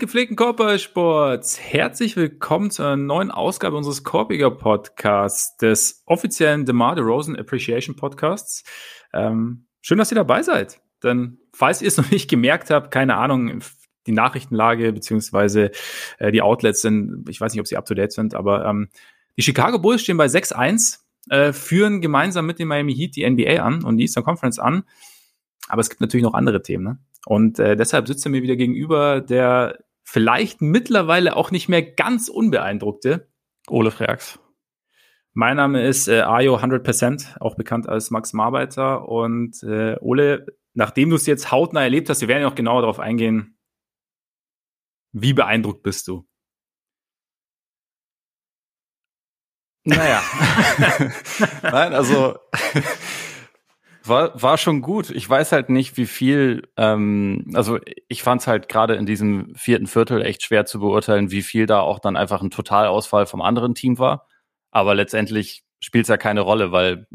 Gepflegten Korbballsports, herzlich willkommen zu einer neuen Ausgabe unseres Korbiger Podcasts, des offiziellen DeMar DeRozan Appreciation Podcasts. Ähm, schön, dass ihr dabei seid. Denn falls ihr es noch nicht gemerkt habt, keine Ahnung, die Nachrichtenlage beziehungsweise äh, die Outlets sind, ich weiß nicht, ob sie up to date sind, aber ähm, die Chicago Bulls stehen bei 6-1, äh, führen gemeinsam mit den Miami Heat die NBA an und die Eastern Conference an. Aber es gibt natürlich noch andere Themen. Ne? Und äh, deshalb sitzt er mir wieder gegenüber, der vielleicht mittlerweile auch nicht mehr ganz unbeeindruckte Ole Freaks. Mein Name ist äh, Ayo 100%, auch bekannt als Max Marbeiter. Und äh, Ole, nachdem du es jetzt hautnah erlebt hast, wir werden ja noch genauer darauf eingehen, wie beeindruckt bist du? Naja. Nein, also war, war schon gut. Ich weiß halt nicht, wie viel, ähm, also ich fand es halt gerade in diesem vierten Viertel echt schwer zu beurteilen, wie viel da auch dann einfach ein Totalausfall vom anderen Team war. Aber letztendlich spielt es ja keine Rolle, weil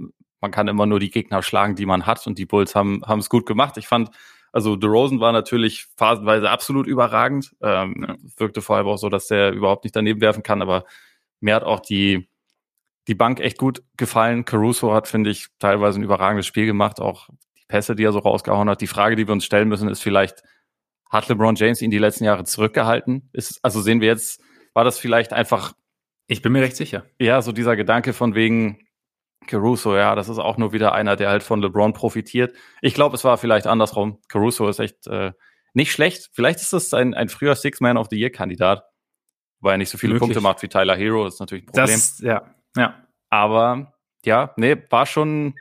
man kann immer nur die Gegner schlagen, die man hat und die Bulls haben es gut gemacht. Ich fand, also DeRozan war natürlich phasenweise absolut überragend. Ähm, wirkte vor allem auch so, dass der überhaupt nicht daneben werfen kann, aber mir hat auch die die Bank echt gut gefallen. Caruso hat, finde ich, teilweise ein überragendes Spiel gemacht, auch die Pässe, die er so rausgehauen hat. Die Frage, die wir uns stellen müssen, ist vielleicht, hat LeBron James ihn die letzten Jahre zurückgehalten? Ist, also sehen wir jetzt, war das vielleicht einfach. Ich bin mir recht sicher. Ja, so dieser Gedanke von wegen Caruso, ja, das ist auch nur wieder einer, der halt von LeBron profitiert. Ich glaube, es war vielleicht andersrum. Caruso ist echt äh, nicht schlecht. Vielleicht ist das ein, ein früher Six-Man of the Year-Kandidat, weil er nicht so viele Möglich. Punkte macht wie Tyler Hero. Das ist natürlich ein Problem. Das, ja, ja. Aber ja, nee, war schon,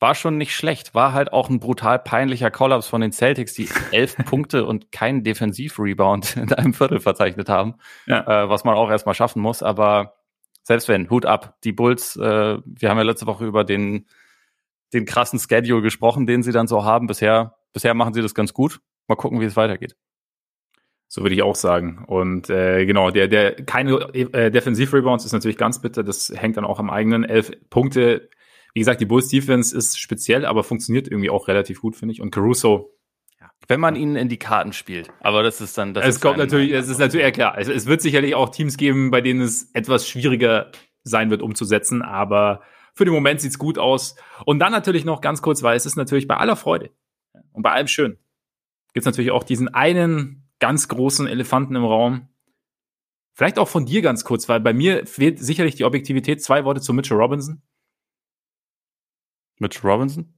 war schon nicht schlecht. War halt auch ein brutal peinlicher Kollaps von den Celtics, die elf Punkte und keinen Defensiv-Rebound in einem Viertel verzeichnet haben, ja. äh, was man auch erstmal schaffen muss. Aber selbst wenn, Hut ab. Die Bulls, äh, wir haben ja letzte Woche über den, den krassen Schedule gesprochen, den sie dann so haben. Bisher, bisher machen sie das ganz gut. Mal gucken, wie es weitergeht. So würde ich auch sagen. Und äh, genau, der, der keine äh, Defensiv-Rebounds ist natürlich ganz bitter. Das hängt dann auch am eigenen elf Punkte. Wie gesagt, die Bulls Defense ist speziell, aber funktioniert irgendwie auch relativ gut, finde ich. Und Caruso, ja. wenn man ihnen in die Karten spielt. Aber das ist dann das. Es kommt natürlich, es ist natürlich ja klar. Es, es wird sicherlich auch Teams geben, bei denen es etwas schwieriger sein wird umzusetzen, aber für den Moment sieht's gut aus. Und dann natürlich noch ganz kurz, weil es ist natürlich bei aller Freude und bei allem schön, gibt's natürlich auch diesen einen ganz großen Elefanten im Raum. Vielleicht auch von dir ganz kurz, weil bei mir fehlt sicherlich die Objektivität. Zwei Worte zu Mitchell Robinson. Mitchell Robinson?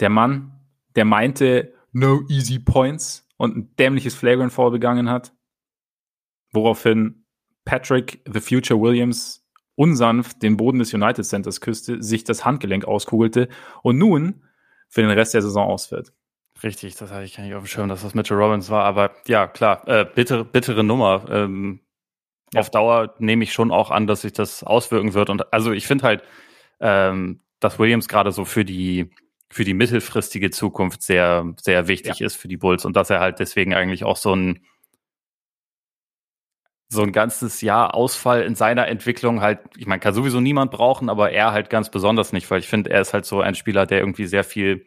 Der Mann, der meinte, no easy points und ein dämliches Flagrant Fall begangen hat. Woraufhin Patrick the Future Williams unsanft den Boden des United Centers küsste, sich das Handgelenk auskugelte und nun für den Rest der Saison ausfällt. Richtig, das hatte ich gar nicht auf dem Schirm, dass das Mitchell Robbins war, aber ja, klar, äh, bittere, bittere Nummer. Ähm, ja. Auf Dauer nehme ich schon auch an, dass sich das auswirken wird. Und also ich finde halt, ähm, dass Williams gerade so für die für die mittelfristige Zukunft sehr, sehr wichtig ja. ist für die Bulls und dass er halt deswegen eigentlich auch so ein so ein ganzes Jahr Ausfall in seiner Entwicklung halt, ich meine, kann sowieso niemand brauchen, aber er halt ganz besonders nicht, weil ich finde, er ist halt so ein Spieler, der irgendwie sehr viel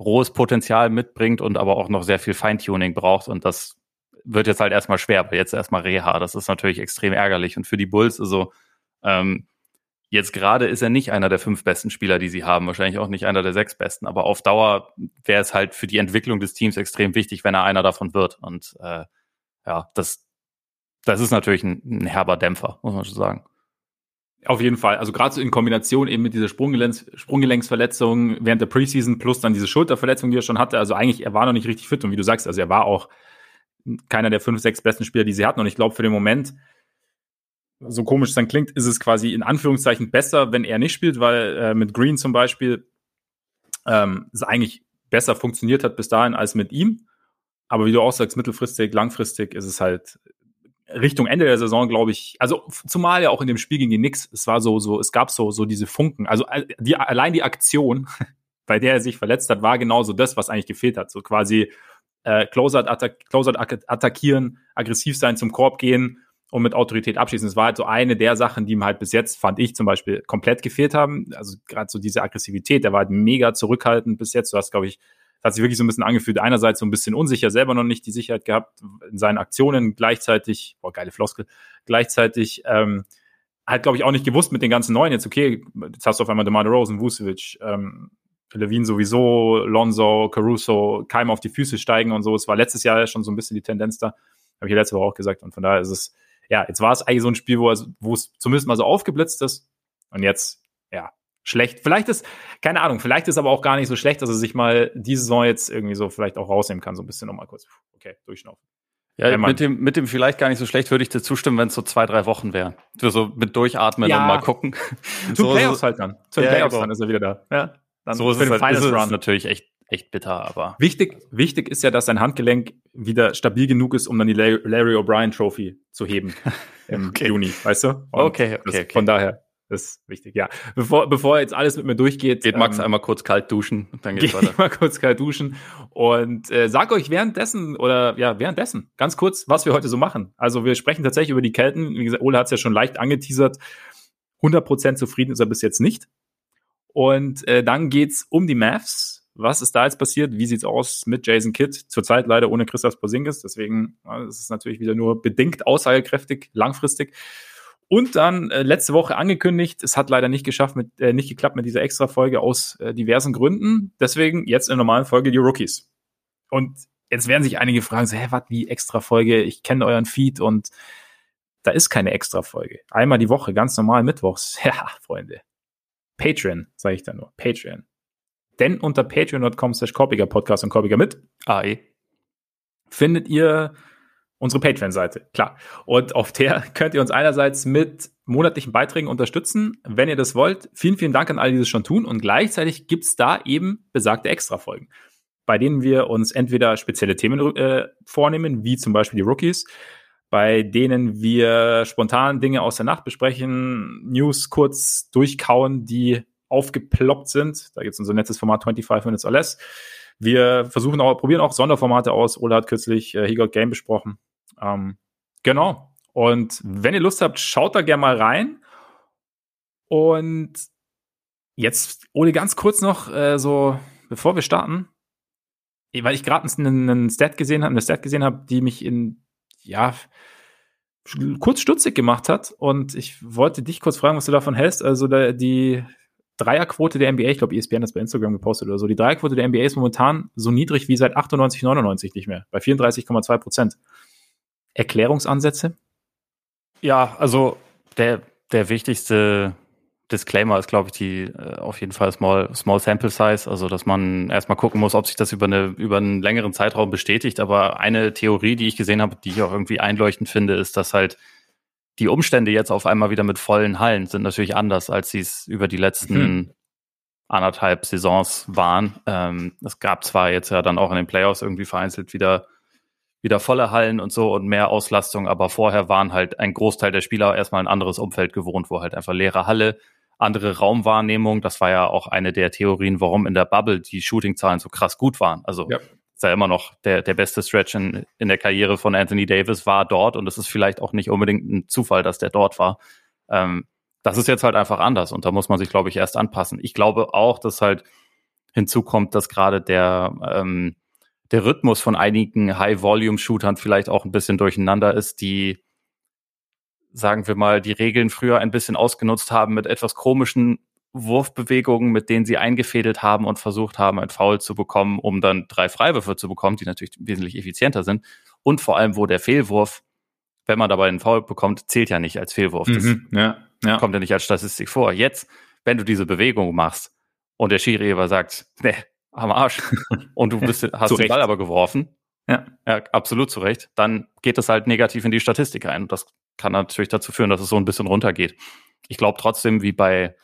rohes Potenzial mitbringt und aber auch noch sehr viel Feintuning braucht. Und das wird jetzt halt erstmal schwer, weil jetzt erstmal Reha. Das ist natürlich extrem ärgerlich. Und für die Bulls, also ähm, jetzt gerade ist er nicht einer der fünf besten Spieler, die sie haben, wahrscheinlich auch nicht einer der sechs besten. Aber auf Dauer wäre es halt für die Entwicklung des Teams extrem wichtig, wenn er einer davon wird. Und äh, ja, das, das ist natürlich ein, ein herber Dämpfer, muss man schon sagen. Auf jeden Fall. Also gerade so in Kombination eben mit dieser Sprunggelenks Sprunggelenksverletzung während der Preseason plus dann diese Schulterverletzung, die er schon hatte. Also eigentlich, er war noch nicht richtig fit und wie du sagst, also er war auch keiner der fünf, sechs besten Spieler, die sie hatten. Und ich glaube, für den Moment, so komisch es dann klingt, ist es quasi in Anführungszeichen besser, wenn er nicht spielt, weil äh, mit Green zum Beispiel ähm, es eigentlich besser funktioniert hat bis dahin als mit ihm. Aber wie du auch sagst, mittelfristig, langfristig ist es halt Richtung Ende der Saison, glaube ich, also zumal ja auch in dem Spiel gegen die Knicks, es war so, so, es gab so, so diese Funken. Also die, allein die Aktion, bei der er sich verletzt hat, war genauso das, was eigentlich gefehlt hat. So quasi äh, Closeout, attack, Closeout attackieren, aggressiv sein, zum Korb gehen und mit Autorität abschließen. Das war halt so eine der Sachen, die ihm halt bis jetzt, fand ich zum Beispiel, komplett gefehlt haben. Also gerade so diese Aggressivität, der war halt mega zurückhaltend bis jetzt. Du hast, glaube ich, hat sich wirklich so ein bisschen angefühlt. Einerseits so ein bisschen unsicher, selber noch nicht die Sicherheit gehabt in seinen Aktionen, gleichzeitig, boah, geile Floskel, gleichzeitig ähm, halt, glaube ich, auch nicht gewusst mit den ganzen Neuen jetzt, okay, jetzt hast du auf einmal DeMar Rosen, Vucevic, ähm, Levine sowieso, Lonzo, Caruso, Keim auf die Füße steigen und so. Es war letztes Jahr schon so ein bisschen die Tendenz da. Habe ich ja letzte Woche auch gesagt. Und von daher ist es, ja, jetzt war es eigentlich so ein Spiel, wo es, wo es zumindest mal so aufgeblitzt ist. Und jetzt, ja, schlecht. Vielleicht ist, keine Ahnung, vielleicht ist aber auch gar nicht so schlecht, dass er sich mal diese Saison jetzt irgendwie so vielleicht auch rausnehmen kann, so ein bisschen nochmal kurz. Okay, durchschnaufen. Ja, mit dem, mit dem vielleicht gar nicht so schlecht würde ich dir zustimmen, wenn es so zwei, drei Wochen wären. Für so mit durchatmen ja. und mal gucken. Zu so, Playoffs halt dann. Zu ja, Playoffs genau. dann ist er wieder da. Ja. Dann so ist es, halt, ist es natürlich echt, echt bitter, aber. Wichtig, wichtig ist ja, dass sein Handgelenk wieder stabil genug ist, um dann die Larry O'Brien Trophy zu heben im okay. Juni, weißt du? Und okay, okay, okay. Von daher ist wichtig, ja. Bevor, bevor jetzt alles mit mir durchgeht. Geht Max ähm, einmal kurz kalt duschen und dann geht's weiter. mal kurz kalt duschen und äh, sag euch währenddessen oder ja, währenddessen ganz kurz, was wir heute so machen. Also wir sprechen tatsächlich über die Kelten. Wie gesagt, Ole hat es ja schon leicht angeteasert. 100% zufrieden ist er bis jetzt nicht. Und äh, dann geht's um die Mavs. Was ist da jetzt passiert? Wie sieht's aus mit Jason Kidd? Zurzeit leider ohne Christoph Porzingis, deswegen ja, ist es natürlich wieder nur bedingt aussagekräftig, langfristig. Und dann äh, letzte Woche angekündigt, es hat leider nicht geschafft, mit, äh, nicht geklappt mit dieser Extra-Folge aus äh, diversen Gründen. Deswegen jetzt in der normalen Folge die Rookies. Und jetzt werden sich einige fragen, so, hä, was, wie Extra-Folge? Ich kenne euren Feed und da ist keine Extra-Folge. Einmal die Woche, ganz normal mittwochs. Ja, Freunde. Patreon, sage ich da nur. Patreon. Denn unter patreon.com slash Podcast und Korbiger mit AE findet ihr unsere Patreon-Seite, klar. Und auf der könnt ihr uns einerseits mit monatlichen Beiträgen unterstützen, wenn ihr das wollt. Vielen, vielen Dank an alle, die das schon tun. Und gleichzeitig gibt's da eben besagte Extra-Folgen, bei denen wir uns entweder spezielle Themen äh, vornehmen, wie zum Beispiel die Rookies, bei denen wir spontan Dinge aus der Nacht besprechen, News kurz durchkauen, die aufgeploppt sind. Da gibt es unser nettes Format 25 Minutes or Less. Wir versuchen auch, probieren auch Sonderformate aus. Ola hat kürzlich äh, He Got Game besprochen. Ähm, genau. Und wenn ihr Lust habt, schaut da gerne mal rein. Und jetzt, Ole, ganz kurz noch, äh, so, bevor wir starten, weil ich gerade einen, einen Stat gesehen habe, eine Stat gesehen habe, die mich in ja, kurz stutzig gemacht hat. Und ich wollte dich kurz fragen, was du davon hältst. Also da, die Dreierquote der NBA, ich glaube, ESPN hat bei Instagram gepostet oder so, die Dreierquote der NBA ist momentan so niedrig wie seit 98, 99 nicht mehr, bei 34,2 Prozent. Erklärungsansätze? Ja, also der, der wichtigste Disclaimer ist, glaube ich, die äh, auf jeden Fall Small, Small Sample Size, also dass man erstmal gucken muss, ob sich das über, eine, über einen längeren Zeitraum bestätigt. Aber eine Theorie, die ich gesehen habe, die ich auch irgendwie einleuchtend finde, ist, dass halt die Umstände jetzt auf einmal wieder mit vollen Hallen sind natürlich anders, als sie es über die letzten mhm. anderthalb Saisons waren. Ähm, es gab zwar jetzt ja dann auch in den Playoffs irgendwie vereinzelt wieder wieder volle Hallen und so und mehr Auslastung, aber vorher waren halt ein Großteil der Spieler erstmal ein anderes Umfeld gewohnt, wo halt einfach leere Halle, andere Raumwahrnehmung. Das war ja auch eine der Theorien, warum in der Bubble die Shootingzahlen so krass gut waren. Also ja. ist ja immer noch der, der beste Stretch in, in der Karriere von Anthony Davis war dort und es ist vielleicht auch nicht unbedingt ein Zufall, dass der dort war. Ähm, das ist jetzt halt einfach anders und da muss man sich, glaube ich, erst anpassen. Ich glaube auch, dass halt hinzukommt, dass gerade der, ähm, der Rhythmus von einigen High-Volume-Shootern vielleicht auch ein bisschen durcheinander ist, die sagen wir mal, die Regeln früher ein bisschen ausgenutzt haben mit etwas komischen Wurfbewegungen, mit denen sie eingefädelt haben und versucht haben, ein Foul zu bekommen, um dann drei Freiwürfe zu bekommen, die natürlich wesentlich effizienter sind. Und vor allem, wo der Fehlwurf, wenn man dabei einen Foul bekommt, zählt ja nicht als Fehlwurf. Das mhm, ja, ja. kommt ja nicht als Statistik vor. Jetzt, wenn du diese Bewegung machst und der Schiri sagt, ne, am Arsch, und du bist, hast den Ball aber geworfen, ja. ja, absolut zu Recht, dann geht es halt negativ in die Statistik ein. Und das kann natürlich dazu führen, dass es so ein bisschen runtergeht. Ich glaube trotzdem, wie bei,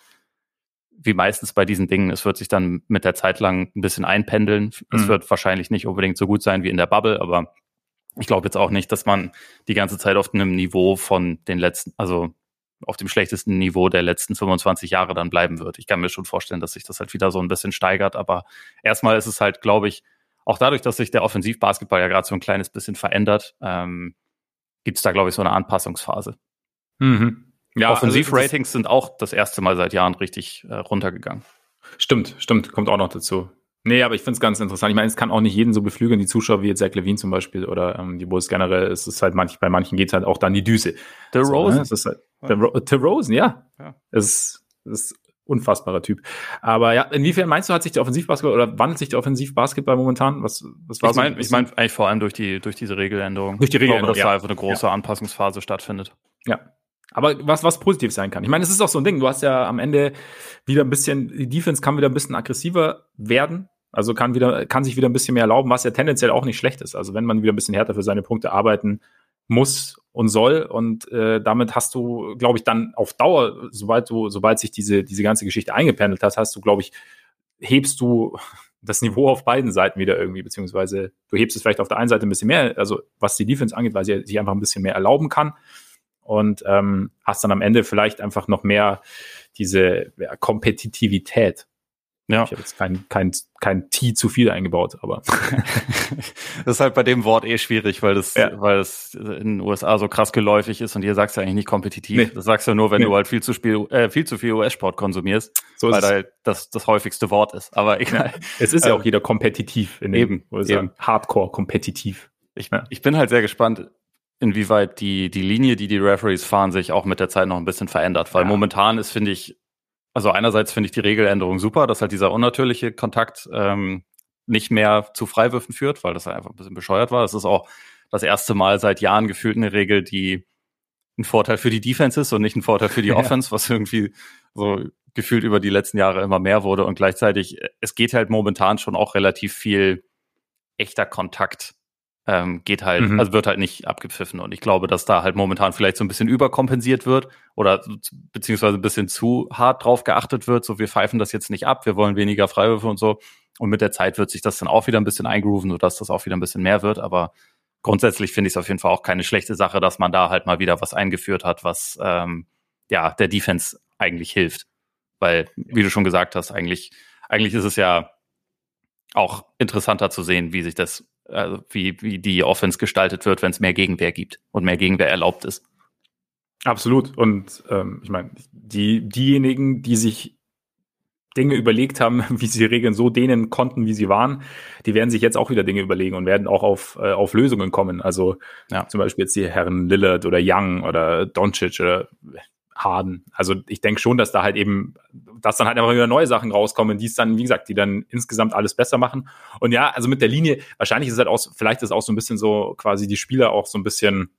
wie meistens bei diesen Dingen, es wird sich dann mit der Zeit lang ein bisschen einpendeln. Mhm. Es wird wahrscheinlich nicht unbedingt so gut sein wie in der Bubble, aber ich glaube jetzt auch nicht, dass man die ganze Zeit auf einem Niveau von den letzten, also auf dem schlechtesten Niveau der letzten 25 Jahre dann bleiben wird. Ich kann mir schon vorstellen, dass sich das halt wieder so ein bisschen steigert, aber erstmal ist es halt, glaube ich, auch dadurch, dass sich der Offensivbasketball ja gerade so ein kleines bisschen verändert, ähm, gibt es da, glaube ich, so eine Anpassungsphase. Mhm. Ja, also Offensivratings also sind auch das erste Mal seit Jahren richtig äh, runtergegangen. Stimmt, stimmt, kommt auch noch dazu. Nee, aber ich finde es ganz interessant. Ich meine, es kann auch nicht jeden so beflügeln, die Zuschauer wie jetzt Zach Levine zum Beispiel oder ähm, die Bulls generell. Es ist halt manch, bei manchen geht es halt auch dann die Düse. Der so, Rosen. Ne? Halt, der Rosen, ja. ja. Es ist, ist unfassbarer Typ. Aber ja, inwiefern meinst du, hat sich der Offensivbasketball oder wandelt sich der Offensivbasketball momentan? Was, was war ich meine, so ich meine eigentlich vor allem durch die, durch diese Regeländerung. Durch die Regeländerung. Glaube, dass ja. da einfach eine große ja. Anpassungsphase stattfindet. Ja. Aber was, was positiv sein kann. Ich meine, es ist auch so ein Ding. Du hast ja am Ende wieder ein bisschen, die Defense kann wieder ein bisschen aggressiver werden. Also kann wieder, kann sich wieder ein bisschen mehr erlauben, was ja tendenziell auch nicht schlecht ist. Also wenn man wieder ein bisschen härter für seine Punkte arbeiten muss und soll. Und äh, damit hast du, glaube ich, dann auf Dauer, sobald du, sobald sich diese, diese ganze Geschichte eingependelt hat, hast du, glaube ich, hebst du das Niveau auf beiden Seiten wieder irgendwie, beziehungsweise du hebst es vielleicht auf der einen Seite ein bisschen mehr, also was die Defense angeht, weil sie sich einfach ein bisschen mehr erlauben kann. Und ähm, hast dann am Ende vielleicht einfach noch mehr diese ja, Kompetitivität. Ja. Ich habe jetzt kein, kein, kein T zu viel eingebaut, aber. das ist halt bei dem Wort eh schwierig, weil das, ja. weil es in den USA so krass geläufig ist und hier sagst du eigentlich nicht kompetitiv. Nee. Das sagst du nur, wenn nee. du halt viel zu viel, äh, viel zu viel US-Sport konsumierst, so weil da halt das, das häufigste Wort ist. Aber egal. Ja. Es ist ja auch jeder kompetitiv in dem, eben, eben. Hardcore kompetitiv. Ich, ich bin halt sehr gespannt, inwieweit die, die Linie, die die Referees fahren, sich auch mit der Zeit noch ein bisschen verändert. Weil momentan ist, finde ich, also einerseits finde ich die Regeländerung super, dass halt dieser unnatürliche Kontakt ähm, nicht mehr zu Freiwürfen führt, weil das halt einfach ein bisschen bescheuert war. Das ist auch das erste Mal seit Jahren gefühlt eine Regel, die ein Vorteil für die Defense ist und nicht ein Vorteil für die ja. Offense, was irgendwie so gefühlt über die letzten Jahre immer mehr wurde. Und gleichzeitig, es geht halt momentan schon auch relativ viel echter Kontakt ähm, geht halt, mhm. also wird halt nicht abgepfiffen. Und ich glaube, dass da halt momentan vielleicht so ein bisschen überkompensiert wird oder beziehungsweise ein bisschen zu hart drauf geachtet wird. So, wir pfeifen das jetzt nicht ab, wir wollen weniger Freiwürfe und so. Und mit der Zeit wird sich das dann auch wieder ein bisschen eingrooven, sodass das auch wieder ein bisschen mehr wird. Aber grundsätzlich finde ich es auf jeden Fall auch keine schlechte Sache, dass man da halt mal wieder was eingeführt hat, was ähm, ja der Defense eigentlich hilft. Weil, wie du schon gesagt hast, eigentlich, eigentlich ist es ja auch interessanter zu sehen, wie sich das also wie, wie die Offense gestaltet wird, wenn es mehr Gegenwehr gibt und mehr Gegenwehr erlaubt ist. Absolut. Und ähm, ich meine, die, diejenigen, die sich Dinge überlegt haben, wie sie Regeln so dehnen konnten, wie sie waren, die werden sich jetzt auch wieder Dinge überlegen und werden auch auf, äh, auf Lösungen kommen. Also ja. zum Beispiel jetzt die Herren Lillard oder Young oder Doncic oder Harden. Also ich denke schon, dass da halt eben, dass dann halt einfach wieder neue Sachen rauskommen, die es dann, wie gesagt, die dann insgesamt alles besser machen. Und ja, also mit der Linie, wahrscheinlich ist es halt auch, vielleicht ist auch so ein bisschen so quasi die Spieler auch so ein bisschen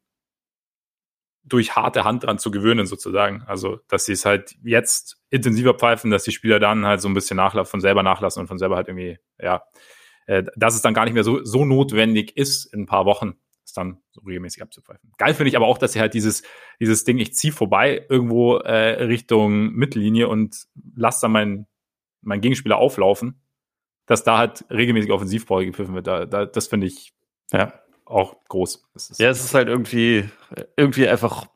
durch harte Hand dran zu gewöhnen, sozusagen. Also, dass sie es halt jetzt intensiver pfeifen, dass die Spieler dann halt so ein bisschen nachlassen, von selber nachlassen und von selber halt irgendwie, ja, äh, dass es dann gar nicht mehr so, so notwendig ist in ein paar Wochen, dann so regelmäßig abzupfeifen. Geil finde ich aber auch, dass sie halt dieses, dieses Ding, ich ziehe vorbei irgendwo äh, Richtung Mittellinie und lasse dann meinen mein Gegenspieler auflaufen, dass da halt regelmäßig Offensivball gepfiffen wird. Da, da, das finde ich ja auch groß. ja, es ist halt irgendwie, irgendwie einfach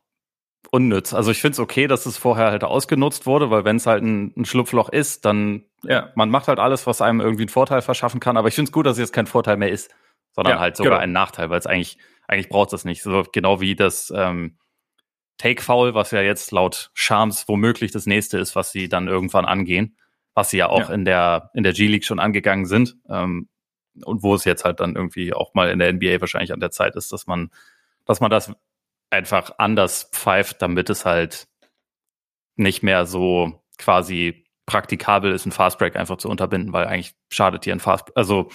unnütz. Also ich finde es okay, dass es vorher halt ausgenutzt wurde, weil wenn es halt ein, ein, Schlupfloch ist, dann ja, man macht halt alles, was einem irgendwie einen Vorteil verschaffen kann. Aber ich finde es gut, dass es jetzt kein Vorteil mehr ist sondern ja, halt sogar genau. ein Nachteil, weil es eigentlich, eigentlich braucht es das nicht. So genau wie das ähm, Take-Foul, was ja jetzt laut Shams womöglich das nächste ist, was sie dann irgendwann angehen, was sie ja auch ja. in der, in der G-League schon angegangen sind. Ähm, und wo es jetzt halt dann irgendwie auch mal in der NBA wahrscheinlich an der Zeit ist, dass man, dass man das einfach anders pfeift, damit es halt nicht mehr so quasi praktikabel ist, ein Fastbreak einfach zu unterbinden, weil eigentlich schadet dir ein Fast, also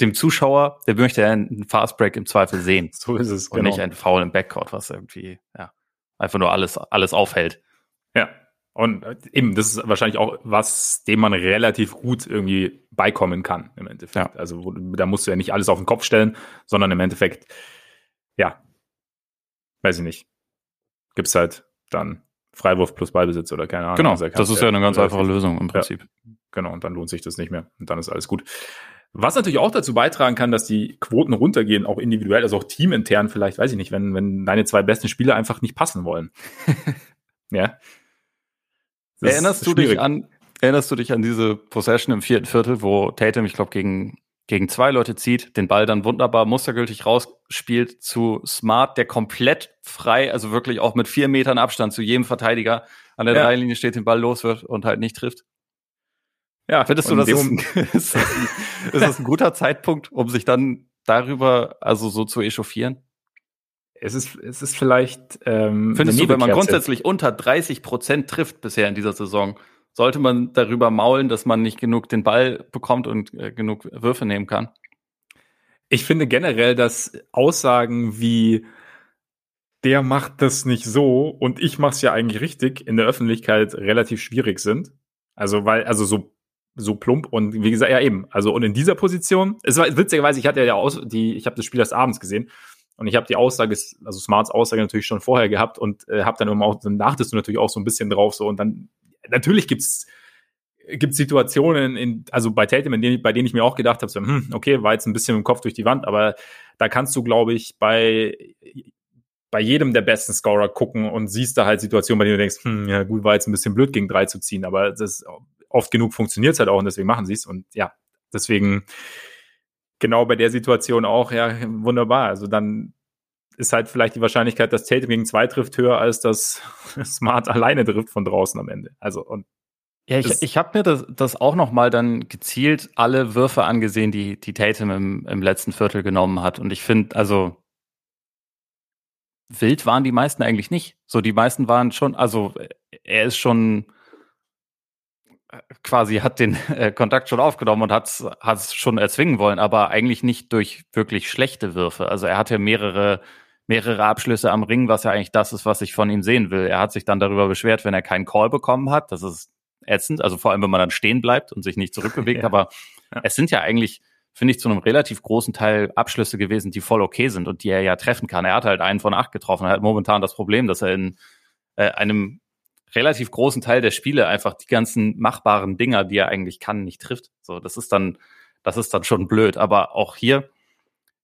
dem Zuschauer, der möchte einen Fastbreak im Zweifel sehen. So ist es, Und genau. nicht ein Foul im Backcourt, was irgendwie, ja, einfach nur alles, alles aufhält. Ja. Und äh, eben, das ist wahrscheinlich auch was, dem man relativ gut irgendwie beikommen kann, im Endeffekt. Ja. Also, da musst du ja nicht alles auf den Kopf stellen, sondern im Endeffekt, ja, weiß ich nicht, gibt's halt dann Freiwurf plus Ballbesitz oder keine Ahnung. Genau, das ist ja eine ganz einfache Lösung im Prinzip. Ja, genau, und dann lohnt sich das nicht mehr und dann ist alles gut. Was natürlich auch dazu beitragen kann, dass die Quoten runtergehen, auch individuell, also auch teamintern vielleicht, weiß ich nicht, wenn, wenn deine zwei besten Spieler einfach nicht passen wollen. ja. Das erinnerst du dich an, erinnerst du dich an diese Possession im vierten Viertel, wo Tatum, ich glaube, gegen, gegen zwei Leute zieht, den Ball dann wunderbar mustergültig rausspielt zu Smart, der komplett frei, also wirklich auch mit vier Metern Abstand zu jedem Verteidiger an der ja. Dreilinie steht, den Ball los wird und halt nicht trifft? Ja, findest du, das ist, ein, ist, das ein, ist das ein guter Zeitpunkt, um sich dann darüber also so zu echauffieren? Es ist, es ist vielleicht. Ähm, Findest du, wenn man grundsätzlich unter 30 Prozent trifft bisher in dieser Saison, sollte man darüber maulen, dass man nicht genug den Ball bekommt und äh, genug Würfe nehmen kann? Ich finde generell, dass Aussagen wie der macht das nicht so und ich mache es ja eigentlich richtig in der Öffentlichkeit relativ schwierig sind. Also weil also so so plump und wie gesagt ja eben. Also und in dieser Position es war witzigerweise ich hatte ja aus die ich habe das Spiel erst abends gesehen und ich habe die Aussage also Smarts Aussage natürlich schon vorher gehabt und äh, habe dann immer auch dann dachtest du natürlich auch so ein bisschen drauf so und dann natürlich gibt's gibt Situationen, in, also bei Tatum, in denen, bei denen ich mir auch gedacht habe, so, hm, okay, war jetzt ein bisschen im Kopf durch die Wand, aber da kannst du, glaube ich, bei bei jedem der besten Scorer gucken und siehst da halt Situationen, bei denen du denkst, hm, ja gut, war jetzt ein bisschen blöd gegen drei zu ziehen, aber das oft genug funktioniert es halt auch und deswegen machen sie es und ja, deswegen genau bei der Situation auch, ja, wunderbar. Also dann ist halt vielleicht die Wahrscheinlichkeit, dass Tatum gegen zwei trifft, höher als dass Smart alleine trifft von draußen am Ende. Also und ja, ich, ich habe mir das, das auch noch mal dann gezielt alle Würfe angesehen, die, die Tatum im, im letzten Viertel genommen hat. Und ich finde, also wild waren die meisten eigentlich nicht. So, die meisten waren schon, also er ist schon äh, quasi hat den äh, Kontakt schon aufgenommen und hat es schon erzwingen wollen, aber eigentlich nicht durch wirklich schlechte Würfe. Also er hatte mehrere mehrere Abschlüsse am Ring, was ja eigentlich das ist, was ich von ihm sehen will. Er hat sich dann darüber beschwert, wenn er keinen Call bekommen hat. Das ist ätzend, also vor allem, wenn man dann stehen bleibt und sich nicht zurückbewegt. ja. Aber ja. es sind ja eigentlich, finde ich, zu einem relativ großen Teil Abschlüsse gewesen, die voll okay sind und die er ja treffen kann. Er hat halt einen von acht getroffen. Er hat momentan das Problem, dass er in äh, einem relativ großen Teil der Spiele einfach die ganzen machbaren Dinger, die er eigentlich kann, nicht trifft. So, das ist dann, das ist dann schon blöd. Aber auch hier,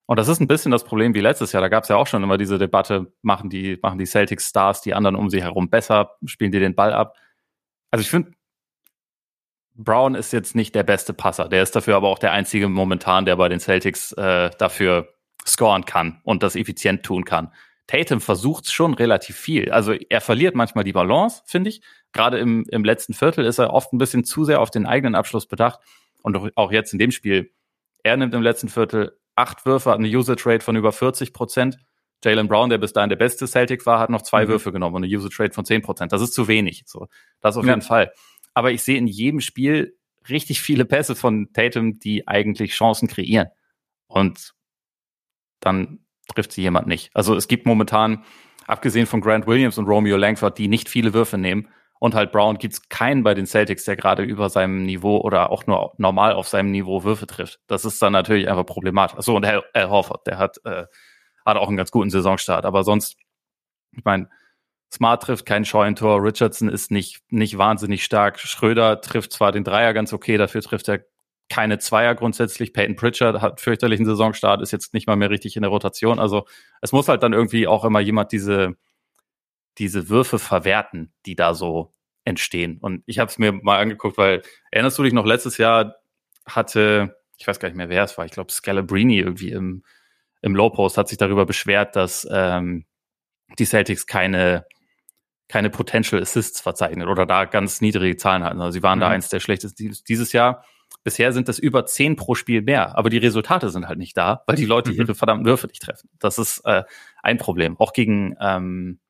und das ist ein bisschen das Problem wie letztes Jahr. Da gab es ja auch schon immer diese Debatte, machen die, machen die Celtics Stars die anderen um sie herum besser, spielen die den Ball ab. Also ich finde, Brown ist jetzt nicht der beste Passer. Der ist dafür aber auch der einzige momentan, der bei den Celtics äh, dafür scoren kann und das effizient tun kann. Tatum versucht schon relativ viel. Also er verliert manchmal die Balance, finde ich. Gerade im, im letzten Viertel ist er oft ein bisschen zu sehr auf den eigenen Abschluss bedacht. Und auch jetzt in dem Spiel. Er nimmt im letzten Viertel acht Würfe, hat eine Usage Rate von über 40 Prozent. Jalen Brown, der bis dahin der beste Celtic war, hat noch zwei mhm. Würfe genommen und eine Usage Rate von 10 Prozent. Das ist zu wenig. So, das auf ja. jeden Fall aber ich sehe in jedem Spiel richtig viele Pässe von Tatum, die eigentlich Chancen kreieren. Und dann trifft sie jemand nicht. Also es gibt momentan, abgesehen von Grant Williams und Romeo Langford, die nicht viele Würfe nehmen. Und halt Brown gibt es keinen bei den Celtics, der gerade über seinem Niveau oder auch nur normal auf seinem Niveau Würfe trifft. Das ist dann natürlich einfach problematisch. So und Al, Al Horford, der hat, äh, hat auch einen ganz guten Saisonstart. Aber sonst, ich meine, Smart trifft kein Scheuntor, Richardson ist nicht, nicht wahnsinnig stark. Schröder trifft zwar den Dreier ganz okay, dafür trifft er keine Zweier grundsätzlich. Peyton Pritchard hat fürchterlichen Saisonstart, ist jetzt nicht mal mehr richtig in der Rotation. Also es muss halt dann irgendwie auch immer jemand diese, diese Würfe verwerten, die da so entstehen. Und ich habe es mir mal angeguckt, weil erinnerst du dich noch, letztes Jahr hatte, ich weiß gar nicht mehr, wer es war, ich glaube Scalabrini irgendwie im, im Low Post hat sich darüber beschwert, dass ähm, die Celtics keine keine Potential Assists verzeichnet oder da ganz niedrige Zahlen hatten. Also sie waren mhm. da eins der schlechtesten dieses Jahr. Bisher sind das über zehn pro Spiel mehr, aber die Resultate sind halt nicht da, weil die Leute mhm. ihre verdammten Würfe nicht treffen. Das ist äh, ein Problem. Auch gegen, ähm,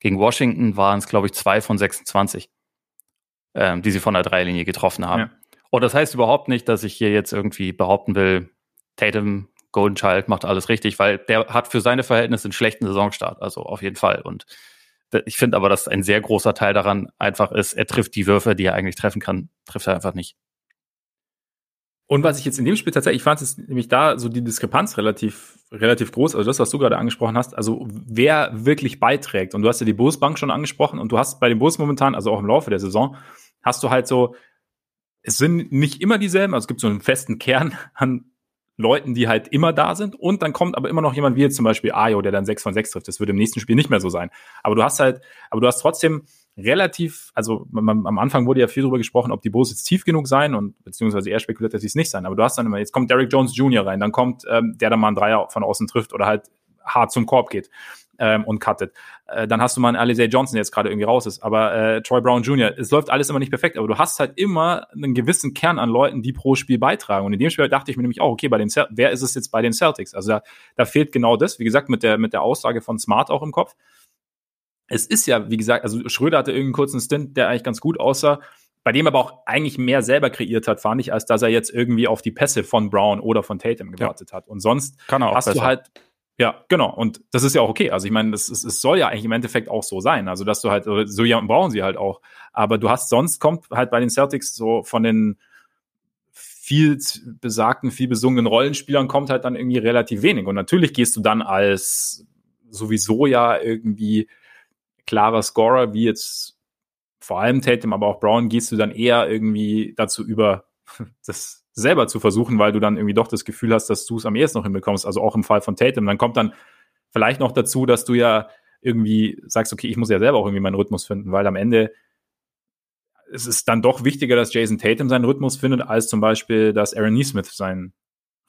gegen Washington waren es, glaube ich, zwei von 26, ähm, die sie von der Dreilinie getroffen haben. Ja. Und das heißt überhaupt nicht, dass ich hier jetzt irgendwie behaupten will, Tatum, Golden Child macht alles richtig, weil der hat für seine Verhältnisse einen schlechten Saisonstart, also auf jeden Fall. Und ich finde aber, dass ein sehr großer Teil daran einfach ist, er trifft die Würfe, die er eigentlich treffen kann, trifft er einfach nicht. Und was ich jetzt in dem Spiel tatsächlich fand, ist nämlich da so die Diskrepanz relativ, relativ groß. Also das, was du gerade angesprochen hast, also wer wirklich beiträgt. Und du hast ja die Busbank schon angesprochen und du hast bei den Bus momentan, also auch im Laufe der Saison, hast du halt so, es sind nicht immer dieselben, also es gibt so einen festen Kern an Leuten, die halt immer da sind. Und dann kommt aber immer noch jemand wie jetzt zum Beispiel Ayo, der dann 6 von 6 trifft. Das wird im nächsten Spiel nicht mehr so sein. Aber du hast halt, aber du hast trotzdem relativ, also man, am Anfang wurde ja viel darüber gesprochen, ob die Bulls jetzt tief genug sein und beziehungsweise er spekuliert, dass sie es nicht sein. Aber du hast dann immer, jetzt kommt Derrick Jones Jr. rein, dann kommt ähm, der dann mal einen Dreier von außen trifft oder halt hart zum Korb geht. ähm, und cuttet. Äh, dann hast du mal einen Alize Johnson, der jetzt gerade irgendwie raus ist, aber äh, Troy Brown Jr., es läuft alles immer nicht perfekt, aber du hast halt immer einen gewissen Kern an Leuten, die pro Spiel beitragen. Und in dem Spiel dachte ich mir nämlich auch, okay, bei den wer ist es jetzt bei den Celtics? Also da, da fehlt genau das, wie gesagt, mit der, mit der Aussage von Smart auch im Kopf. Es ist ja, wie gesagt, also Schröder hatte irgendeinen kurzen Stint, der eigentlich ganz gut aussah bei dem aber auch eigentlich mehr selber kreiert hat, fand ich, als dass er jetzt irgendwie auf die Pässe von Brown oder von Tatum gewartet ja. hat. Und sonst Kann er auch hast besser. du halt, ja, genau. Und das ist ja auch okay. Also ich meine, es, es soll ja eigentlich im Endeffekt auch so sein. Also dass du halt, so ja, brauchen sie halt auch. Aber du hast sonst kommt halt bei den Celtics so von den viel besagten, viel besungenen Rollenspielern kommt halt dann irgendwie relativ wenig. Und natürlich gehst du dann als sowieso ja irgendwie klarer Scorer, wie jetzt vor allem Tatum, aber auch Brown, gehst du dann eher irgendwie dazu über, das selber zu versuchen, weil du dann irgendwie doch das Gefühl hast, dass du es am ehesten noch hinbekommst. Also auch im Fall von Tatum. Dann kommt dann vielleicht noch dazu, dass du ja irgendwie sagst, okay, ich muss ja selber auch irgendwie meinen Rhythmus finden, weil am Ende es ist dann doch wichtiger, dass Jason Tatum seinen Rhythmus findet, als zum Beispiel, dass Aaron Neesmith seinen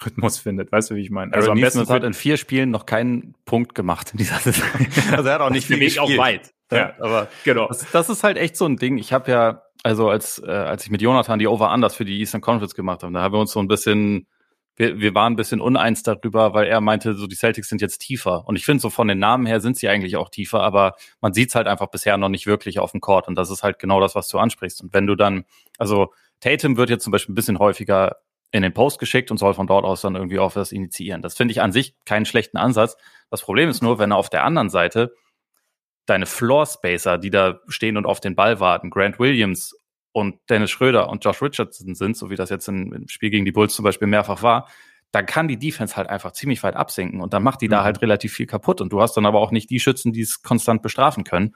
Rhythmus findet. Weißt du, wie ich meine? Also Aaron Neesmith hat in vier Spielen noch keinen Punkt gemacht in dieser Saison. also er hat auch nicht viel Weg auch weit. Ja, aber genau. Das, das, ist halt echt so ein Ding. Ich habe ja, also als, äh, als ich mit Jonathan die Over-Unders für die Eastern Conference gemacht habe, da haben wir uns so ein bisschen, wir, wir waren ein bisschen uneins darüber, weil er meinte, so die Celtics sind jetzt tiefer. Und ich finde, so von den Namen her sind sie eigentlich auch tiefer, aber man sieht es halt einfach bisher noch nicht wirklich auf dem Court. Und das ist halt genau das, was du ansprichst. Und wenn du dann, also Tatum wird jetzt zum Beispiel ein bisschen häufiger in den Post geschickt und soll von dort aus dann irgendwie auch das initiieren. Das finde ich an sich keinen schlechten Ansatz. Das Problem ist nur, wenn auf der anderen Seite deine Floor Spacer, die da stehen und auf den Ball warten, Grant Williams und Dennis Schröder und Josh Richardson sind, so wie das jetzt im Spiel gegen die Bulls zum Beispiel mehrfach war, dann kann die Defense halt einfach ziemlich weit absinken und dann macht die mhm. da halt relativ viel kaputt und du hast dann aber auch nicht die Schützen, die es konstant bestrafen können.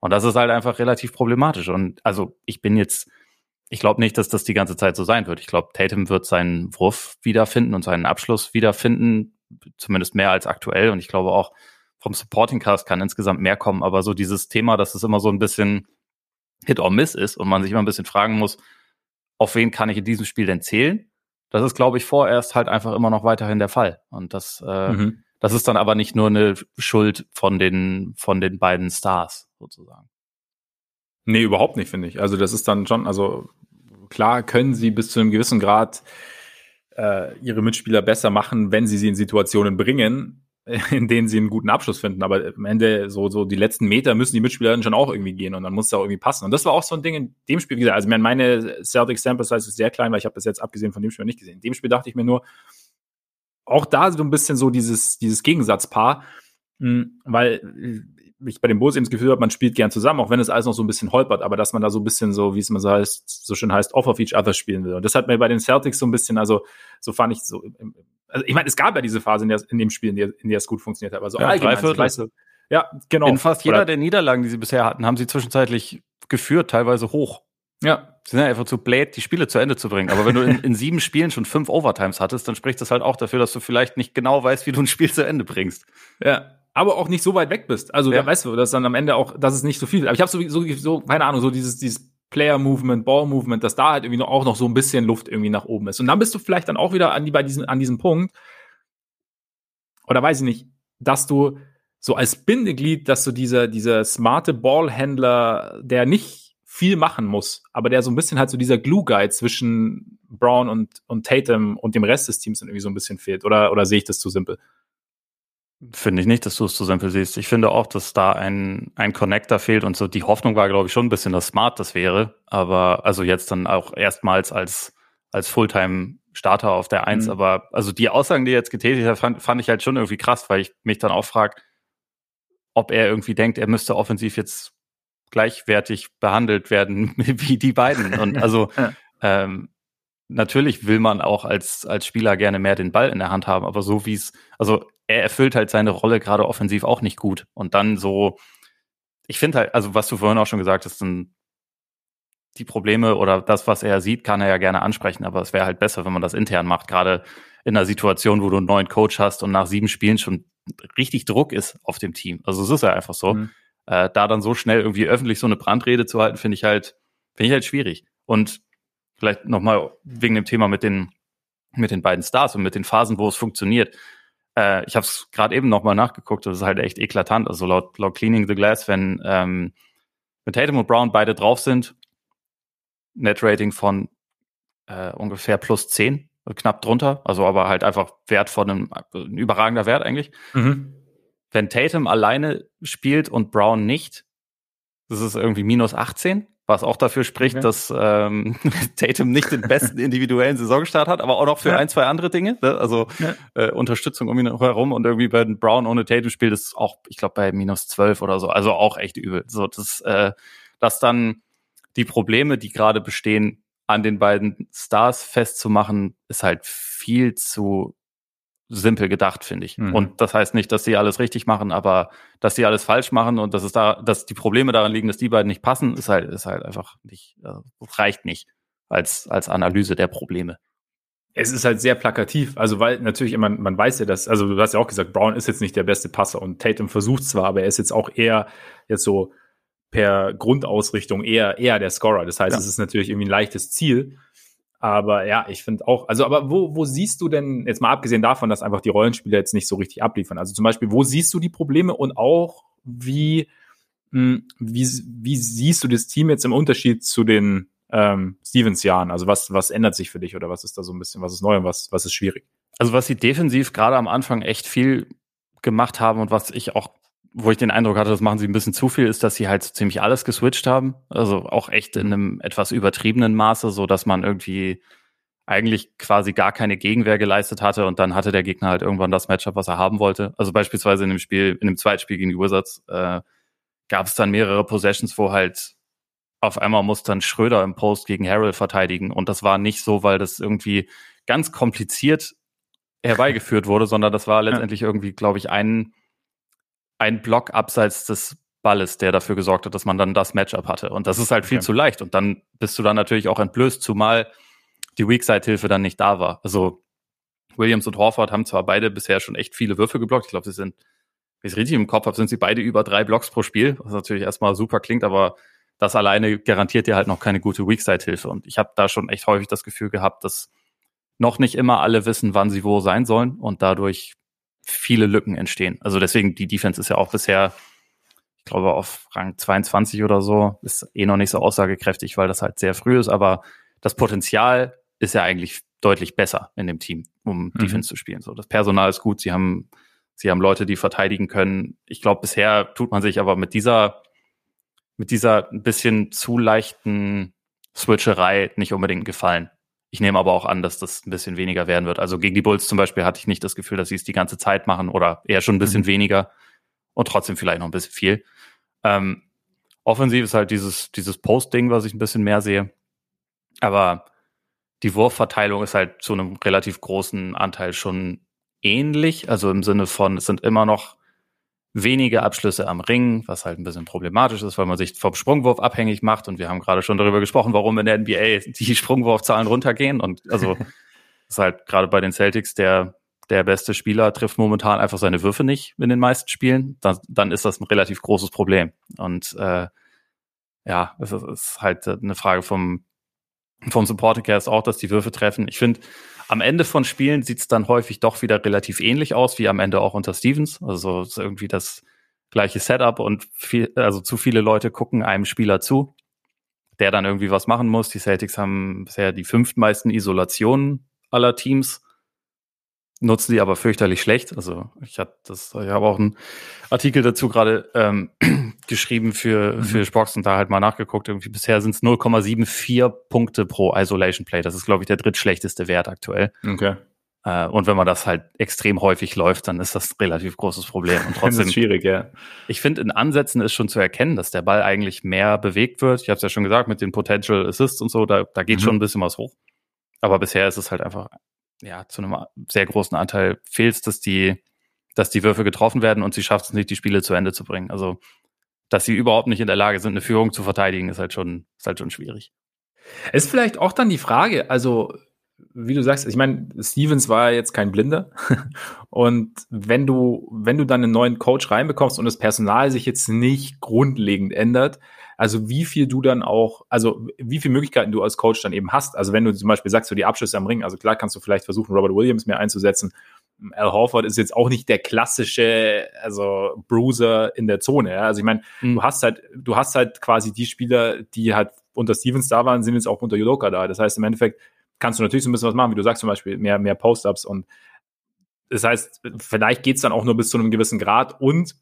Und das ist halt einfach relativ problematisch. Und also ich bin jetzt, ich glaube nicht, dass das die ganze Zeit so sein wird. Ich glaube, Tatum wird seinen Wurf wiederfinden und seinen Abschluss wiederfinden, zumindest mehr als aktuell. Und ich glaube auch, vom Supporting Cast kann insgesamt mehr kommen, aber so dieses Thema, dass es immer so ein bisschen Hit or Miss ist und man sich immer ein bisschen fragen muss, auf wen kann ich in diesem Spiel denn zählen? Das ist, glaube ich, vorerst halt einfach immer noch weiterhin der Fall. Und das, äh, mhm. das ist dann aber nicht nur eine Schuld von den, von den beiden Stars sozusagen. Nee, überhaupt nicht, finde ich. Also das ist dann schon, also klar können sie bis zu einem gewissen Grad äh, ihre Mitspieler besser machen, wenn sie sie in Situationen bringen in denen sie einen guten Abschluss finden. Aber am Ende so, so die letzten Meter müssen die Mitspieler dann schon auch irgendwie gehen und dann muss es auch irgendwie passen. Und das war auch so ein Ding in dem Spiel, wie gesagt, also meine Celtic Sample Size ist sehr klein, weil ich habe das jetzt abgesehen von dem Spiel nicht gesehen. In dem Spiel dachte ich mir nur, auch da so ein bisschen so dieses, dieses Gegensatzpaar, hm, weil ich bei den Bulls eben das Gefühl habe, man spielt gern zusammen, auch wenn es alles noch so ein bisschen holpert, aber dass man da so ein bisschen so, wie es man so heißt, so schön heißt, off of each other spielen will. Und das hat mir bei den Celtics so ein bisschen, also so fand ich so also ich meine, es gab ja diese Phase in, der, in dem Spiel, in der, in der es gut funktioniert hat, aber so ja, allgemein, weißt du, ja, genau. In fast jeder Oder, der Niederlagen, die sie bisher hatten, haben sie zwischenzeitlich geführt, teilweise hoch. Ja. Sie sind ja einfach zu blöd, die Spiele zu Ende zu bringen. Aber wenn du in, in sieben Spielen schon fünf Overtimes hattest, dann spricht das halt auch dafür, dass du vielleicht nicht genau weißt, wie du ein Spiel zu Ende bringst. Ja. Aber auch nicht so weit weg bist. Also, ja. weißt du, dass dann am Ende auch, dass es nicht so viel ist. Aber ich habe so, so, so, keine Ahnung, so dieses, dieses Player-Movement, Ball-Movement, dass da halt irgendwie noch, auch noch so ein bisschen Luft irgendwie nach oben ist. Und dann bist du vielleicht dann auch wieder an, die, bei diesem, an diesem Punkt, oder weiß ich nicht, dass du so als Bindeglied, dass du dieser, dieser smarte Ballhändler, der nicht viel machen muss, aber der so ein bisschen halt so dieser Glue-Guy zwischen Brown und, und Tatum und dem Rest des Teams dann irgendwie so ein bisschen fehlt. Oder, oder sehe ich das zu simpel? Finde ich nicht, dass du es zu simpel siehst. Ich finde auch, dass da ein, ein Connector fehlt und so die Hoffnung war, glaube ich, schon ein bisschen, dass Smart das wäre. Aber also jetzt dann auch erstmals als, als Fulltime Starter auf der Eins. Mhm. Aber also die Aussagen, die er jetzt getätigt hat, fand, fand ich halt schon irgendwie krass, weil ich mich dann auch frage, ob er irgendwie denkt, er müsste offensiv jetzt gleichwertig behandelt werden wie die beiden. Und also ähm, natürlich will man auch als, als Spieler gerne mehr den Ball in der Hand haben, aber so wie es, also er erfüllt halt seine Rolle gerade offensiv auch nicht gut. Und dann so, ich finde halt, also was du vorhin auch schon gesagt hast, dann die Probleme oder das, was er sieht, kann er ja gerne ansprechen, aber es wäre halt besser, wenn man das intern macht, gerade in einer Situation, wo du einen neuen Coach hast und nach sieben Spielen schon richtig Druck ist auf dem Team. Also es ist ja einfach so. Mhm. Äh, da dann so schnell irgendwie öffentlich so eine Brandrede zu halten, finde ich halt, finde ich halt schwierig. Und vielleicht nochmal wegen dem Thema mit den, mit den beiden Stars und mit den Phasen, wo es funktioniert. Äh, ich habe es gerade eben nochmal nachgeguckt, das ist halt echt eklatant. Also laut, laut Cleaning the Glass, wenn, ähm, wenn Tatum und Brown beide drauf sind, Net-Rating von äh, ungefähr plus 10, knapp drunter, also aber halt einfach Wert von einem ein überragender Wert eigentlich. Mhm. Wenn Tatum alleine spielt und Brown nicht, das ist irgendwie minus 18 was auch dafür spricht, okay. dass ähm, Tatum nicht den besten individuellen Saisonstart hat, aber auch noch für ja. ein, zwei andere Dinge. Ne? Also ja. äh, Unterstützung um ihn herum und irgendwie bei Brown ohne Tatum spielt ist auch, ich glaube, bei minus zwölf oder so. Also auch echt übel. So, das, äh, dass dann die Probleme, die gerade bestehen, an den beiden Stars festzumachen, ist halt viel zu simpel gedacht, finde ich. Mhm. Und das heißt nicht, dass sie alles richtig machen, aber dass sie alles falsch machen und dass es da, dass die Probleme daran liegen, dass die beiden nicht passen, ist halt, ist halt einfach nicht, äh, reicht nicht als, als Analyse der Probleme. Es ist halt sehr plakativ, also weil natürlich man, man weiß ja, dass, also du hast ja auch gesagt, Brown ist jetzt nicht der beste Passer und Tatum versucht zwar, aber er ist jetzt auch eher jetzt so per Grundausrichtung eher, eher der Scorer. Das heißt, ja. es ist natürlich irgendwie ein leichtes Ziel. Aber ja, ich finde auch, also aber wo, wo siehst du denn, jetzt mal abgesehen davon, dass einfach die Rollenspieler jetzt nicht so richtig abliefern, also zum Beispiel, wo siehst du die Probleme und auch wie, hm, wie, wie siehst du das Team jetzt im Unterschied zu den ähm, Stevens-Jahren? Also was, was ändert sich für dich oder was ist da so ein bisschen, was ist neu und was, was ist schwierig? Also was sie defensiv gerade am Anfang echt viel gemacht haben und was ich auch wo ich den Eindruck hatte, das machen sie ein bisschen zu viel, ist, dass sie halt ziemlich alles geswitcht haben. Also auch echt in einem etwas übertriebenen Maße, so dass man irgendwie eigentlich quasi gar keine Gegenwehr geleistet hatte und dann hatte der Gegner halt irgendwann das Matchup, was er haben wollte. Also beispielsweise in dem Spiel, in dem Zweitspiel gegen die Wizards, äh, gab es dann mehrere Possessions, wo halt auf einmal muss dann Schröder im Post gegen Harrell verteidigen und das war nicht so, weil das irgendwie ganz kompliziert herbeigeführt wurde, sondern das war letztendlich irgendwie, glaube ich, ein ein Block abseits des Balles, der dafür gesorgt hat, dass man dann das Matchup hatte. Und das ist halt viel okay. zu leicht. Und dann bist du dann natürlich auch entblößt, zumal die Weakside-Hilfe dann nicht da war. Also Williams und Horford haben zwar beide bisher schon echt viele Würfe geblockt. Ich glaube, sie sind, wenn ich es richtig im Kopf habe, sind sie beide über drei Blocks pro Spiel, was natürlich erstmal super klingt, aber das alleine garantiert dir halt noch keine gute Weakside-Hilfe. Und ich habe da schon echt häufig das Gefühl gehabt, dass noch nicht immer alle wissen, wann sie wo sein sollen und dadurch viele Lücken entstehen. Also deswegen, die Defense ist ja auch bisher, ich glaube, auf Rang 22 oder so, ist eh noch nicht so aussagekräftig, weil das halt sehr früh ist, aber das Potenzial ist ja eigentlich deutlich besser in dem Team, um mhm. Defense zu spielen. So, das Personal ist gut, sie haben, sie haben Leute, die verteidigen können. Ich glaube, bisher tut man sich aber mit dieser, mit dieser ein bisschen zu leichten Switcherei nicht unbedingt gefallen. Ich nehme aber auch an, dass das ein bisschen weniger werden wird. Also gegen die Bulls zum Beispiel hatte ich nicht das Gefühl, dass sie es die ganze Zeit machen oder eher schon ein bisschen mhm. weniger und trotzdem vielleicht noch ein bisschen viel. Ähm, offensiv ist halt dieses, dieses Post-Ding, was ich ein bisschen mehr sehe. Aber die Wurfverteilung ist halt zu einem relativ großen Anteil schon ähnlich. Also im Sinne von, es sind immer noch wenige Abschlüsse am Ring, was halt ein bisschen problematisch ist, weil man sich vom Sprungwurf abhängig macht. Und wir haben gerade schon darüber gesprochen, warum in der NBA die Sprungwurfzahlen runtergehen. Und also ist halt gerade bei den Celtics der, der beste Spieler trifft momentan einfach seine Würfe nicht in den meisten Spielen. Dann, dann ist das ein relativ großes Problem. Und äh, ja, es ist halt eine Frage vom, vom Supportercast auch, dass die Würfe treffen. Ich finde, am Ende von Spielen sieht es dann häufig doch wieder relativ ähnlich aus, wie am Ende auch unter Stevens. Also ist irgendwie das gleiche Setup und viel, also zu viele Leute gucken einem Spieler zu, der dann irgendwie was machen muss. Die Celtics haben bisher die fünftmeisten Isolationen aller Teams nutzen die aber fürchterlich schlecht. Also ich habe das, ich habe auch einen Artikel dazu gerade ähm, geschrieben für mhm. für Spox und da halt mal nachgeguckt. Irgendwie bisher sind es 0,74 Punkte pro Isolation Play. Das ist glaube ich der drittschlechteste Wert aktuell. Okay. Äh, und wenn man das halt extrem häufig läuft, dann ist das ein relativ großes Problem. Und trotzdem das ist schwierig, ja. Ich finde, in Ansätzen ist schon zu erkennen, dass der Ball eigentlich mehr bewegt wird. Ich habe es ja schon gesagt mit den Potential Assists und so, da, da geht mhm. schon ein bisschen was hoch. Aber bisher ist es halt einfach ja, zu einem sehr großen Anteil fehlt es, dass die, dass die Würfe getroffen werden und sie schafft es nicht, die Spiele zu Ende zu bringen. Also, dass sie überhaupt nicht in der Lage sind, eine Führung zu verteidigen, ist halt schon, ist halt schon schwierig. Ist vielleicht auch dann die Frage, also, wie du sagst, ich meine, Stevens war jetzt kein Blinder. Und wenn du, wenn du dann einen neuen Coach reinbekommst und das Personal sich jetzt nicht grundlegend ändert, also wie viel du dann auch, also wie viele Möglichkeiten du als Coach dann eben hast. Also wenn du zum Beispiel sagst, du die Abschlüsse am Ring, also klar kannst du vielleicht versuchen, Robert Williams mehr einzusetzen, Al Horford ist jetzt auch nicht der klassische, also Bruiser in der Zone. Ja? Also ich meine, mhm. du hast halt, du hast halt quasi die Spieler, die halt unter Stevens da waren, sind jetzt auch unter Yudoka da. Das heißt, im Endeffekt kannst du natürlich so ein bisschen was machen, wie du sagst zum Beispiel, mehr, mehr Post-Ups und das heißt, vielleicht geht's dann auch nur bis zu einem gewissen Grad und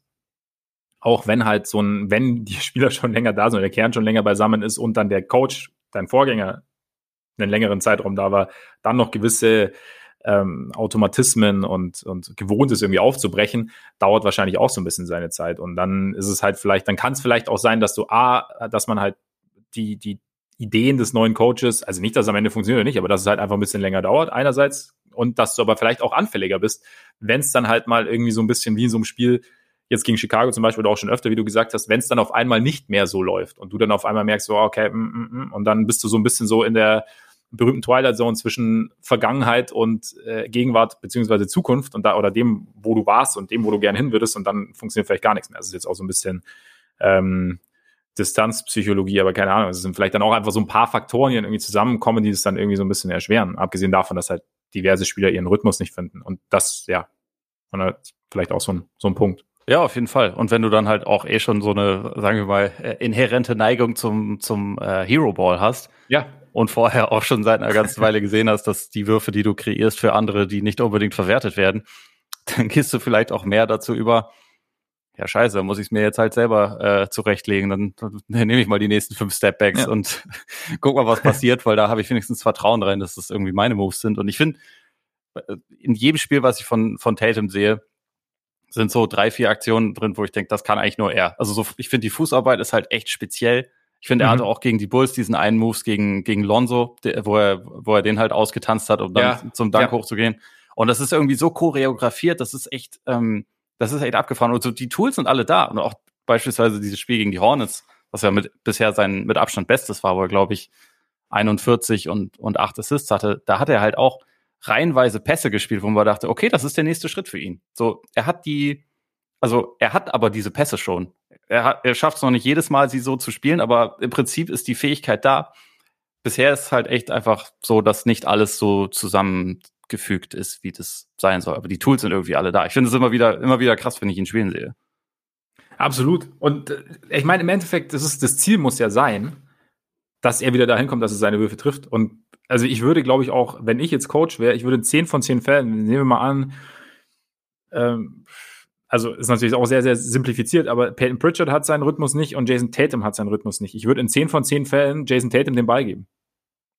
auch wenn halt so ein, wenn die Spieler schon länger da sind, der Kern schon länger beisammen ist und dann der Coach, dein Vorgänger, einen längeren Zeitraum da war, dann noch gewisse ähm, Automatismen und, und Gewohntes irgendwie aufzubrechen, dauert wahrscheinlich auch so ein bisschen seine Zeit. Und dann ist es halt vielleicht, dann kann es vielleicht auch sein, dass du A, dass man halt die, die Ideen des neuen Coaches, also nicht, dass es am Ende funktioniert oder nicht, aber dass es halt einfach ein bisschen länger dauert, einerseits, und dass du aber vielleicht auch anfälliger bist, wenn es dann halt mal irgendwie so ein bisschen wie in so einem Spiel, jetzt gegen Chicago zum Beispiel oder auch schon öfter, wie du gesagt hast, wenn es dann auf einmal nicht mehr so läuft und du dann auf einmal merkst, so, okay, mm, mm, mm, und dann bist du so ein bisschen so in der berühmten Twilight Zone zwischen Vergangenheit und äh, Gegenwart beziehungsweise Zukunft und da oder dem, wo du warst und dem, wo du gern hin würdest und dann funktioniert vielleicht gar nichts mehr. Das ist jetzt auch so ein bisschen ähm, Distanzpsychologie, aber keine Ahnung. Es sind vielleicht dann auch einfach so ein paar Faktoren, die dann irgendwie zusammenkommen, die es dann irgendwie so ein bisschen erschweren. Abgesehen davon, dass halt diverse Spieler ihren Rhythmus nicht finden. Und das, ja, vielleicht auch so ein, so ein Punkt. Ja, auf jeden Fall. Und wenn du dann halt auch eh schon so eine, sagen wir mal, äh, inhärente Neigung zum, zum äh, Hero Ball hast. Ja. Und vorher auch schon seit einer ganzen Weile gesehen hast, dass die Würfe, die du kreierst für andere, die nicht unbedingt verwertet werden, dann gehst du vielleicht auch mehr dazu über, ja scheiße, muss ich es mir jetzt halt selber äh, zurechtlegen. Dann, dann nehme ich mal die nächsten fünf Stepbacks ja. und guck mal, was passiert, weil da habe ich wenigstens Vertrauen rein, dass das irgendwie meine Moves sind. Und ich finde, äh, in jedem Spiel, was ich von, von Tatum sehe, sind so drei, vier Aktionen drin, wo ich denke, das kann eigentlich nur er. Also so, ich finde, die Fußarbeit ist halt echt speziell. Ich finde, mhm. er hatte auch gegen die Bulls diesen einen Moves gegen, gegen Lonzo, der, wo, er, wo er den halt ausgetanzt hat, um dann ja. zum Dank ja. hochzugehen. Und das ist irgendwie so choreografiert, das ist echt, ähm, das ist echt abgefahren. Und so die Tools sind alle da. Und auch beispielsweise dieses Spiel gegen die Hornets, was ja mit bisher sein mit Abstand Bestes war, wo er, glaube ich, 41 und, und 8 Assists hatte, da hat er halt auch reihenweise Pässe gespielt, wo man dachte, okay, das ist der nächste Schritt für ihn. So, er hat die, also er hat aber diese Pässe schon. Er, er schafft es noch nicht jedes Mal, sie so zu spielen, aber im Prinzip ist die Fähigkeit da. Bisher ist halt echt einfach so, dass nicht alles so zusammen gefügt ist, wie das sein soll. Aber die Tools sind irgendwie alle da. Ich finde es immer wieder, immer wieder krass, wenn ich ihn spielen sehe. Absolut. Und äh, ich meine, im Endeffekt, das, ist, das Ziel muss ja sein, dass er wieder dahin kommt, dass er seine Würfe trifft. Und also ich würde, glaube ich, auch, wenn ich jetzt Coach wäre, ich würde in 10 von 10 Fällen, nehmen wir mal an, ähm, also ist natürlich auch sehr, sehr simplifiziert, aber Peyton Pritchard hat seinen Rhythmus nicht und Jason Tatum hat seinen Rhythmus nicht. Ich würde in 10 von 10 Fällen Jason Tatum den Ball geben.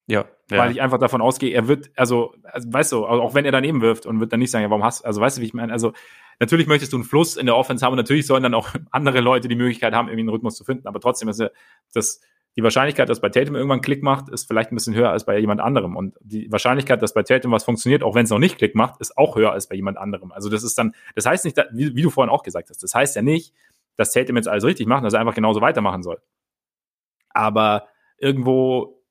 Ja, ja. Weil ich einfach davon ausgehe, er wird, also, also weißt du, auch wenn er daneben wirft und wird dann nicht sagen, ja, warum hast du, also weißt du, wie ich meine? Also, natürlich möchtest du einen Fluss in der Offense haben und natürlich sollen dann auch andere Leute die Möglichkeit haben, irgendwie einen Rhythmus zu finden. Aber trotzdem ist ja das, die Wahrscheinlichkeit, dass bei Tatum irgendwann Klick macht, ist vielleicht ein bisschen höher als bei jemand anderem. Und die Wahrscheinlichkeit, dass bei Tatum was funktioniert, auch wenn es noch nicht Klick macht, ist auch höher als bei jemand anderem. Also das ist dann, das heißt nicht, wie, wie du vorhin auch gesagt hast, das heißt ja nicht, dass Tatum jetzt alles richtig macht, dass er einfach genauso weitermachen soll. Aber irgendwo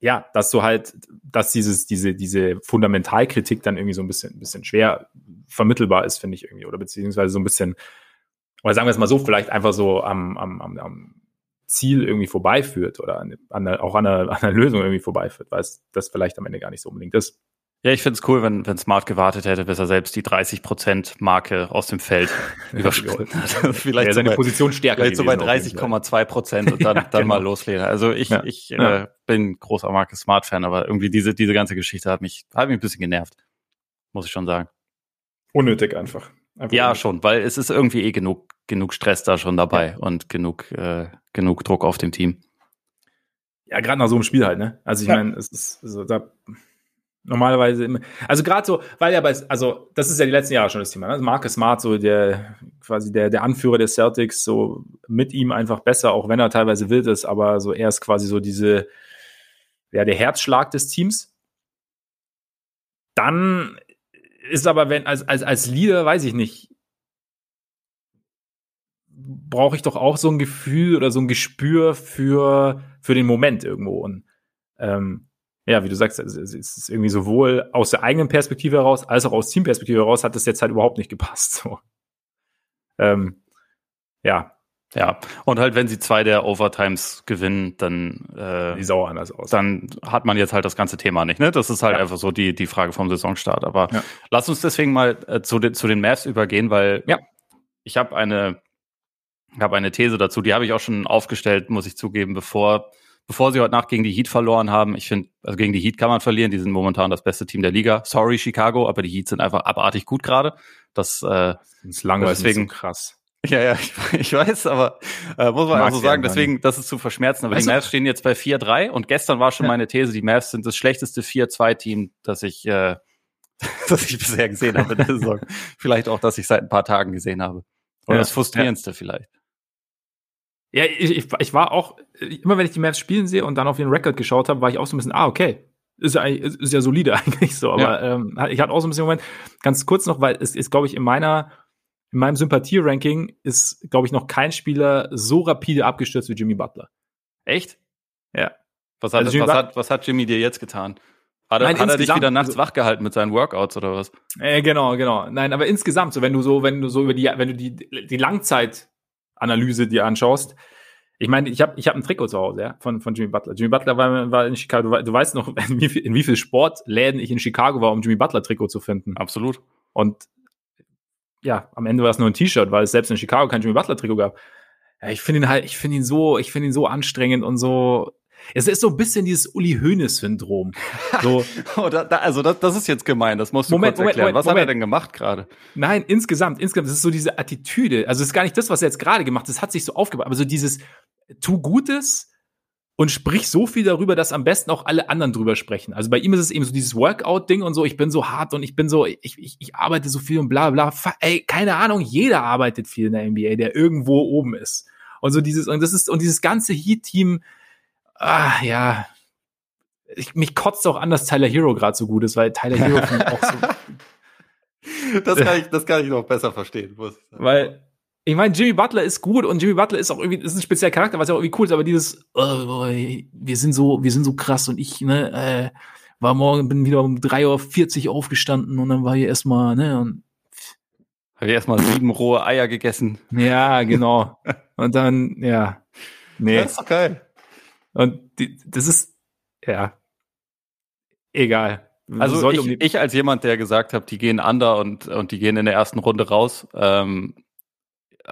ja, dass du halt, dass dieses, diese, diese Fundamentalkritik dann irgendwie so ein bisschen, ein bisschen schwer vermittelbar ist, finde ich irgendwie, oder beziehungsweise so ein bisschen, oder sagen wir es mal so, vielleicht einfach so am, am, am, am Ziel irgendwie vorbeiführt oder an, an, auch an einer, an einer Lösung irgendwie vorbeiführt, weil es das vielleicht am Ende gar nicht so unbedingt ist. Ja, ich finde es cool, wenn, wenn Smart gewartet hätte, bis er selbst die 30%-Marke aus dem Feld überschritten hat. vielleicht ja, seine so Position stärker. Vielleicht so bei 30,2 Prozent und dann, ja, dann genau. mal loslegen. Also ich, ja. ich äh, bin großer Marke Smart-Fan, aber irgendwie diese, diese ganze Geschichte hat mich, hat mich ein bisschen genervt. Muss ich schon sagen. Unnötig einfach. einfach ja, unnötig. schon, weil es ist irgendwie eh genug, genug Stress da schon dabei und genug, äh, genug Druck auf dem Team. Ja, gerade nach so einem Spiel halt, ne? Also ich meine, es ist, also da Normalerweise immer. Also gerade so, weil ja bei, also das ist ja die letzten Jahre schon das Thema. Ne? Also Marcus Smart, so der quasi der, der Anführer der Celtics, so mit ihm einfach besser, auch wenn er teilweise wild ist, aber so er ist quasi so diese, ja, der Herzschlag des Teams. Dann ist aber, wenn, als, als, als Leader, weiß ich nicht, brauche ich doch auch so ein Gefühl oder so ein Gespür für, für den Moment irgendwo. Und ähm, ja, wie du sagst, es ist irgendwie sowohl aus der eigenen Perspektive heraus als auch aus Teamperspektive heraus hat das jetzt halt überhaupt nicht gepasst. So. Ähm, ja, Ja, und halt, wenn sie zwei der Overtimes gewinnen, dann äh, die sauer anders aus. Dann hat man jetzt halt das ganze Thema nicht. Ne? Das ist halt ja. einfach so die, die Frage vom Saisonstart. Aber ja. lass uns deswegen mal äh, zu, den, zu den Mavs übergehen, weil ja. ich habe eine, hab eine These dazu, die habe ich auch schon aufgestellt, muss ich zugeben, bevor, bevor sie heute Nacht gegen die Heat verloren haben. Ich finde, also gegen die Heat kann man verlieren, die sind momentan das beste Team der Liga. Sorry, Chicago, aber die Heat sind einfach abartig gut gerade. Das, äh, das ist langweilig, deswegen so krass. Ja, ja, ich, ich weiß, aber äh, muss man also sagen, deswegen, das ist zu verschmerzen. Aber weißt die Mavs stehen jetzt bei 4-3 und gestern war schon meine These, die Mavs sind das schlechteste 4-2-Team, das ich, äh, das ich bisher gesehen habe in der Saison. vielleicht auch, das ich seit ein paar Tagen gesehen habe. Oder ja. das frustrierendste ja. vielleicht. Ja, ich, ich, ich war auch, immer wenn ich die Mavs spielen sehe und dann auf den Rekord geschaut habe, war ich auch so ein bisschen, ah, okay, ist ja, ist ja solide eigentlich so. Aber ja. ähm, ich hatte auch so ein bisschen Moment, ganz kurz noch, weil es ist, glaube ich, in meiner in meinem Sympathie-Ranking ist, glaube ich, noch kein Spieler so rapide abgestürzt wie Jimmy Butler. Echt? Ja. Was hat, also was, hat, was hat Jimmy dir jetzt getan? Hat, Nein, hat er dich wieder nachts wach gehalten mit seinen Workouts oder was? Äh, genau, genau. Nein, aber insgesamt, so wenn du so, wenn du so über die, wenn du die, die Langzeitanalyse dir anschaust, ich meine, ich habe ich hab ein Trikot zu Hause, ja, von, von Jimmy Butler. Jimmy Butler war, war in Chicago. Du, du weißt noch, in wie, viel, in wie viel Sportläden ich in Chicago war, um Jimmy Butler Trikot zu finden. Absolut. Und ja, am Ende war es nur ein T-Shirt, weil es selbst in Chicago kein Jimmy Butler Trikot gab. Ja, ich finde ihn halt, ich finde ihn so, ich finde ihn so anstrengend und so. Es ist so ein bisschen dieses Uli Hoeneß Syndrom. So. oh, da, da, also das, das ist jetzt gemein. Das musst du Moment, kurz erklären. Moment, Was hat er denn gemacht gerade? Nein, insgesamt, insgesamt, das ist so diese Attitüde. Also es ist gar nicht das, was er jetzt gerade gemacht hat. Das hat sich so aufgebaut. Aber so dieses tu Gutes, und sprich so viel darüber, dass am besten auch alle anderen drüber sprechen. Also bei ihm ist es eben so dieses Workout-Ding und so, ich bin so hart und ich bin so, ich, ich, ich arbeite so viel und bla bla. Ey, keine Ahnung, jeder arbeitet viel in der NBA, der irgendwo oben ist. Und so dieses, und das ist, und dieses ganze Heat-Team, ah, ja, ich, mich kotzt auch an, dass Tyler Hero gerade so gut ist, weil Tyler Hero auch so. das kann ich, das kann ich noch besser verstehen. Muss ich sagen. Weil, ich meine, Jimmy Butler ist gut und Jimmy Butler ist auch irgendwie, ist ein spezieller Charakter, was ja auch irgendwie cool ist, aber dieses, oh, wir sind so, wir sind so krass und ich, ne, äh, war morgen, bin wieder um 3.40 Uhr aufgestanden und dann war hier erstmal, ne, und habe ich erstmal sieben rohe Eier gegessen. Ja, genau. und dann, ja. Nee. Das ist doch geil. Und die, das ist, ja, egal. Also ich, um ich als jemand, der gesagt hat, die gehen under und, und die gehen in der ersten Runde raus, ähm,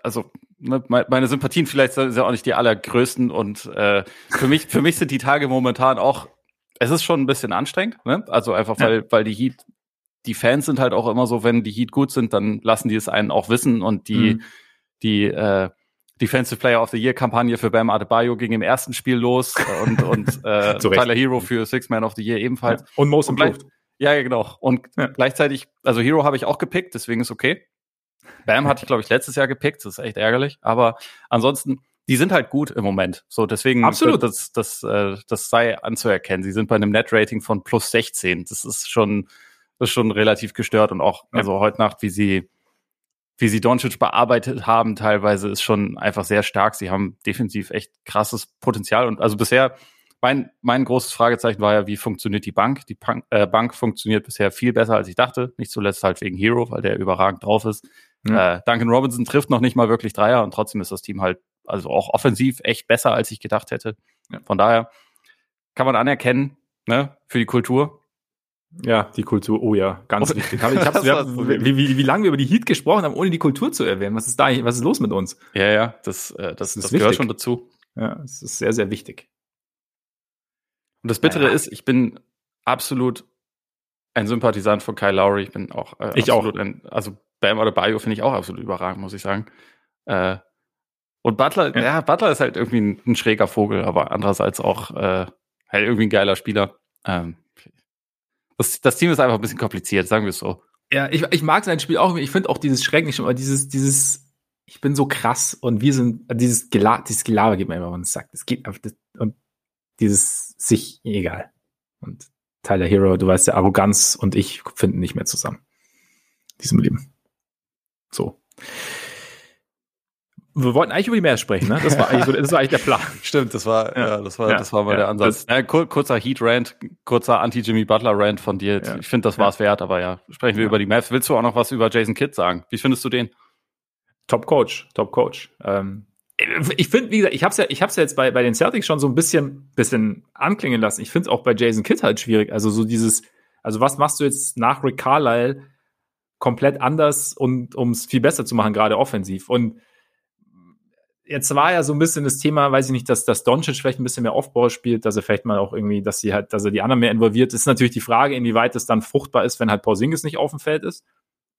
also ne, meine Sympathien vielleicht sind ja auch nicht die allergrößten und äh, für mich für mich sind die Tage momentan auch es ist schon ein bisschen anstrengend, ne? Also einfach weil ja. weil die Heat die Fans sind halt auch immer so, wenn die Heat gut sind, dann lassen die es einen auch wissen und die mhm. die äh, Defensive Player of the Year Kampagne für Bam Adebayo ging im ersten Spiel los und und äh, Tyler Hero für Six Man of the Year ebenfalls ja. und Most Improved. Ja, ja, genau. Und ja. gleichzeitig, also Hero habe ich auch gepickt, deswegen ist okay. Bam hatte ich, glaube ich, letztes Jahr gepickt. Das ist echt ärgerlich. Aber ansonsten, die sind halt gut im Moment. So, deswegen, Absolut. Das, das, äh, das sei anzuerkennen. Sie sind bei einem Net-Rating von plus 16. Das ist schon, das ist schon relativ gestört. Und auch, ja. also heute Nacht, wie sie, wie sie Doncic bearbeitet haben, teilweise ist schon einfach sehr stark. Sie haben defensiv echt krasses Potenzial. Und also bisher, mein, mein großes Fragezeichen war ja, wie funktioniert die Bank? Die Bank, äh, Bank funktioniert bisher viel besser, als ich dachte. Nicht zuletzt halt wegen Hero, weil der überragend drauf ist. Ja. Äh, Duncan Robinson trifft noch nicht mal wirklich Dreier und trotzdem ist das Team halt also auch offensiv echt besser, als ich gedacht hätte. Ja. Von daher kann man anerkennen, ne, für die Kultur. Ja, die Kultur, oh ja, ganz wichtig. Ich hab's, wir haben, wie, wie, wie lange wir über die Heat gesprochen haben, ohne die Kultur zu erwähnen. Was ist da, was ist los mit uns? Ja, ja, das, äh, das, das, das gehört schon dazu. Ja, es ist sehr, sehr wichtig. Und das Bittere ja. ist, ich bin absolut ein Sympathisant von Kyle Lowry. Ich bin auch äh, ich absolut auch. ein, also Bam oder Bio finde ich auch absolut überragend, muss ich sagen. Äh, und Butler, ja. ja. Butler ist halt irgendwie ein, ein, schräger Vogel, aber andererseits auch äh, halt irgendwie ein geiler Spieler. Ähm, das, das Team ist einfach ein bisschen kompliziert, sagen wir es so. Ja, ich, ich mag sein Spiel auch. Ich finde auch dieses Schreck nicht mal, dieses, dieses, ich bin so krass und wir sind, dieses Gelaber, dieses Gelaber geht mir immer, wenn es sagt. Es geht einfach, und dieses sich, egal. Und Tyler Hero, du weißt ja, Arroganz und ich finden nicht mehr zusammen. Diesem Leben. So. Wir wollten eigentlich über die Mavs sprechen, ne? Das war eigentlich, so, das war eigentlich der Plan. Stimmt, das war, ja, ja das war, ja, das war mal der Ansatz. Ja, kur kurzer Heat-Rant, kurzer Anti-Jimmy Butler-Rant von dir. Ich finde, das war es wert, aber ja, sprechen wir über die Mavs. Willst du auch noch was über Jason Kidd sagen? Wie findest du den? Top Coach, Top Coach. Ähm, ich finde, wie gesagt, ich habe es ja, ich hab's ja jetzt bei, bei den Celtics schon so ein bisschen, bisschen anklingen lassen. Ich finde es auch bei Jason Kidd halt schwierig. Also so dieses, also was machst du jetzt nach Rick Carlisle komplett anders und um es viel besser zu machen, gerade offensiv? Und jetzt war ja so ein bisschen das Thema, weiß ich nicht, dass, dass Doncic vielleicht ein bisschen mehr Offball spielt, dass er vielleicht mal auch irgendwie, dass sie halt, dass er die anderen mehr involviert. Ist natürlich die Frage, inwieweit es dann fruchtbar ist, wenn halt Porzingis nicht auf dem Feld ist.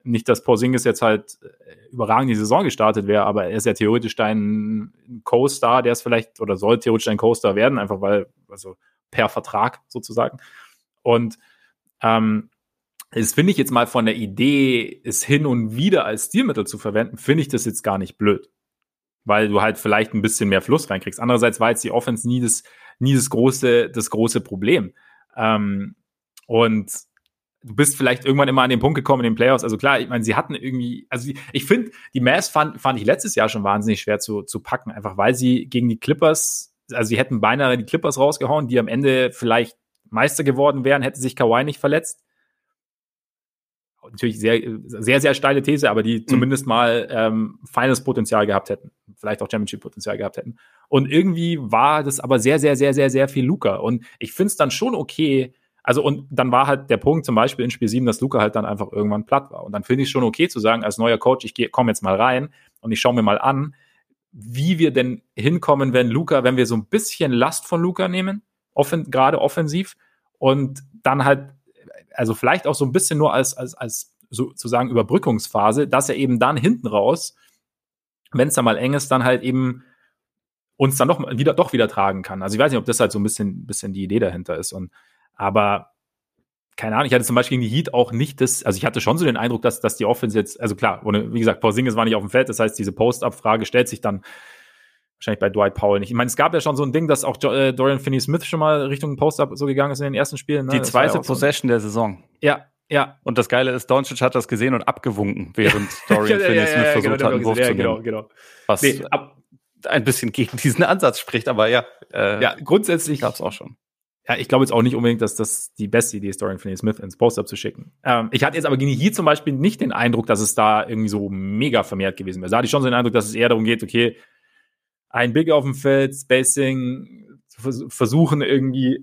Nicht, dass Porzingis jetzt halt äh, überragend die Saison gestartet wäre, aber er ist ja theoretisch ein Co-Star, der ist vielleicht oder soll theoretisch ein Co-Star werden, einfach weil, also per Vertrag sozusagen. Und ähm, das finde ich jetzt mal von der Idee, es hin und wieder als Stilmittel zu verwenden, finde ich das jetzt gar nicht blöd weil du halt vielleicht ein bisschen mehr Fluss reinkriegst. Andererseits war jetzt die Offense nie das, nie das große, das große Problem. Ähm, und du bist vielleicht irgendwann immer an den Punkt gekommen in den Playoffs. Also klar, ich meine, sie hatten irgendwie, also ich finde, die Mavs fand, fand ich letztes Jahr schon wahnsinnig schwer zu, zu packen, einfach weil sie gegen die Clippers, also sie hätten beinahe die Clippers rausgehauen, die am Ende vielleicht Meister geworden wären, hätte sich Kawhi nicht verletzt natürlich sehr, sehr, sehr steile These, aber die mhm. zumindest mal ähm, feines Potenzial gehabt hätten. Vielleicht auch Championship-Potenzial gehabt hätten. Und irgendwie war das aber sehr, sehr, sehr, sehr, sehr viel Luca. Und ich finde es dann schon okay. Also, und dann war halt der Punkt zum Beispiel in Spiel 7, dass Luca halt dann einfach irgendwann platt war. Und dann finde ich schon okay zu sagen, als neuer Coach, ich komme jetzt mal rein und ich schaue mir mal an, wie wir denn hinkommen, wenn Luca, wenn wir so ein bisschen Last von Luca nehmen, offen, gerade offensiv, und dann halt also vielleicht auch so ein bisschen nur als, als, als sozusagen Überbrückungsphase, dass er eben dann hinten raus, wenn es dann mal eng ist, dann halt eben uns dann doch wieder, doch wieder tragen kann. Also ich weiß nicht, ob das halt so ein bisschen, bisschen die Idee dahinter ist. Und, aber keine Ahnung, ich hatte zum Beispiel gegen die Heat auch nicht das, also ich hatte schon so den Eindruck, dass, dass die Offense jetzt, also klar, ohne, wie gesagt, Porzingis war nicht auf dem Feld, das heißt, diese Post-Up-Frage stellt sich dann Wahrscheinlich bei Dwight Powell nicht. Ich meine, es gab ja schon so ein Ding, dass auch äh, Dorian Finney-Smith schon mal Richtung Post-Up so gegangen ist in den ersten Spielen. Ne? Die zweite ja Possession so. der Saison. Ja, ja. Und das Geile ist, Doncic hat das gesehen und abgewunken, während Dorian ja, Finney-Smith ja, versucht genau, hat, einen Wurf zu genau, nehmen. Genau. Was nee, ab, ein bisschen gegen diesen Ansatz spricht, aber ja. Äh, ja, grundsätzlich. Gab es auch schon. Ja, ich glaube jetzt auch nicht unbedingt, dass das die beste Idee ist, Dorian Finney-Smith ins Post-Up zu schicken. Ähm, ich hatte jetzt aber gegen Heat zum Beispiel nicht den Eindruck, dass es da irgendwie so mega vermehrt gewesen wäre. Da hatte ich schon so den Eindruck, dass es eher darum geht, okay, ein Big auf dem Feld, Spacing, versuchen irgendwie äh,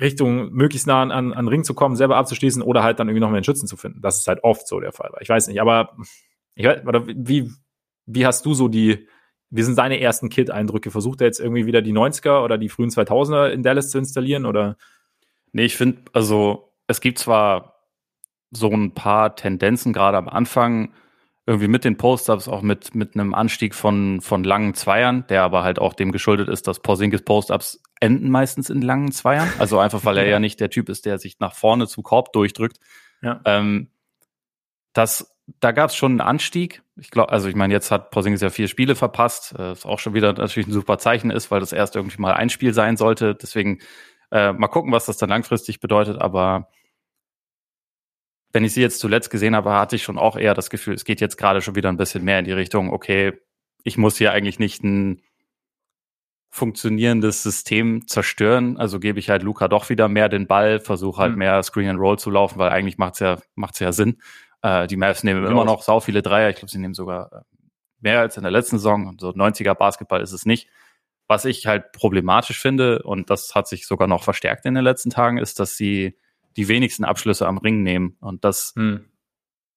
Richtung möglichst nah an, an Ring zu kommen, selber abzuschließen oder halt dann irgendwie noch mehr einen Schützen zu finden. Das ist halt oft so der Fall. Ich weiß nicht, aber ich weiß, oder wie, wie hast du so die, wie sind deine ersten Kit-Eindrücke? Versucht er jetzt irgendwie wieder die 90er oder die frühen 2000er in Dallas zu installieren oder? Nee, ich finde, also es gibt zwar so ein paar Tendenzen gerade am Anfang, irgendwie mit den Post-Ups, auch mit, mit einem Anstieg von, von langen Zweiern, der aber halt auch dem geschuldet ist, dass Porzingis Post-Ups enden meistens in langen Zweiern. Also einfach, weil er ja nicht der Typ ist, der sich nach vorne zum Korb durchdrückt. Ja. Ähm, das, da gab es schon einen Anstieg. Ich glaube, also ich meine, jetzt hat Porzingis ja vier Spiele verpasst, äh, was auch schon wieder natürlich ein super Zeichen ist, weil das erst irgendwie mal ein Spiel sein sollte. Deswegen äh, mal gucken, was das dann langfristig bedeutet, aber wenn ich sie jetzt zuletzt gesehen habe, hatte ich schon auch eher das Gefühl, es geht jetzt gerade schon wieder ein bisschen mehr in die Richtung, okay, ich muss hier eigentlich nicht ein funktionierendes System zerstören. Also gebe ich halt Luca doch wieder mehr den Ball, versuche halt mhm. mehr Screen and Roll zu laufen, weil eigentlich macht's ja, macht's ja Sinn. Äh, die Mavs nehmen genau. immer noch sau viele Dreier. Ich glaube, sie nehmen sogar äh, mehr als in der letzten Saison. Und so 90er Basketball ist es nicht. Was ich halt problematisch finde, und das hat sich sogar noch verstärkt in den letzten Tagen, ist, dass sie die wenigsten Abschlüsse am Ring nehmen. Und das, hm.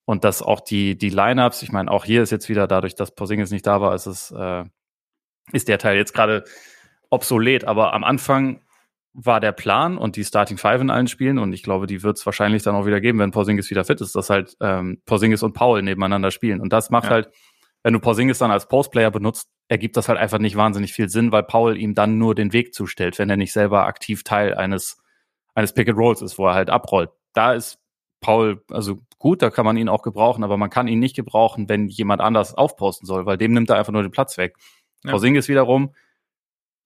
und dass auch die, die Lineups, ich meine, auch hier ist jetzt wieder dadurch, dass Porzingis nicht da war, ist es, äh, ist der Teil jetzt gerade obsolet. Aber am Anfang war der Plan und die Starting Five in allen Spielen und ich glaube, die wird es wahrscheinlich dann auch wieder geben, wenn Porzingis wieder fit ist, dass halt ähm, Porzingis und Paul nebeneinander spielen. Und das macht ja. halt, wenn du Porzingis dann als Postplayer benutzt, ergibt das halt einfach nicht wahnsinnig viel Sinn, weil Paul ihm dann nur den Weg zustellt, wenn er nicht selber aktiv Teil eines eines Pick and Rolls ist, wo er halt abrollt. Da ist Paul, also gut, da kann man ihn auch gebrauchen, aber man kann ihn nicht gebrauchen, wenn jemand anders aufposten soll, weil dem nimmt er einfach nur den Platz weg. Ja. Porzingis wiederum,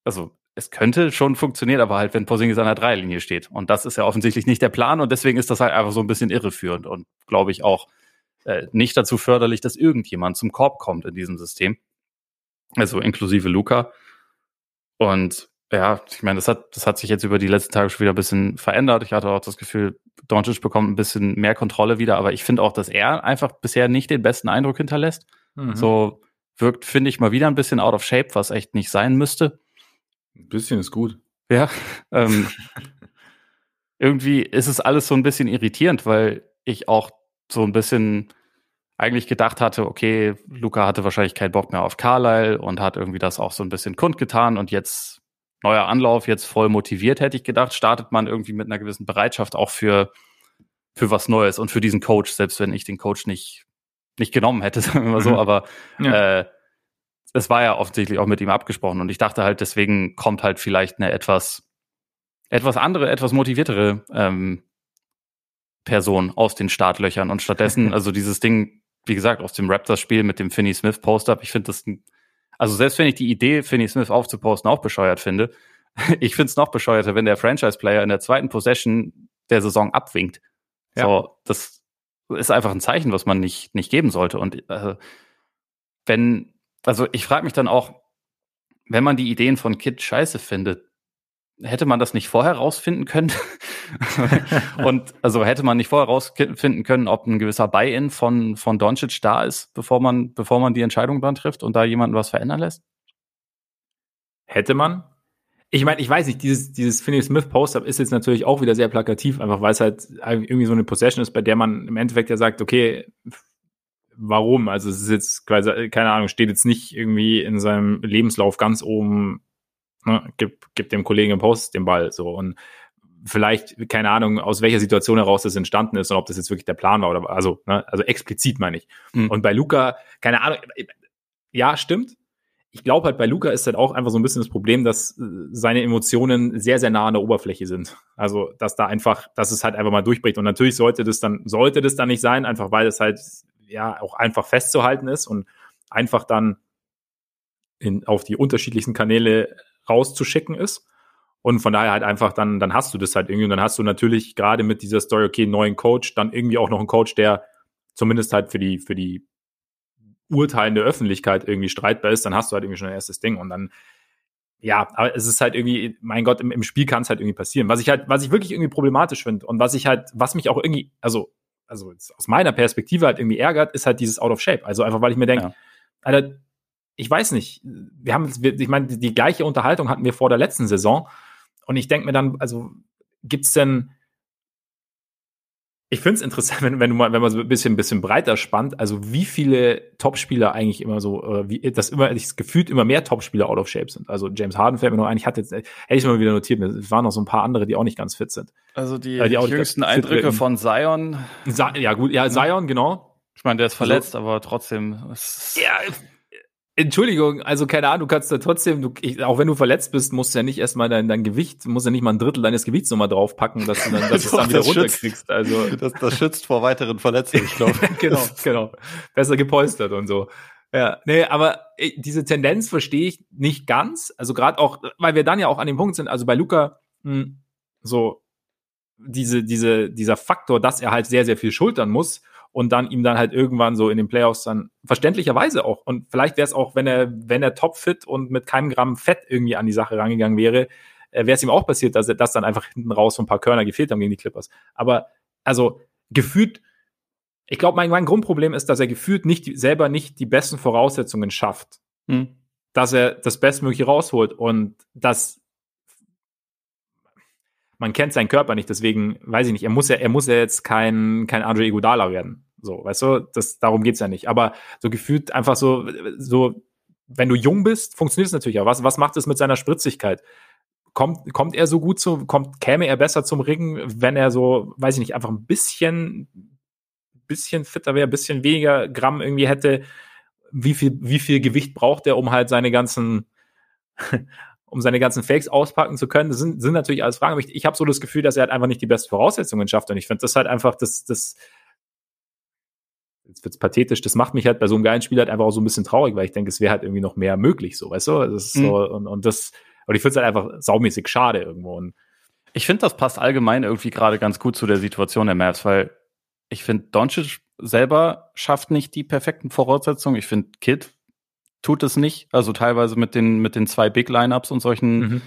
also es könnte schon funktionieren, aber halt, wenn Porzingis an der Dreilinie steht. Und das ist ja offensichtlich nicht der Plan und deswegen ist das halt einfach so ein bisschen irreführend und glaube ich auch äh, nicht dazu förderlich, dass irgendjemand zum Korb kommt in diesem System. Also inklusive Luca. Und ja, ich meine, das hat, das hat sich jetzt über die letzten Tage schon wieder ein bisschen verändert. Ich hatte auch das Gefühl, Doncic bekommt ein bisschen mehr Kontrolle wieder, aber ich finde auch, dass er einfach bisher nicht den besten Eindruck hinterlässt. Mhm. So, wirkt, finde ich, mal wieder ein bisschen out of shape, was echt nicht sein müsste. Ein bisschen ist gut. Ja. Ähm, irgendwie ist es alles so ein bisschen irritierend, weil ich auch so ein bisschen eigentlich gedacht hatte, okay, Luca hatte wahrscheinlich keinen Bock mehr auf Carlyle und hat irgendwie das auch so ein bisschen kundgetan und jetzt neuer Anlauf, jetzt voll motiviert, hätte ich gedacht, startet man irgendwie mit einer gewissen Bereitschaft auch für, für was Neues und für diesen Coach, selbst wenn ich den Coach nicht, nicht genommen hätte, sagen wir mal so, mhm. aber ja. äh, es war ja offensichtlich auch mit ihm abgesprochen und ich dachte halt, deswegen kommt halt vielleicht eine etwas, etwas andere, etwas motiviertere ähm, Person aus den Startlöchern und stattdessen, also dieses Ding, wie gesagt, aus dem Raptors-Spiel mit dem Finney Smith Post-Up, ich finde das also selbst wenn ich die Idee, Finney Smith aufzuposten, auch bescheuert finde, ich finde es noch bescheuerter, wenn der Franchise-Player in der zweiten Possession der Saison abwinkt. Ja. So, das ist einfach ein Zeichen, was man nicht, nicht geben sollte. Und äh, wenn, also ich frage mich dann auch, wenn man die Ideen von Kid scheiße findet, hätte man das nicht vorher rausfinden können? und also hätte man nicht vorher rausfinden können, ob ein gewisser Buy-in von, von Doncic da ist, bevor man, bevor man die Entscheidung dann trifft und da jemanden was verändern lässt? Hätte man. Ich meine, ich weiß nicht, dieses, dieses Finney Smith Post-Up ist jetzt natürlich auch wieder sehr plakativ, einfach weil es halt irgendwie so eine Possession ist, bei der man im Endeffekt ja sagt, okay, warum? Also es ist jetzt quasi, keine Ahnung, steht jetzt nicht irgendwie in seinem Lebenslauf ganz oben ne, gib, gib dem Kollegen im Post den Ball so und vielleicht, keine Ahnung, aus welcher Situation heraus das entstanden ist und ob das jetzt wirklich der Plan war oder also, ne, also explizit meine ich. Mhm. Und bei Luca, keine Ahnung, ja, stimmt. Ich glaube halt, bei Luca ist halt auch einfach so ein bisschen das Problem, dass äh, seine Emotionen sehr, sehr nah an der Oberfläche sind. Also, dass da einfach, dass es halt einfach mal durchbricht. Und natürlich sollte das dann, sollte das dann nicht sein, einfach weil es halt ja auch einfach festzuhalten ist und einfach dann in, auf die unterschiedlichsten Kanäle rauszuschicken ist. Und von daher halt einfach dann, dann hast du das halt irgendwie. Und dann hast du natürlich gerade mit dieser Story, okay, neuen Coach, dann irgendwie auch noch einen Coach, der zumindest halt für die, für die urteilende Öffentlichkeit irgendwie streitbar ist, dann hast du halt irgendwie schon ein erstes Ding. Und dann, ja, aber es ist halt irgendwie, mein Gott, im, im Spiel kann es halt irgendwie passieren. Was ich halt, was ich wirklich irgendwie problematisch finde und was ich halt, was mich auch irgendwie, also, also aus meiner Perspektive halt irgendwie ärgert, ist halt dieses Out of Shape. Also einfach, weil ich mir denke, ja. Alter, ich weiß nicht, wir haben, ich meine, die, die gleiche Unterhaltung hatten wir vor der letzten Saison. Und ich denke mir dann, also gibt's denn, ich finde es interessant, wenn, wenn, du mal, wenn man so ein bisschen, ein bisschen breiter spannt, also wie viele Topspieler eigentlich immer so, äh, wie, das immer, das gefühlt immer mehr Topspieler out of shape sind. Also James Harden fällt mir noch ein, ich hatte jetzt, hätte ich mal wieder notiert, es waren noch so ein paar andere, die auch nicht ganz fit sind. Also die, äh, die jüngsten Eindrücke von Zion. ja, gut, ja, Zion, genau. Ich meine, der ist verletzt, also, aber trotzdem. Ja, Entschuldigung, also keine Ahnung, du kannst da trotzdem, du, ich, auch wenn du verletzt bist, musst du ja nicht erstmal dein, dein Gewicht, musst ja nicht mal ein Drittel deines Gewichts nochmal draufpacken, dass du dann, dass es dann wieder runterkriegst. Also das, das schützt vor weiteren Verletzungen, ich glaube. genau, genau. Besser gepolstert und so. Ja, nee, aber äh, diese Tendenz verstehe ich nicht ganz. Also gerade auch, weil wir dann ja auch an dem Punkt sind, also bei Luca, mh, hm, so diese, diese, dieser Faktor, dass er halt sehr, sehr viel schultern muss und dann ihm dann halt irgendwann so in den Playoffs dann verständlicherweise auch. Und vielleicht wäre es auch, wenn er, wenn er topfit und mit keinem Gramm Fett irgendwie an die Sache rangegangen wäre, äh, wäre es ihm auch passiert, dass er das dann einfach hinten raus so ein paar Körner gefehlt haben gegen die Clippers. Aber also gefühlt, ich glaube, mein, mein Grundproblem ist, dass er gefühlt nicht selber nicht die besten Voraussetzungen schafft. Hm. Dass er das Bestmögliche rausholt und dass man kennt seinen Körper nicht, deswegen weiß ich nicht, er muss ja, er muss ja jetzt kein, kein Andre Iguodala werden. So, weißt du, das, darum geht's ja nicht. Aber so gefühlt einfach so, so, wenn du jung bist, funktioniert es natürlich auch. Was, was macht es mit seiner Spritzigkeit? Kommt, kommt er so gut zu, kommt, käme er besser zum Ringen, wenn er so, weiß ich nicht, einfach ein bisschen, bisschen fitter wäre, bisschen weniger Gramm irgendwie hätte? Wie viel, wie viel Gewicht braucht er, um halt seine ganzen, um seine ganzen Fakes auspacken zu können. Das sind, sind natürlich alles Fragen, aber ich, ich habe so das Gefühl, dass er halt einfach nicht die besten Voraussetzungen schafft. Und ich finde das halt einfach, das, das, jetzt wird's pathetisch, das macht mich halt bei so einem geilen Spiel halt einfach auch so ein bisschen traurig, weil ich denke, es wäre halt irgendwie noch mehr möglich, so, weißt du? Das mhm. so, und, und das, und ich finde es halt einfach saumäßig schade irgendwo. Und ich finde, das passt allgemein irgendwie gerade ganz gut zu der Situation der Mavs, weil ich finde, Doncic selber schafft nicht die perfekten Voraussetzungen. Ich finde, Kid tut es nicht. Also teilweise mit den, mit den zwei Big Lineups und solchen, mhm.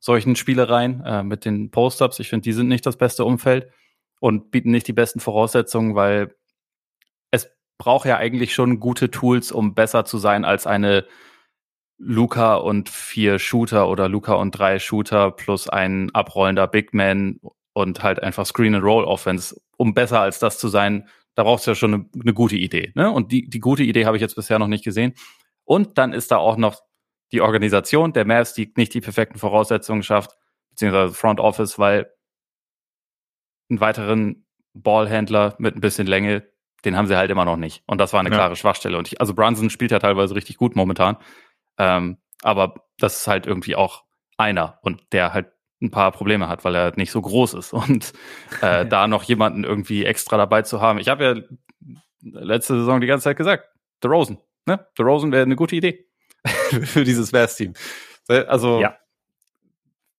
solchen Spielereien, äh, mit den Post-Ups. Ich finde, die sind nicht das beste Umfeld und bieten nicht die besten Voraussetzungen, weil es braucht ja eigentlich schon gute Tools, um besser zu sein als eine Luca und vier Shooter oder Luca und drei Shooter plus ein abrollender Big Man und halt einfach Screen and Roll Offense, um besser als das zu sein, da brauchst du ja schon eine, eine gute Idee. Ne? Und die, die gute Idee habe ich jetzt bisher noch nicht gesehen. Und dann ist da auch noch die Organisation der Mavs, die nicht die perfekten Voraussetzungen schafft, beziehungsweise Front Office, weil einen weiteren Ballhändler mit ein bisschen Länge, den haben sie halt immer noch nicht. Und das war eine ja. klare Schwachstelle. Und ich, also Brunson spielt ja teilweise richtig gut momentan. Ähm, aber das ist halt irgendwie auch einer und der halt ein paar Probleme hat, weil er nicht so groß ist. Und äh, da noch jemanden irgendwie extra dabei zu haben. Ich habe ja letzte Saison die ganze Zeit gesagt, The Rosen. Ne? The Rosen wäre eine gute Idee für dieses Bears-Team. Also ja.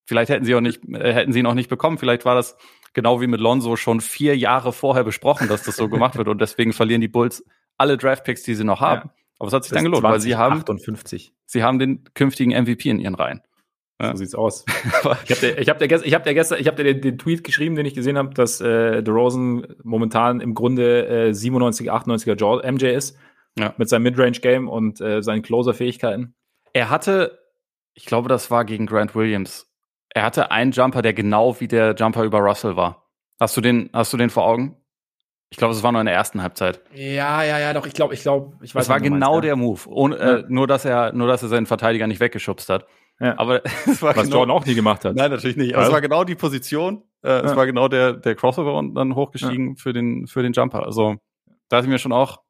vielleicht hätten sie auch nicht, äh, hätten sie ihn auch nicht bekommen. Vielleicht war das genau wie mit Lonzo schon vier Jahre vorher besprochen, dass das so gemacht wird und deswegen verlieren die Bulls alle Draftpicks, die sie noch haben. Ja. Aber es hat sich dann gelohnt, 20, weil sie haben 58. Sie haben den künftigen MVP in ihren Reihen. Ja. So sieht's aus. ich habe ich hab der, ich hab der gestern, ich habe dir den, den, Tweet geschrieben, den ich gesehen habe, dass äh, DeRozan momentan im Grunde äh, 97, 98er MJ ist. Ja. Mit seinem Midrange-Game und äh, seinen Closer-Fähigkeiten. Er hatte, ich glaube, das war gegen Grant Williams. Er hatte einen Jumper, der genau wie der Jumper über Russell war. Hast du den, hast du den vor Augen? Ich glaube, es war nur in der ersten Halbzeit. Ja, ja, ja, doch. Ich glaube, ich glaube, ich weiß. Es war genau meinst, der Move, ohne, ja. äh, nur dass er, nur dass er seinen Verteidiger nicht weggeschubst hat. Ja. Aber es war was genau, Jordan auch nie gemacht hat. Nein, natürlich nicht. Aber es war genau die Position. Äh, ja. Es war genau der der Crossover und dann hochgestiegen für den für den Jumper. Also da ist mir schon auch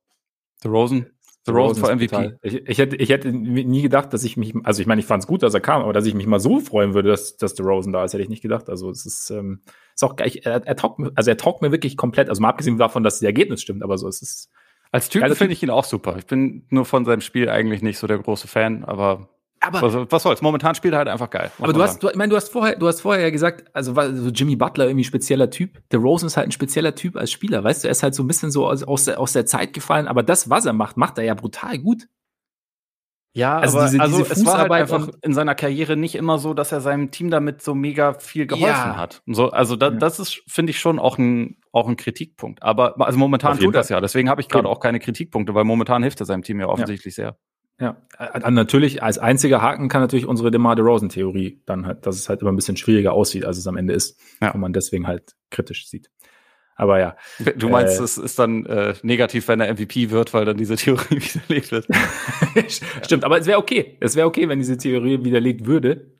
The Rosen The Rosen for MVP. Ich, ich, hätte, ich hätte nie gedacht, dass ich mich, also ich meine, ich fand es gut, dass er kam, aber dass ich mich mal so freuen würde, dass, dass The Rosen da ist, hätte ich nicht gedacht. Also es ist, ähm, ist auch gleich, er, er taugt mir, also er taugt mir wirklich komplett, also mal abgesehen davon, dass das Ergebnis stimmt, aber so es ist. Als Typ finde ich ihn auch super. Ich bin nur von seinem Spiel eigentlich nicht so der große Fan, aber aber was, was soll's? Momentan spielt er halt einfach geil. Aber du hast, du, ich meine, du hast vorher, du hast vorher ja gesagt, also so Jimmy Butler irgendwie spezieller Typ. Der Rosen ist halt ein spezieller Typ als Spieler, weißt du? Er ist halt so ein bisschen so aus, aus, der, aus der Zeit gefallen, aber das, was er macht, macht er ja brutal gut. Ja, also, aber, diese, also diese es war halt einfach in seiner Karriere nicht immer so, dass er seinem Team damit so mega viel geholfen ja. hat. So, also da, ja. das ist, finde ich, schon auch ein, auch ein Kritikpunkt. Aber also momentan tut das ja. Deswegen habe ich gerade auch keine Kritikpunkte, weil momentan hilft er seinem Team ja offensichtlich ja. sehr. Ja, äh, natürlich als einziger Haken kann natürlich unsere DeMar DeRozan-Theorie dann halt, dass es halt immer ein bisschen schwieriger aussieht, als es am Ende ist, ja. und man deswegen halt kritisch sieht. Aber ja. Du meinst, äh, es ist dann äh, negativ, wenn er MVP wird, weil dann diese Theorie widerlegt wird. Stimmt, aber es wäre okay. Es wäre okay, wenn diese Theorie widerlegt würde.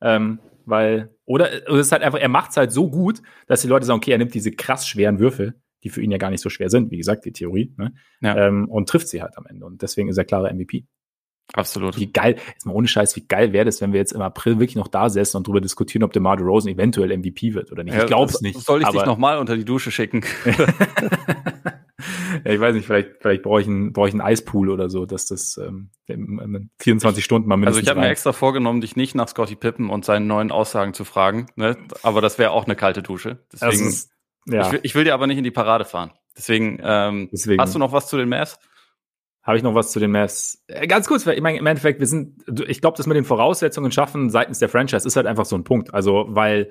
Ähm, weil, oder, oder es ist halt einfach, er macht es halt so gut, dass die Leute sagen, okay, er nimmt diese krass schweren Würfel die für ihn ja gar nicht so schwer sind, wie gesagt, die Theorie, ne? ja. ähm, und trifft sie halt am Ende. Und deswegen ist er klarer MVP. Absolut. Wie geil, jetzt mal ohne Scheiß, wie geil wäre das, wenn wir jetzt im April wirklich noch da sitzen und darüber diskutieren, ob DeMar Rosen eventuell MVP wird oder nicht. Ja, ich glaube es nicht. Soll ich dich nochmal unter die Dusche schicken? ja, ich weiß nicht, vielleicht, vielleicht brauche ich, einen, brauche ich einen Eispool oder so, dass das ähm, in 24 Stunden mal mindestens Also ich habe mir extra vorgenommen, dich nicht nach Scotty Pippen und seinen neuen Aussagen zu fragen, ne? aber das wäre auch eine kalte Dusche. Deswegen ist, ja. Ich will, ich will dir aber nicht in die Parade fahren. Deswegen, ähm, Deswegen. hast du noch was zu den Mavs? Habe ich noch was zu den Mavs? Äh, ganz kurz, ich meine, im Endeffekt, wir sind, ich glaube, das mit den Voraussetzungen schaffen seitens der Franchise ist halt einfach so ein Punkt. Also, weil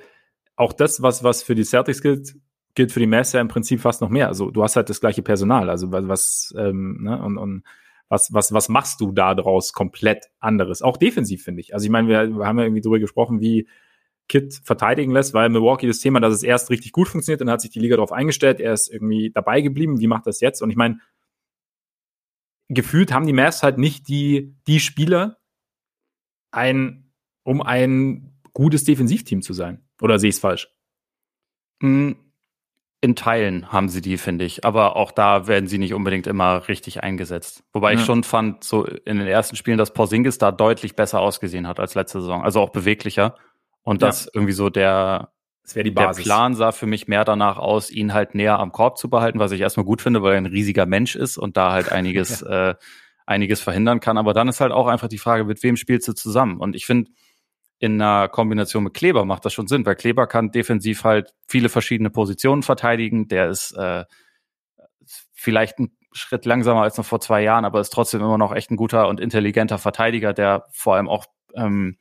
auch das, was, was für die Celtics gilt, gilt für die Mavs ja im Prinzip fast noch mehr. Also, du hast halt das gleiche Personal. Also, was, ähm, ne, und, und was, was, was machst du da draus komplett anderes? Auch defensiv, finde ich. Also, ich meine, wir, wir haben ja irgendwie drüber gesprochen, wie Kit verteidigen lässt, weil Milwaukee das Thema, dass es erst richtig gut funktioniert, dann hat sich die Liga darauf eingestellt, er ist irgendwie dabei geblieben, wie macht das jetzt? Und ich meine, gefühlt haben die Mavs halt nicht die, die Spieler, ein, um ein gutes Defensivteam zu sein. Oder sehe ich es falsch? Hm, in Teilen haben sie die, finde ich. Aber auch da werden sie nicht unbedingt immer richtig eingesetzt. Wobei ja. ich schon fand, so in den ersten Spielen, dass Porzingis da deutlich besser ausgesehen hat als letzte Saison. Also auch beweglicher. Und ja. das irgendwie so der, das wäre die Basis. Der Plan sah für mich mehr danach aus, ihn halt näher am Korb zu behalten, was ich erstmal gut finde, weil er ein riesiger Mensch ist und da halt einiges, ja. äh, einiges verhindern kann. Aber dann ist halt auch einfach die Frage, mit wem spielst du zusammen? Und ich finde, in einer Kombination mit Kleber macht das schon Sinn, weil Kleber kann defensiv halt viele verschiedene Positionen verteidigen. Der ist äh, vielleicht ein Schritt langsamer als noch vor zwei Jahren, aber ist trotzdem immer noch echt ein guter und intelligenter Verteidiger, der vor allem auch ähm,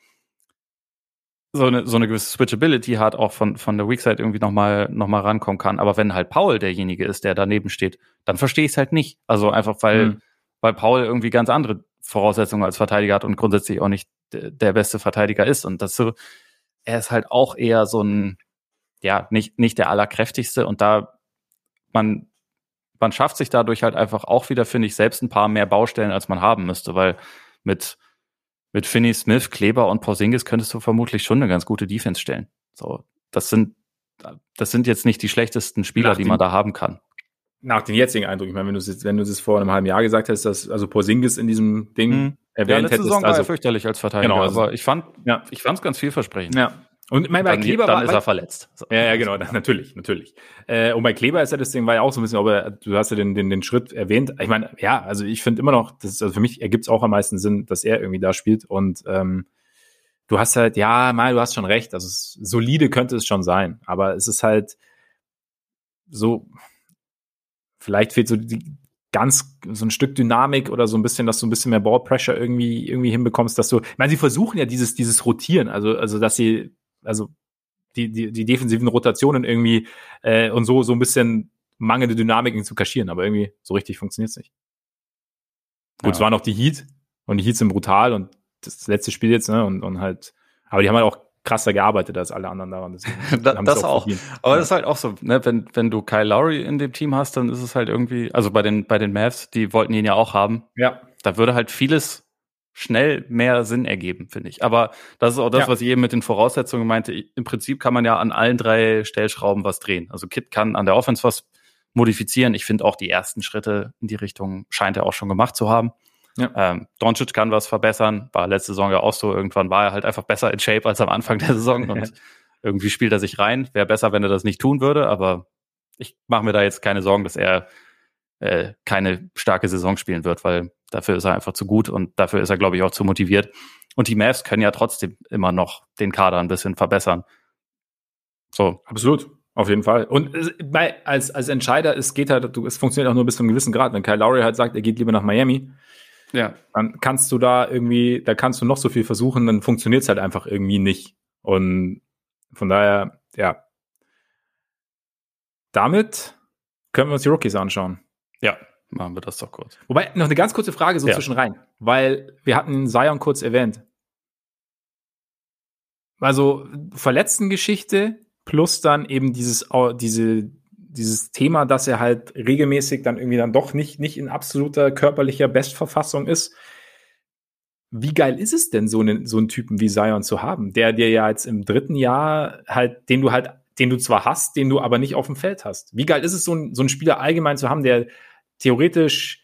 so eine, so eine gewisse Switchability hat, auch von, von der Weakside irgendwie nochmal noch mal rankommen kann. Aber wenn halt Paul derjenige ist, der daneben steht, dann verstehe ich es halt nicht. Also einfach, weil, mhm. weil Paul irgendwie ganz andere Voraussetzungen als Verteidiger hat und grundsätzlich auch nicht der beste Verteidiger ist. Und das so, er ist halt auch eher so ein, ja, nicht, nicht der allerkräftigste und da man, man schafft sich dadurch halt einfach auch wieder, finde ich, selbst ein paar mehr Baustellen, als man haben müsste, weil mit, mit Finney Smith, Kleber und Porzingis könntest du vermutlich schon eine ganz gute Defense stellen. So, das sind, das sind jetzt nicht die schlechtesten Spieler, die man da haben kann nach den jetzigen Eindruck, ich meine, wenn du es wenn du es vor einem halben Jahr gesagt hättest, dass also Porzingis in diesem Ding mhm. erwähnt ja, letzte hättest, Saison also, war er fürchterlich als Verteidiger, genau, also, aber ich fand ja. ich fand es ganz vielversprechend. Ja. Und mein, bei dann, Kleber dann war, ist er verletzt. So. Ja, ja, genau, natürlich, natürlich. Äh, und bei Kleber ist ja das Ding, war ja auch so ein bisschen, aber du hast ja den, den, den Schritt erwähnt. Ich meine, ja, also ich finde immer noch, das ist, also für mich ergibt es auch am meisten Sinn, dass er irgendwie da spielt. Und ähm, du hast halt, ja, mal, du hast schon recht. Also solide könnte es schon sein, aber es ist halt so, vielleicht fehlt so die ganz so ein Stück Dynamik oder so ein bisschen, dass du ein bisschen mehr Ballpressure irgendwie irgendwie hinbekommst, dass du, ich meine, sie versuchen ja dieses dieses Rotieren, also also dass sie also die die, die defensiven Rotationen irgendwie äh, und so so ein bisschen mangelnde Dynamik zu kaschieren, aber irgendwie so richtig funktioniert's nicht. Gut, ja. es waren noch die Heat und die Heats sind brutal und das letzte Spiel jetzt, ne, und, und halt, aber die haben halt auch krasser gearbeitet als alle anderen daran. da, das auch. auch. Aber ja. das ist halt auch so, ne, wenn, wenn du Kyle Lowry in dem Team hast, dann ist es halt irgendwie, also bei den, bei den Mavs, die wollten ihn ja auch haben. Ja. Da würde halt vieles schnell mehr Sinn ergeben, finde ich. Aber das ist auch das, ja. was ich eben mit den Voraussetzungen meinte. Im Prinzip kann man ja an allen drei Stellschrauben was drehen. Also Kit kann an der Offense was modifizieren. Ich finde auch die ersten Schritte in die Richtung scheint er auch schon gemacht zu haben. Ja. Ähm, Doncic kann was verbessern, war letzte Saison ja auch so. Irgendwann war er halt einfach besser in Shape als am Anfang der Saison und irgendwie spielt er sich rein. Wäre besser, wenn er das nicht tun würde, aber ich mache mir da jetzt keine Sorgen, dass er äh, keine starke Saison spielen wird, weil dafür ist er einfach zu gut und dafür ist er, glaube ich, auch zu motiviert. Und die Mavs können ja trotzdem immer noch den Kader ein bisschen verbessern. So. Absolut. Auf jeden Fall. Und bei, als, als Entscheider, es geht halt, es funktioniert auch nur bis zu einem gewissen Grad. Wenn Kyle Lowry halt sagt, er geht lieber nach Miami, ja. Dann kannst du da irgendwie, da kannst du noch so viel versuchen, dann funktioniert es halt einfach irgendwie nicht. Und von daher, ja. Damit können wir uns die Rookies anschauen. Ja, machen wir das doch kurz. Wobei, noch eine ganz kurze Frage so ja. zwischen rein, weil wir hatten Zion kurz erwähnt. Also Verletzten-Geschichte plus dann eben dieses, diese, dieses Thema, dass er halt regelmäßig dann irgendwie dann doch nicht, nicht in absoluter körperlicher Bestverfassung ist. Wie geil ist es denn, so einen, so einen Typen wie Zion zu haben, der dir ja jetzt im dritten Jahr halt, den du halt, den du zwar hast, den du aber nicht auf dem Feld hast. Wie geil ist es, so, ein, so einen Spieler allgemein zu haben, der theoretisch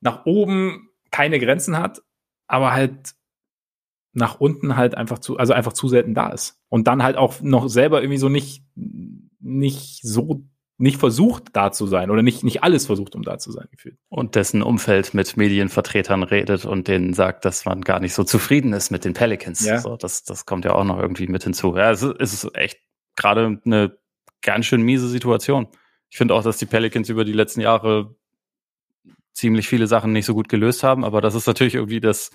nach oben keine Grenzen hat, aber halt nach unten halt einfach zu, also einfach zu selten da ist. Und dann halt auch noch selber irgendwie so nicht, nicht so nicht versucht, da zu sein oder nicht, nicht alles versucht, um da zu sein, gefühlt. Und dessen Umfeld mit Medienvertretern redet und denen sagt, dass man gar nicht so zufrieden ist mit den Pelicans. Ja. So, das, das kommt ja auch noch irgendwie mit hinzu. Ja, es ist echt gerade eine ganz schön miese Situation. Ich finde auch, dass die Pelicans über die letzten Jahre ziemlich viele Sachen nicht so gut gelöst haben, aber das ist natürlich irgendwie das,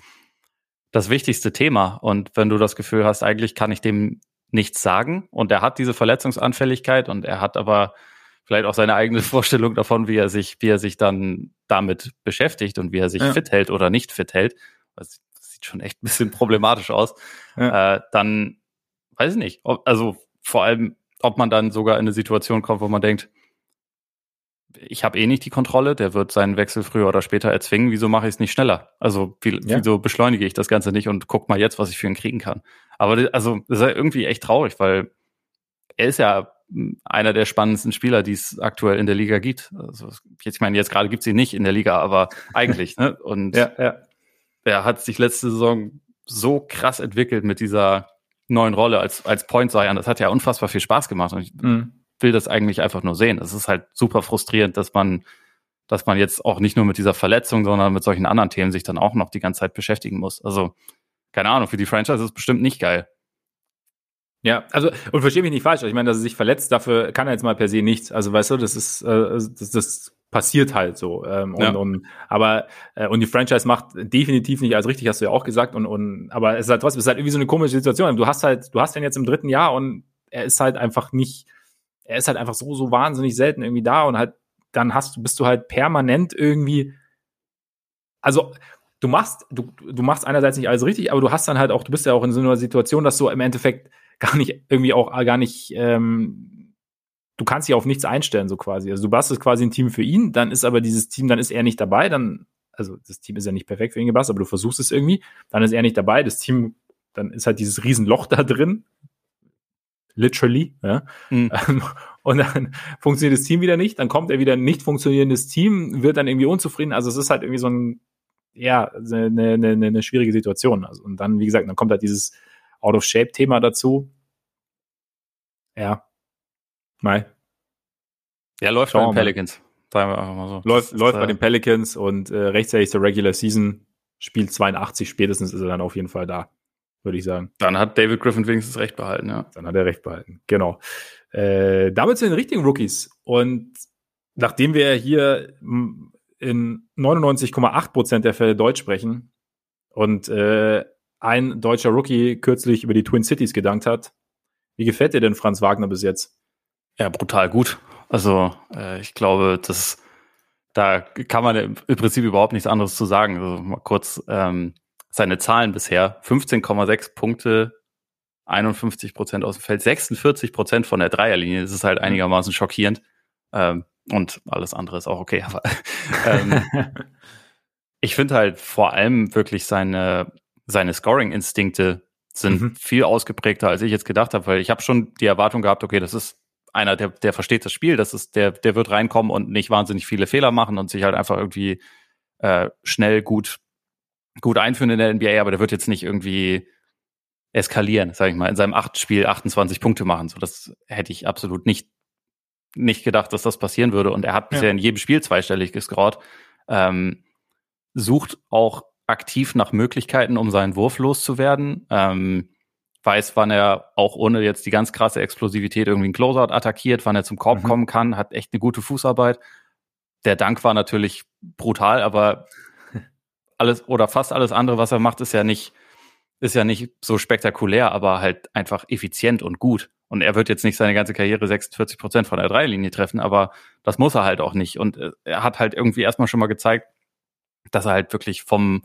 das wichtigste Thema. Und wenn du das Gefühl hast, eigentlich kann ich dem nichts sagen und er hat diese Verletzungsanfälligkeit und er hat aber vielleicht auch seine eigene Vorstellung davon, wie er sich, wie er sich dann damit beschäftigt und wie er sich ja. fit hält oder nicht fit hält. Das sieht schon echt ein bisschen problematisch aus. Ja. Äh, dann weiß ich nicht. Ob, also vor allem, ob man dann sogar in eine Situation kommt, wo man denkt, ich habe eh nicht die Kontrolle, der wird seinen Wechsel früher oder später erzwingen, wieso mache ich es nicht schneller? Also wie, ja. wieso beschleunige ich das Ganze nicht und guck mal jetzt, was ich für ihn kriegen kann. Aber also das ist ja irgendwie echt traurig, weil er ist ja einer der spannendsten Spieler, die es aktuell in der Liga gibt. Also, ich meine, jetzt gerade gibt es ihn nicht in der Liga, aber eigentlich. Ne? Und ja, ja. er hat sich letzte Saison so krass entwickelt mit dieser neuen Rolle als, als Point Zion. Das hat ja unfassbar viel Spaß gemacht. Und ich mhm. Will das eigentlich einfach nur sehen. Es ist halt super frustrierend, dass man, dass man jetzt auch nicht nur mit dieser Verletzung, sondern mit solchen anderen Themen sich dann auch noch die ganze Zeit beschäftigen muss. Also, keine Ahnung, für die Franchise ist es bestimmt nicht geil. Ja, also und verstehe mich nicht falsch. Ich meine, dass er sich verletzt, dafür kann er jetzt mal per se nichts. Also weißt du, das ist, äh, das, das passiert halt so. Ähm, und, ja. und, aber äh, und die Franchise macht definitiv nicht als richtig, hast du ja auch gesagt. Und, und aber es ist halt trotzdem, es ist halt irgendwie so eine komische Situation. Du hast halt, du hast den jetzt im dritten Jahr und er ist halt einfach nicht, er ist halt einfach so, so wahnsinnig selten irgendwie da und halt, dann hast du, bist du halt permanent irgendwie, also du machst, du, du machst einerseits nicht alles richtig, aber du hast dann halt auch, du bist ja auch in so einer Situation, dass du im Endeffekt gar nicht, irgendwie auch gar nicht, ähm, du kannst dich auf nichts einstellen, so quasi. Also du bastest quasi ein Team für ihn, dann ist aber dieses Team, dann ist er nicht dabei, dann, also das Team ist ja nicht perfekt für ihn gebastelt, aber du versuchst es irgendwie, dann ist er nicht dabei, das Team, dann ist halt dieses Riesenloch da drin, literally, ja. Mhm. Und dann funktioniert das Team wieder nicht, dann kommt er wieder ein nicht funktionierendes Team, wird dann irgendwie unzufrieden. Also es ist halt irgendwie so ein, ja, eine, eine, eine schwierige Situation. Also, und dann, wie gesagt, dann kommt halt dieses Out-of-Shape-Thema dazu. Ja. Mai. Ja, läuft Schauen bei den Pelicans. Sagen wir einfach mal so. Läuft, das, läuft äh, bei den Pelicans und äh, rechtzeitig zur Regular Season, Spiel 82 spätestens ist er dann auf jeden Fall da würde ich sagen. Dann hat David Griffin wenigstens recht behalten, ja. Dann hat er recht behalten, genau. Äh, damit zu den richtigen Rookies. Und nachdem wir hier in 99,8 Prozent der Fälle Deutsch sprechen und äh, ein deutscher Rookie kürzlich über die Twin Cities gedankt hat, wie gefällt dir denn Franz Wagner bis jetzt? Ja, brutal gut. Also äh, ich glaube, das da kann man im Prinzip überhaupt nichts anderes zu sagen. Also mal kurz ähm, seine Zahlen bisher. 15,6 Punkte, 51 Prozent aus dem Feld, 46 Prozent von der Dreierlinie. Das ist halt einigermaßen schockierend. Ähm, und alles andere ist auch okay. Aber ähm, ich finde halt vor allem wirklich seine, seine Scoring-Instinkte sind mhm. viel ausgeprägter, als ich jetzt gedacht habe, weil ich habe schon die Erwartung gehabt, okay, das ist einer, der, der versteht das Spiel, das ist, der, der wird reinkommen und nicht wahnsinnig viele Fehler machen und sich halt einfach irgendwie äh, schnell gut gut einführen in der NBA, aber der wird jetzt nicht irgendwie eskalieren, sage ich mal, in seinem acht Spiel 28 Punkte machen. So, das hätte ich absolut nicht nicht gedacht, dass das passieren würde. Und er hat bisher ja. in jedem Spiel zweistellig gescored. Ähm, sucht auch aktiv nach Möglichkeiten, um seinen Wurf loszuwerden. Ähm, weiß, wann er auch ohne jetzt die ganz krasse Explosivität irgendwie einen Closeout attackiert, wann er zum Korb mhm. kommen kann, hat echt eine gute Fußarbeit. Der Dank war natürlich brutal, aber alles oder fast alles andere, was er macht, ist ja nicht, ist ja nicht so spektakulär, aber halt einfach effizient und gut. Und er wird jetzt nicht seine ganze Karriere 46 Prozent von der Dreilinie treffen, aber das muss er halt auch nicht. Und äh, er hat halt irgendwie erstmal schon mal gezeigt, dass er halt wirklich vom,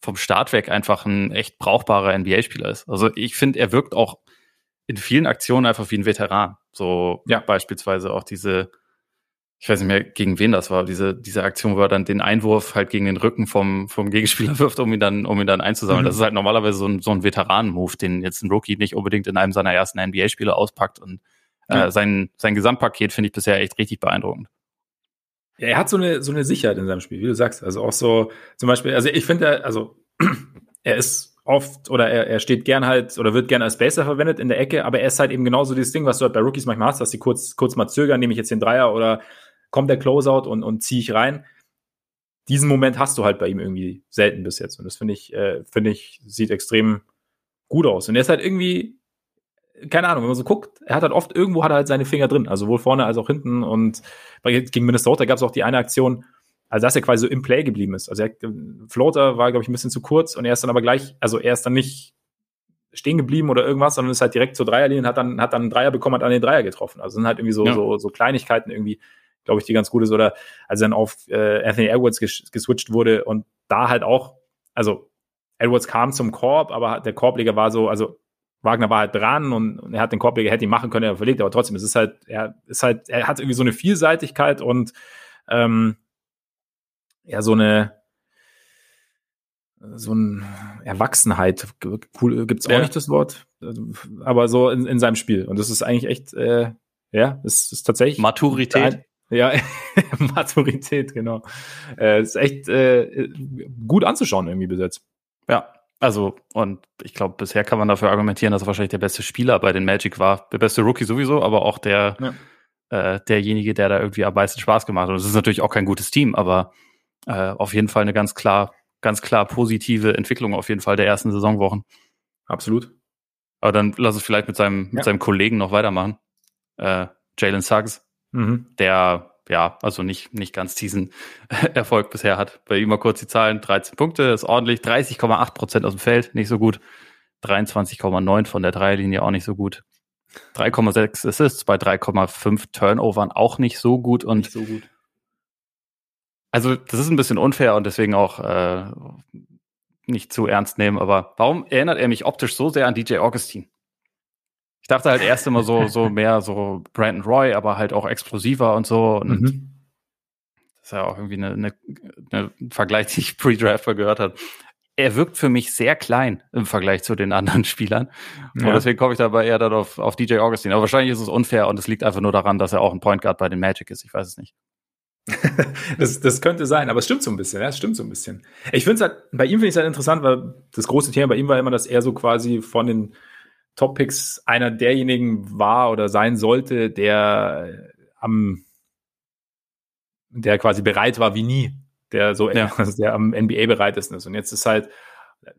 vom Start weg einfach ein echt brauchbarer NBA-Spieler ist. Also ich finde, er wirkt auch in vielen Aktionen einfach wie ein Veteran. So ja. beispielsweise auch diese, ich weiß nicht mehr, gegen wen das war, diese, diese Aktion, wo er dann den Einwurf halt gegen den Rücken vom, vom Gegenspieler wirft, um ihn dann, um ihn dann einzusammeln. Mhm. Das ist halt normalerweise so ein, so ein Veteranen-Move, den jetzt ein Rookie nicht unbedingt in einem seiner ersten NBA-Spiele auspackt. Und äh, sein, sein Gesamtpaket finde ich bisher echt richtig beeindruckend. Ja, er hat so eine, so eine Sicherheit in seinem Spiel, wie du sagst. Also auch so, zum Beispiel, also ich finde, also er ist oft oder er, er steht gern halt oder wird gern als Baser verwendet in der Ecke, aber er ist halt eben genauso dieses Ding, was du halt bei Rookies manchmal hast, dass sie kurz, kurz mal zögern, nehme ich jetzt den Dreier oder kommt der Closeout und, und ziehe ich rein. Diesen Moment hast du halt bei ihm irgendwie selten bis jetzt. Und das finde ich, äh, finde ich, sieht extrem gut aus. Und er ist halt irgendwie, keine Ahnung, wenn man so guckt, er hat halt oft irgendwo hat er halt seine Finger drin, also sowohl vorne als auch hinten. Und gegen Minnesota gab es auch die eine Aktion, also dass er quasi so im Play geblieben ist. Also er, Floater war, glaube ich, ein bisschen zu kurz und er ist dann aber gleich, also er ist dann nicht stehen geblieben oder irgendwas, sondern ist halt direkt zur Dreierlinie und hat dann, hat dann einen Dreier bekommen, hat dann den Dreier getroffen. Also sind halt irgendwie so, ja. so, so Kleinigkeiten irgendwie, glaube ich, die ganz gut ist. Oder als dann auf äh, Anthony Edwards ges geswitcht wurde und da halt auch, also Edwards kam zum Korb, aber der Korbleger war so, also Wagner war halt dran und, und er hat den Korbleger hätte ihn machen können, er verlegt, aber trotzdem, es ist halt, er ist halt, er hat irgendwie so eine Vielseitigkeit und ähm, ja, so eine so eine Erwachsenheit, cool, gibt's auch ja. nicht das Wort, aber so in, in seinem Spiel. Und das ist eigentlich echt, äh, ja, es ist tatsächlich. Maturität. Ja, Maturität, genau. Äh, ist echt äh, gut anzuschauen irgendwie bis jetzt. Ja, also, und ich glaube, bisher kann man dafür argumentieren, dass er wahrscheinlich der beste Spieler bei den Magic war. Der beste Rookie sowieso, aber auch der, ja. äh, derjenige, der da irgendwie am meisten Spaß gemacht hat. Und es ist natürlich auch kein gutes Team, aber äh, auf jeden Fall eine ganz klar, ganz klar positive Entwicklung auf jeden Fall der ersten Saisonwochen. Absolut. Aber dann lass es vielleicht mit seinem, ja. mit seinem Kollegen noch weitermachen. Äh, Jalen Suggs, mhm. der ja, also nicht, nicht ganz diesen Erfolg bisher hat. Bei ihm mal kurz die Zahlen, 13 Punkte, ist ordentlich, 30,8 Prozent aus dem Feld, nicht so gut. 23,9 von der Dreierlinie auch nicht so gut. 3,6 Assists bei 3,5 Turnovern auch nicht so gut und nicht so gut. Also das ist ein bisschen unfair und deswegen auch äh, nicht zu ernst nehmen. Aber warum erinnert er mich optisch so sehr an DJ Augustine? Ich dachte halt erst immer so, so mehr so Brandon Roy, aber halt auch explosiver und so. Und mhm. das ist ja auch irgendwie eine, eine, eine Vergleich, die ich pre-Draft gehört habe. Er wirkt für mich sehr klein im Vergleich zu den anderen Spielern. Ja. Und deswegen komme ich dabei eher dann auf, auf DJ Augustine. Aber wahrscheinlich ist es unfair und es liegt einfach nur daran, dass er auch ein Point Guard bei den Magic ist. Ich weiß es nicht. das, das könnte sein, aber es stimmt so ein bisschen, ja, es stimmt so ein bisschen. Ich finde es halt, bei ihm finde ich es halt interessant, weil das große Thema bei ihm war immer, dass er so quasi von den Top-Picks einer derjenigen war oder sein sollte, der am, der quasi bereit war wie nie, der so, ja. der am NBA bereit ist. Und jetzt ist halt,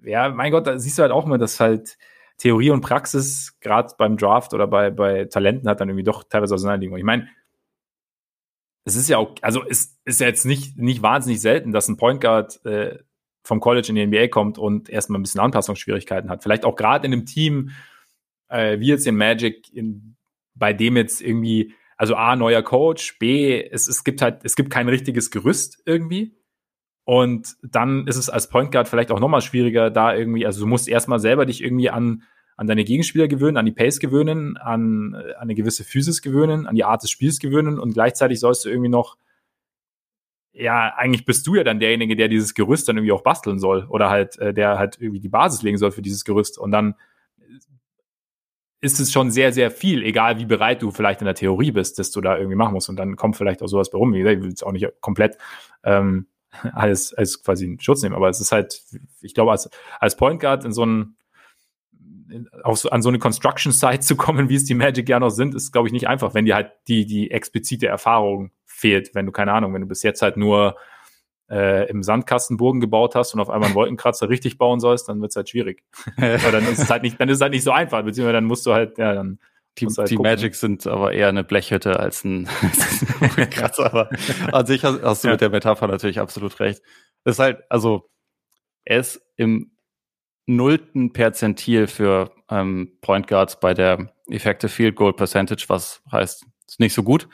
ja, mein Gott, da siehst du halt auch mal, dass halt Theorie und Praxis, gerade beim Draft oder bei, bei Talenten, hat dann irgendwie doch teilweise auseinanderliegen. Und ich meine, es ist ja auch, also es ist ja jetzt nicht, nicht wahnsinnig selten, dass ein Point Guard äh, vom College in die NBA kommt und erstmal ein bisschen Anpassungsschwierigkeiten hat. Vielleicht auch gerade in einem Team äh, wie jetzt in Magic, in, bei dem jetzt irgendwie, also A, neuer Coach, B, es, es gibt halt, es gibt kein richtiges Gerüst irgendwie. Und dann ist es als Point Guard vielleicht auch nochmal schwieriger, da irgendwie, also du musst erstmal selber dich irgendwie an an deine Gegenspieler gewöhnen, an die Pace gewöhnen, an, an eine gewisse Physis gewöhnen, an die Art des Spiels gewöhnen und gleichzeitig sollst du irgendwie noch, ja, eigentlich bist du ja dann derjenige, der dieses Gerüst dann irgendwie auch basteln soll oder halt, äh, der halt irgendwie die Basis legen soll für dieses Gerüst und dann ist es schon sehr, sehr viel, egal wie bereit du vielleicht in der Theorie bist, dass du da irgendwie machen musst und dann kommt vielleicht auch sowas bei rum. Ich will jetzt auch nicht komplett ähm, alles als quasi einen Schutz nehmen, aber es ist halt, ich glaube, als, als Point Guard in so einem auf so, an so eine Construction Site zu kommen, wie es die Magic ja noch sind, ist, glaube ich, nicht einfach, wenn dir halt die, die explizite Erfahrung fehlt. Wenn du, keine Ahnung, wenn du bis jetzt halt nur äh, im Sandkasten Burgen gebaut hast und auf einmal einen Wolkenkratzer richtig bauen sollst, dann wird es halt schwierig. aber dann ist es halt nicht, dann ist es halt nicht so einfach, beziehungsweise dann musst du halt, ja, dann die, halt die Magic sind aber eher eine Blechhütte als ein, Kratzer. aber an sich hast, hast du ja. mit der Metapher natürlich absolut recht. Das ist halt, also, er ist im nullten Perzentil für ähm, Point Guards bei der Effective Field Goal Percentage, was heißt, ist nicht so gut.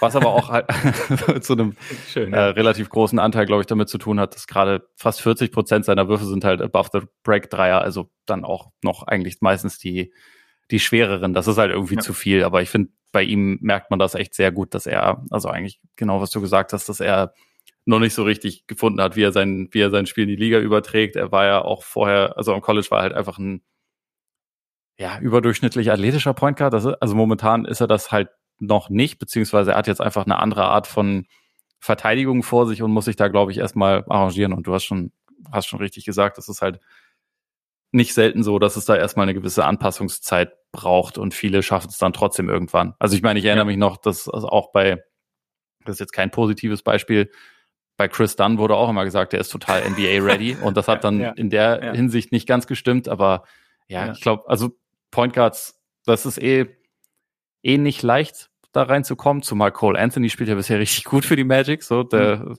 Was aber auch halt zu einem Schön, ja. äh, relativ großen Anteil, glaube ich, damit zu tun hat, dass gerade fast 40 Prozent seiner Würfe sind halt above the break Dreier, also dann auch noch eigentlich meistens die, die schwereren. Das ist halt irgendwie ja. zu viel, aber ich finde, bei ihm merkt man das echt sehr gut, dass er, also eigentlich genau was du gesagt hast, dass er noch nicht so richtig gefunden hat, wie er sein, wie er sein Spiel in die Liga überträgt. Er war ja auch vorher, also am College war er halt einfach ein ja, überdurchschnittlich athletischer Point Guard. Das, also momentan ist er das halt noch nicht, beziehungsweise er hat jetzt einfach eine andere Art von Verteidigung vor sich und muss sich da, glaube ich, erstmal arrangieren. Und du hast schon, hast schon richtig gesagt, das ist halt nicht selten so, dass es da erstmal eine gewisse Anpassungszeit braucht und viele schaffen es dann trotzdem irgendwann. Also ich meine, ich erinnere ja. mich noch, dass auch bei, das ist jetzt kein positives Beispiel, bei Chris Dunn wurde auch immer gesagt, der ist total NBA-ready und das hat dann ja, in der ja. Hinsicht nicht ganz gestimmt, aber ja, ja. ich glaube, also Point Guards, das ist eh, eh nicht leicht, da reinzukommen, zumal Cole Anthony spielt ja bisher richtig gut für die Magic, so, der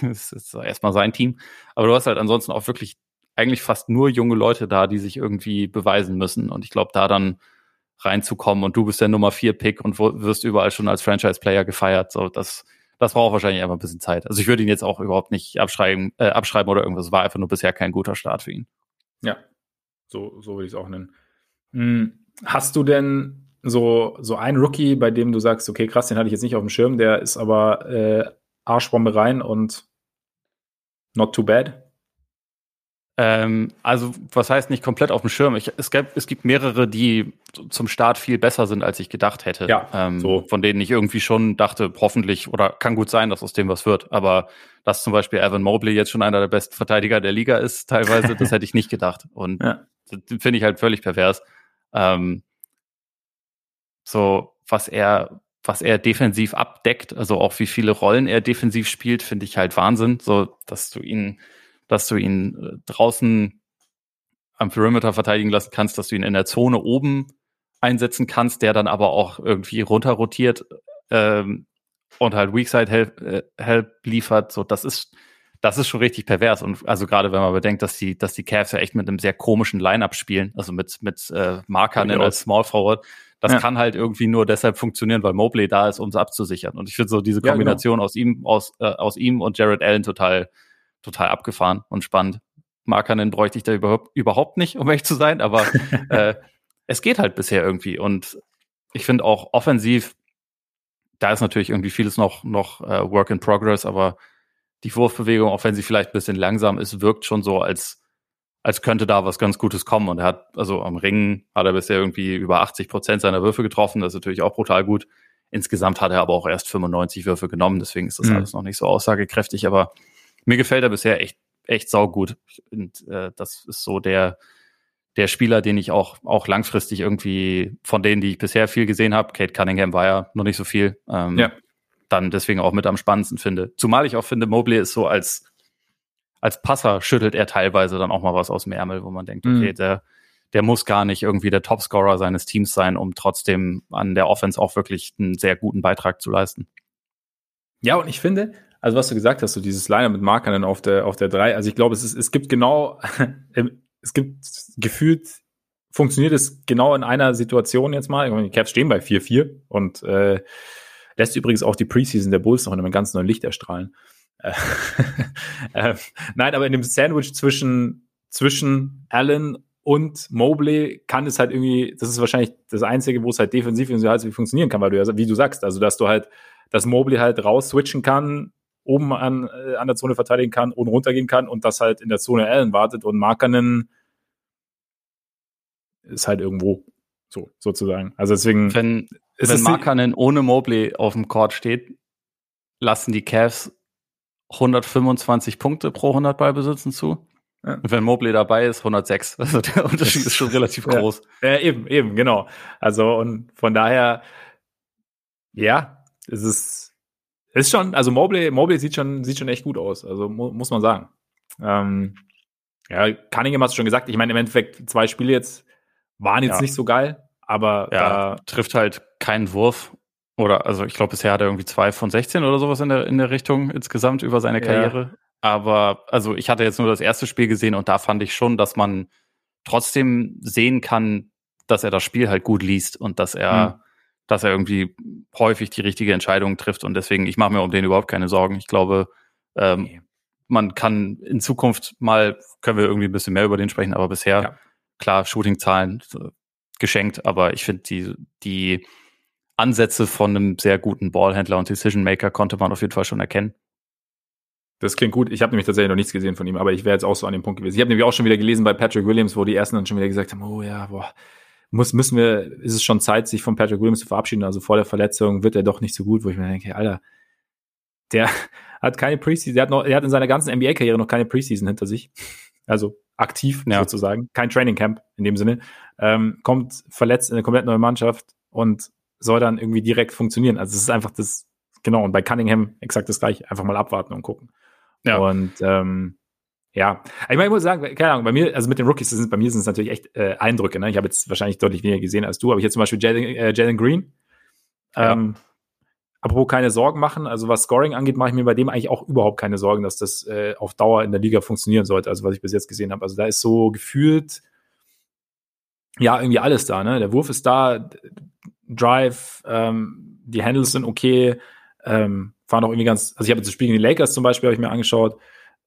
mhm. ist, ist erstmal sein Team, aber du hast halt ansonsten auch wirklich eigentlich fast nur junge Leute da, die sich irgendwie beweisen müssen und ich glaube, da dann reinzukommen und du bist der Nummer vier Pick und wirst überall schon als Franchise-Player gefeiert, so, das das braucht wahrscheinlich einfach ein bisschen Zeit. Also ich würde ihn jetzt auch überhaupt nicht abschreiben, äh, abschreiben oder irgendwas. Es war einfach nur bisher kein guter Start für ihn. Ja, so, so würde ich es auch nennen. Hm, hast du denn so, so einen Rookie, bei dem du sagst, okay, krass, den hatte ich jetzt nicht auf dem Schirm, der ist aber äh, Arschbombe rein und not too bad? Ähm, also, was heißt nicht komplett auf dem Schirm? Ich, es, gibt, es gibt mehrere, die zum Start viel besser sind, als ich gedacht hätte. Ja, ähm, so. Von denen ich irgendwie schon dachte, hoffentlich, oder kann gut sein, dass aus dem was wird. Aber dass zum Beispiel Evan Mobley jetzt schon einer der besten Verteidiger der Liga ist, teilweise, das hätte ich nicht gedacht. Und ja. finde ich halt völlig pervers. Ähm, so, was er, was er defensiv abdeckt, also auch wie viele Rollen er defensiv spielt, finde ich halt Wahnsinn. So, dass du ihn dass du ihn äh, draußen am Perimeter verteidigen lassen kannst, dass du ihn in der Zone oben einsetzen kannst, der dann aber auch irgendwie runter rotiert ähm, und halt Weakside Help, äh, Help liefert, so das ist das ist schon richtig pervers. Und also gerade wenn man bedenkt, dass die dass die Cavs ja echt mit einem sehr komischen Lineup spielen, also mit mit äh, Markanen als Small Forward, das ja. kann halt irgendwie nur deshalb funktionieren, weil Mobley da ist, um es abzusichern. Und ich finde so diese Kombination ja, genau. aus ihm aus äh, aus ihm und Jared Allen total total abgefahren und spannend. Markanen bräuchte ich da überhaupt überhaupt nicht, um echt zu sein, aber äh, es geht halt bisher irgendwie und ich finde auch offensiv da ist natürlich irgendwie vieles noch, noch äh, Work in Progress, aber die Wurfbewegung, auch wenn sie vielleicht ein bisschen langsam ist, wirkt schon so, als, als könnte da was ganz Gutes kommen. Und er hat, also am Ring hat er bisher irgendwie über 80 Prozent seiner Würfe getroffen. Das ist natürlich auch brutal gut. Insgesamt hat er aber auch erst 95 Würfe genommen, deswegen ist das mhm. alles noch nicht so aussagekräftig. Aber mir gefällt er bisher echt, echt saugut. Und äh, das ist so der, der Spieler, den ich auch, auch langfristig irgendwie von denen, die ich bisher viel gesehen habe, Kate Cunningham war ja noch nicht so viel, ähm, ja. dann deswegen auch mit am spannendsten finde. Zumal ich auch finde, Mobley ist so als, als Passer schüttelt er teilweise dann auch mal was aus dem Ärmel, wo man denkt, okay, mhm. der, der muss gar nicht irgendwie der Topscorer seines Teams sein, um trotzdem an der Offense auch wirklich einen sehr guten Beitrag zu leisten. Ja, und ich finde, also was du gesagt hast, so dieses Liner mit Markern auf der, auf der 3, also ich glaube, es, ist, es gibt genau es gibt gefühlt, funktioniert es genau in einer Situation jetzt mal. Die Cavs stehen bei 4-4 und äh, lässt übrigens auch die Preseason der Bulls noch in einem ganz neuen Licht erstrahlen. Äh, äh, nein, aber in dem Sandwich zwischen, zwischen Allen und Mobley kann es halt irgendwie, das ist wahrscheinlich das Einzige, wo es halt defensiv funktionieren kann, weil du ja, wie du sagst, also dass du halt, dass Mobley halt raus switchen kann, oben an, äh, an der Zone verteidigen kann und runtergehen kann und das halt in der Zone Allen wartet und Markanen ist halt irgendwo so sozusagen. Also deswegen wenn wenn Markanen ohne Mobley auf dem Court steht, lassen die Cavs 125 Punkte pro 100 Ballbesitzen zu. Ja. Und wenn Mobley dabei ist, 106. Also der Unterschied ist schon relativ groß. Ja, eben, eben, genau. Also und von daher, ja, es ist ist schon, also Mobley, Mobley sieht schon, sieht schon echt gut aus, also mu muss man sagen. Ähm, ja, Cunningham hast du schon gesagt, ich meine, im Endeffekt zwei Spiele jetzt waren jetzt ja. nicht so geil, aber ja, trifft halt keinen Wurf. Oder, also ich glaube, bisher hat er irgendwie zwei von 16 oder sowas in der, in der Richtung insgesamt über seine Karriere. Ja. Aber, also ich hatte jetzt nur das erste Spiel gesehen und da fand ich schon, dass man trotzdem sehen kann, dass er das Spiel halt gut liest und dass er, hm dass er irgendwie häufig die richtige Entscheidung trifft und deswegen, ich mache mir um den überhaupt keine Sorgen. Ich glaube, ähm, okay. man kann in Zukunft mal, können wir irgendwie ein bisschen mehr über den sprechen, aber bisher, ja. klar, Shooting-Zahlen äh, geschenkt, aber ich finde die, die Ansätze von einem sehr guten Ballhändler und Decision Maker konnte man auf jeden Fall schon erkennen. Das klingt gut. Ich habe nämlich tatsächlich noch nichts gesehen von ihm, aber ich wäre jetzt auch so an dem Punkt gewesen. Ich habe nämlich auch schon wieder gelesen bei Patrick Williams, wo die ersten dann schon wieder gesagt haben, oh ja, boah, muss, müssen wir, ist es schon Zeit, sich von Patrick Williams zu verabschieden. Also vor der Verletzung wird er doch nicht so gut, wo ich mir denke, Alter, der hat keine Preseason, der hat noch, er hat in seiner ganzen NBA-Karriere noch keine Preseason hinter sich. Also aktiv ja. sozusagen. Kein Training Camp in dem Sinne. Ähm, kommt verletzt in eine komplett neue Mannschaft und soll dann irgendwie direkt funktionieren. Also es ist einfach das, genau, und bei Cunningham exakt das gleiche. Einfach mal abwarten und gucken. Ja. Und ähm, ja, ich meine, ich muss sagen, keine Ahnung, bei mir, also mit den Rookies, sind, bei mir sind es natürlich echt äh, Eindrücke. Ne? Ich habe jetzt wahrscheinlich deutlich weniger gesehen als du, aber hier zum Beispiel Jalen, äh, Jalen Green. Ja. Ähm, apropos keine Sorgen machen, also was Scoring angeht, mache ich mir bei dem eigentlich auch überhaupt keine Sorgen, dass das äh, auf Dauer in der Liga funktionieren sollte, also was ich bis jetzt gesehen habe. Also da ist so gefühlt, ja, irgendwie alles da, ne? Der Wurf ist da, Drive, ähm, die Handles sind okay, ähm, fahren auch irgendwie ganz, also ich habe jetzt das Spiel gegen die Lakers zum Beispiel, habe ich mir angeschaut,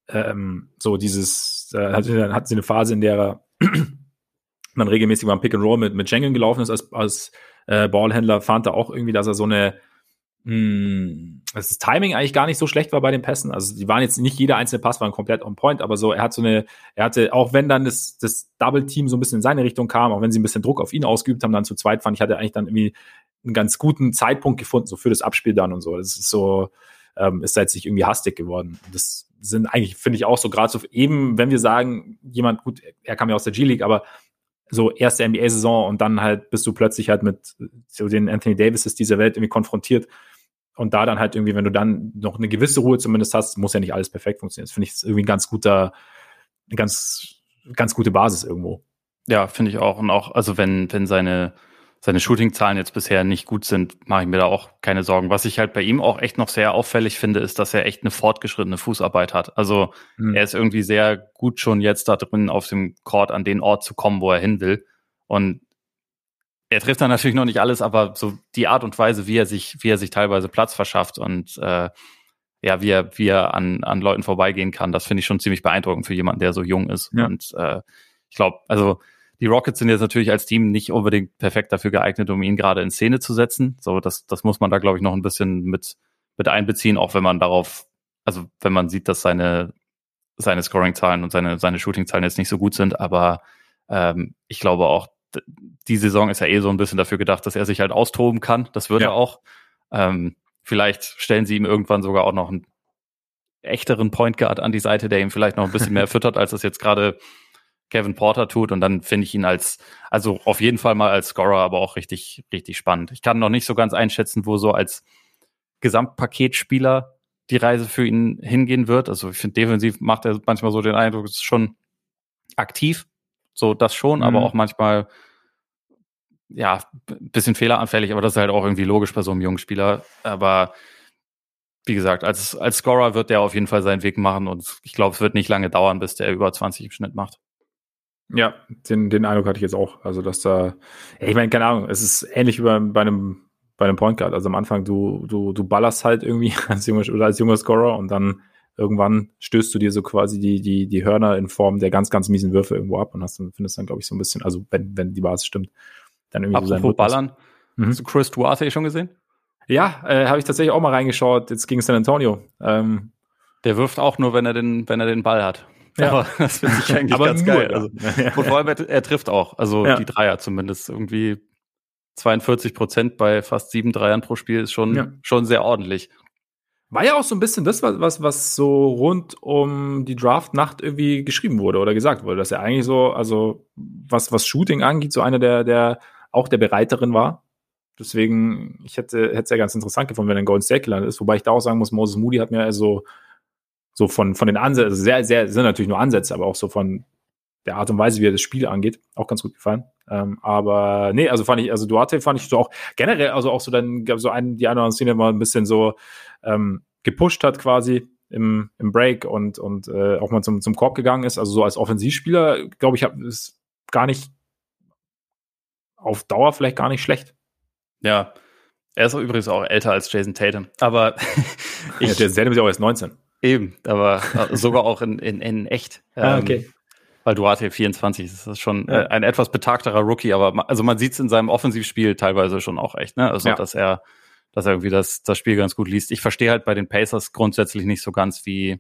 ähm, so dieses, äh, hat, hat sie eine Phase, in der man regelmäßig beim Pick and Roll mit, mit Schengen gelaufen ist als, als äh, Ballhändler, fand er auch irgendwie, dass er so eine mh, hm, dass das Timing eigentlich gar nicht so schlecht war bei den Pässen. Also die waren jetzt nicht jeder einzelne Pass war komplett on point, aber so er hat so eine, er hatte auch wenn dann das, das Double Team so ein bisschen in seine Richtung kam, auch wenn sie ein bisschen Druck auf ihn ausgeübt haben, dann zu zweit fand ich hatte eigentlich dann irgendwie einen ganz guten Zeitpunkt gefunden so für das Abspiel dann und so. Das ist so ähm, ist da jetzt nicht irgendwie hastig geworden. Das sind eigentlich, finde ich auch so, gerade so eben, wenn wir sagen, jemand, gut, er kam ja aus der G-League, aber so erste NBA-Saison und dann halt bist du plötzlich halt mit so den Anthony Davises dieser Welt irgendwie konfrontiert. Und da dann halt irgendwie, wenn du dann noch eine gewisse Ruhe zumindest hast, muss ja nicht alles perfekt funktionieren. Das finde ich irgendwie ein ganz guter, eine ganz, ganz gute Basis irgendwo. Ja, finde ich auch. Und auch, also wenn, wenn seine, seine Shooting-Zahlen jetzt bisher nicht gut sind, mache ich mir da auch keine Sorgen. Was ich halt bei ihm auch echt noch sehr auffällig finde, ist, dass er echt eine fortgeschrittene Fußarbeit hat. Also mhm. er ist irgendwie sehr gut schon jetzt da drin auf dem Court an den Ort zu kommen, wo er hin will. Und er trifft dann natürlich noch nicht alles, aber so die Art und Weise, wie er sich, wie er sich teilweise Platz verschafft und äh, ja, wie er, wie er an, an Leuten vorbeigehen kann, das finde ich schon ziemlich beeindruckend für jemanden, der so jung ist. Ja. Und äh, ich glaube, also die Rockets sind jetzt natürlich als Team nicht unbedingt perfekt dafür geeignet, um ihn gerade in Szene zu setzen. So, das, das muss man da, glaube ich, noch ein bisschen mit, mit einbeziehen, auch wenn man darauf, also wenn man sieht, dass seine, seine Scoring-Zahlen und seine, seine Shooting-Zahlen jetzt nicht so gut sind, aber ähm, ich glaube auch, die Saison ist ja eh so ein bisschen dafür gedacht, dass er sich halt austoben kann. Das wird ja. er auch. Ähm, vielleicht stellen sie ihm irgendwann sogar auch noch einen echteren Point Guard an die Seite, der ihm vielleicht noch ein bisschen mehr füttert, als das jetzt gerade Kevin Porter tut. Und dann finde ich ihn als, also auf jeden Fall mal als Scorer, aber auch richtig, richtig spannend. Ich kann noch nicht so ganz einschätzen, wo so als Gesamtpaketspieler die Reise für ihn hingehen wird. Also ich finde, defensiv macht er manchmal so den Eindruck, es ist schon aktiv, so das schon, mhm. aber auch manchmal ja, bisschen fehleranfällig, aber das ist halt auch irgendwie logisch bei so einem jungen Spieler. Aber wie gesagt, als, als Scorer wird der auf jeden Fall seinen Weg machen und ich glaube, es wird nicht lange dauern, bis der über 20 im Schnitt macht. Ja, den, den Eindruck hatte ich jetzt auch. Also, dass da, ich meine, keine Ahnung, es ist ähnlich wie bei, bei einem, bei einem Point Guard. Also am Anfang, du, du, du ballerst halt irgendwie als junger, oder als junger Scorer und dann irgendwann stößt du dir so quasi die, die, die Hörner in Form der ganz, ganz miesen Würfe irgendwo ab und hast dann, findest dann, glaube ich, so ein bisschen, also wenn, wenn die Basis stimmt, dann irgendwie Apropos so sein Ballern, mhm. hast du Chris Duarte schon gesehen? Ja, äh, habe ich tatsächlich auch mal reingeschaut, jetzt gegen San Antonio. Ähm, der wirft auch nur, wenn er den, wenn er den Ball hat. Ja. Aber das finde ich eigentlich ganz geil. Also. Und vor allem, er, er trifft auch. Also ja. die Dreier zumindest. Irgendwie 42 Prozent bei fast sieben Dreiern pro Spiel ist schon, ja. schon sehr ordentlich. War ja auch so ein bisschen das, was, was so rund um die Draft-Nacht irgendwie geschrieben wurde oder gesagt wurde, dass er eigentlich so, also was, was Shooting angeht, so einer der, der auch der Bereiterin war. Deswegen, ich hätte, hätte es ja ganz interessant gefunden, wenn er in Golden State gelandet ist. Wobei ich da auch sagen muss, Moses Moody hat mir also so von, von den Ansätzen, also sehr, sehr, sind natürlich nur Ansätze, aber auch so von der Art und Weise, wie er das Spiel angeht, auch ganz gut gefallen. Ähm, aber nee, also fand ich, also Duarte fand ich so auch generell, also auch so dann gab so einen, die eine oder andere Szene mal ein bisschen so ähm, gepusht hat quasi im, im Break und, und äh, auch mal zum, zum Korb gegangen ist. Also so als Offensivspieler, glaube ich, hab, ist gar nicht auf Dauer vielleicht gar nicht schlecht. Ja, er ist übrigens auch älter als Jason Tatum. Aber ich, ja, der Tatum ist ja auch erst 19. Eben, aber äh, sogar auch in, in, in echt. ah, okay. Ähm, weil Duarte 24 ist, das ist schon ja. äh, ein etwas betagterer Rookie, aber ma, also man sieht es in seinem Offensivspiel teilweise schon auch echt, ne? Also, ja. dass er, dass er irgendwie das, das Spiel ganz gut liest. Ich verstehe halt bei den Pacers grundsätzlich nicht so ganz, wie,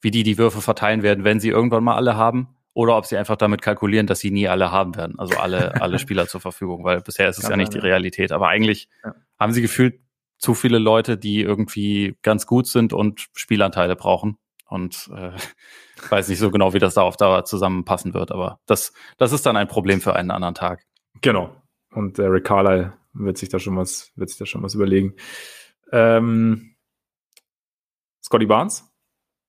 wie die die Würfe verteilen werden, wenn sie irgendwann mal alle haben. Oder ob sie einfach damit kalkulieren, dass sie nie alle haben werden. Also alle, alle Spieler zur Verfügung, weil bisher ist es ja nicht die Realität. Aber eigentlich ja. haben sie gefühlt zu viele Leute, die irgendwie ganz gut sind und Spielanteile brauchen. Und äh, weiß nicht so genau, wie das da auf Dauer zusammenpassen wird, aber das, das ist dann ein Problem für einen anderen Tag. Genau. Und der Rick Carlyle wird sich da schon was, wird sich da schon was überlegen. Ähm, Scotty Barnes?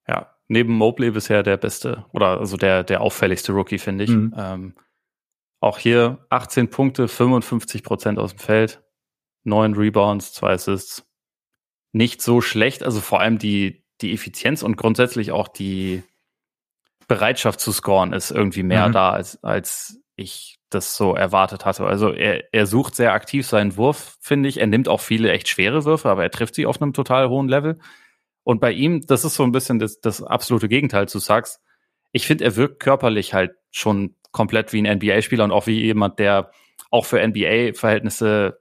Ja, neben Mobley bisher der beste oder also der, der auffälligste Rookie, finde ich. Mhm. Ähm, auch hier 18 Punkte, 55 Prozent aus dem Feld neun Rebounds, zwei Assists. Nicht so schlecht, also vor allem die, die Effizienz und grundsätzlich auch die Bereitschaft zu scoren ist irgendwie mehr mhm. da, als, als ich das so erwartet hatte. Also er, er sucht sehr aktiv seinen Wurf, finde ich. Er nimmt auch viele echt schwere Würfe, aber er trifft sie auf einem total hohen Level. Und bei ihm, das ist so ein bisschen das, das absolute Gegenteil zu Sachs. Ich finde, er wirkt körperlich halt schon komplett wie ein NBA-Spieler und auch wie jemand, der auch für NBA-Verhältnisse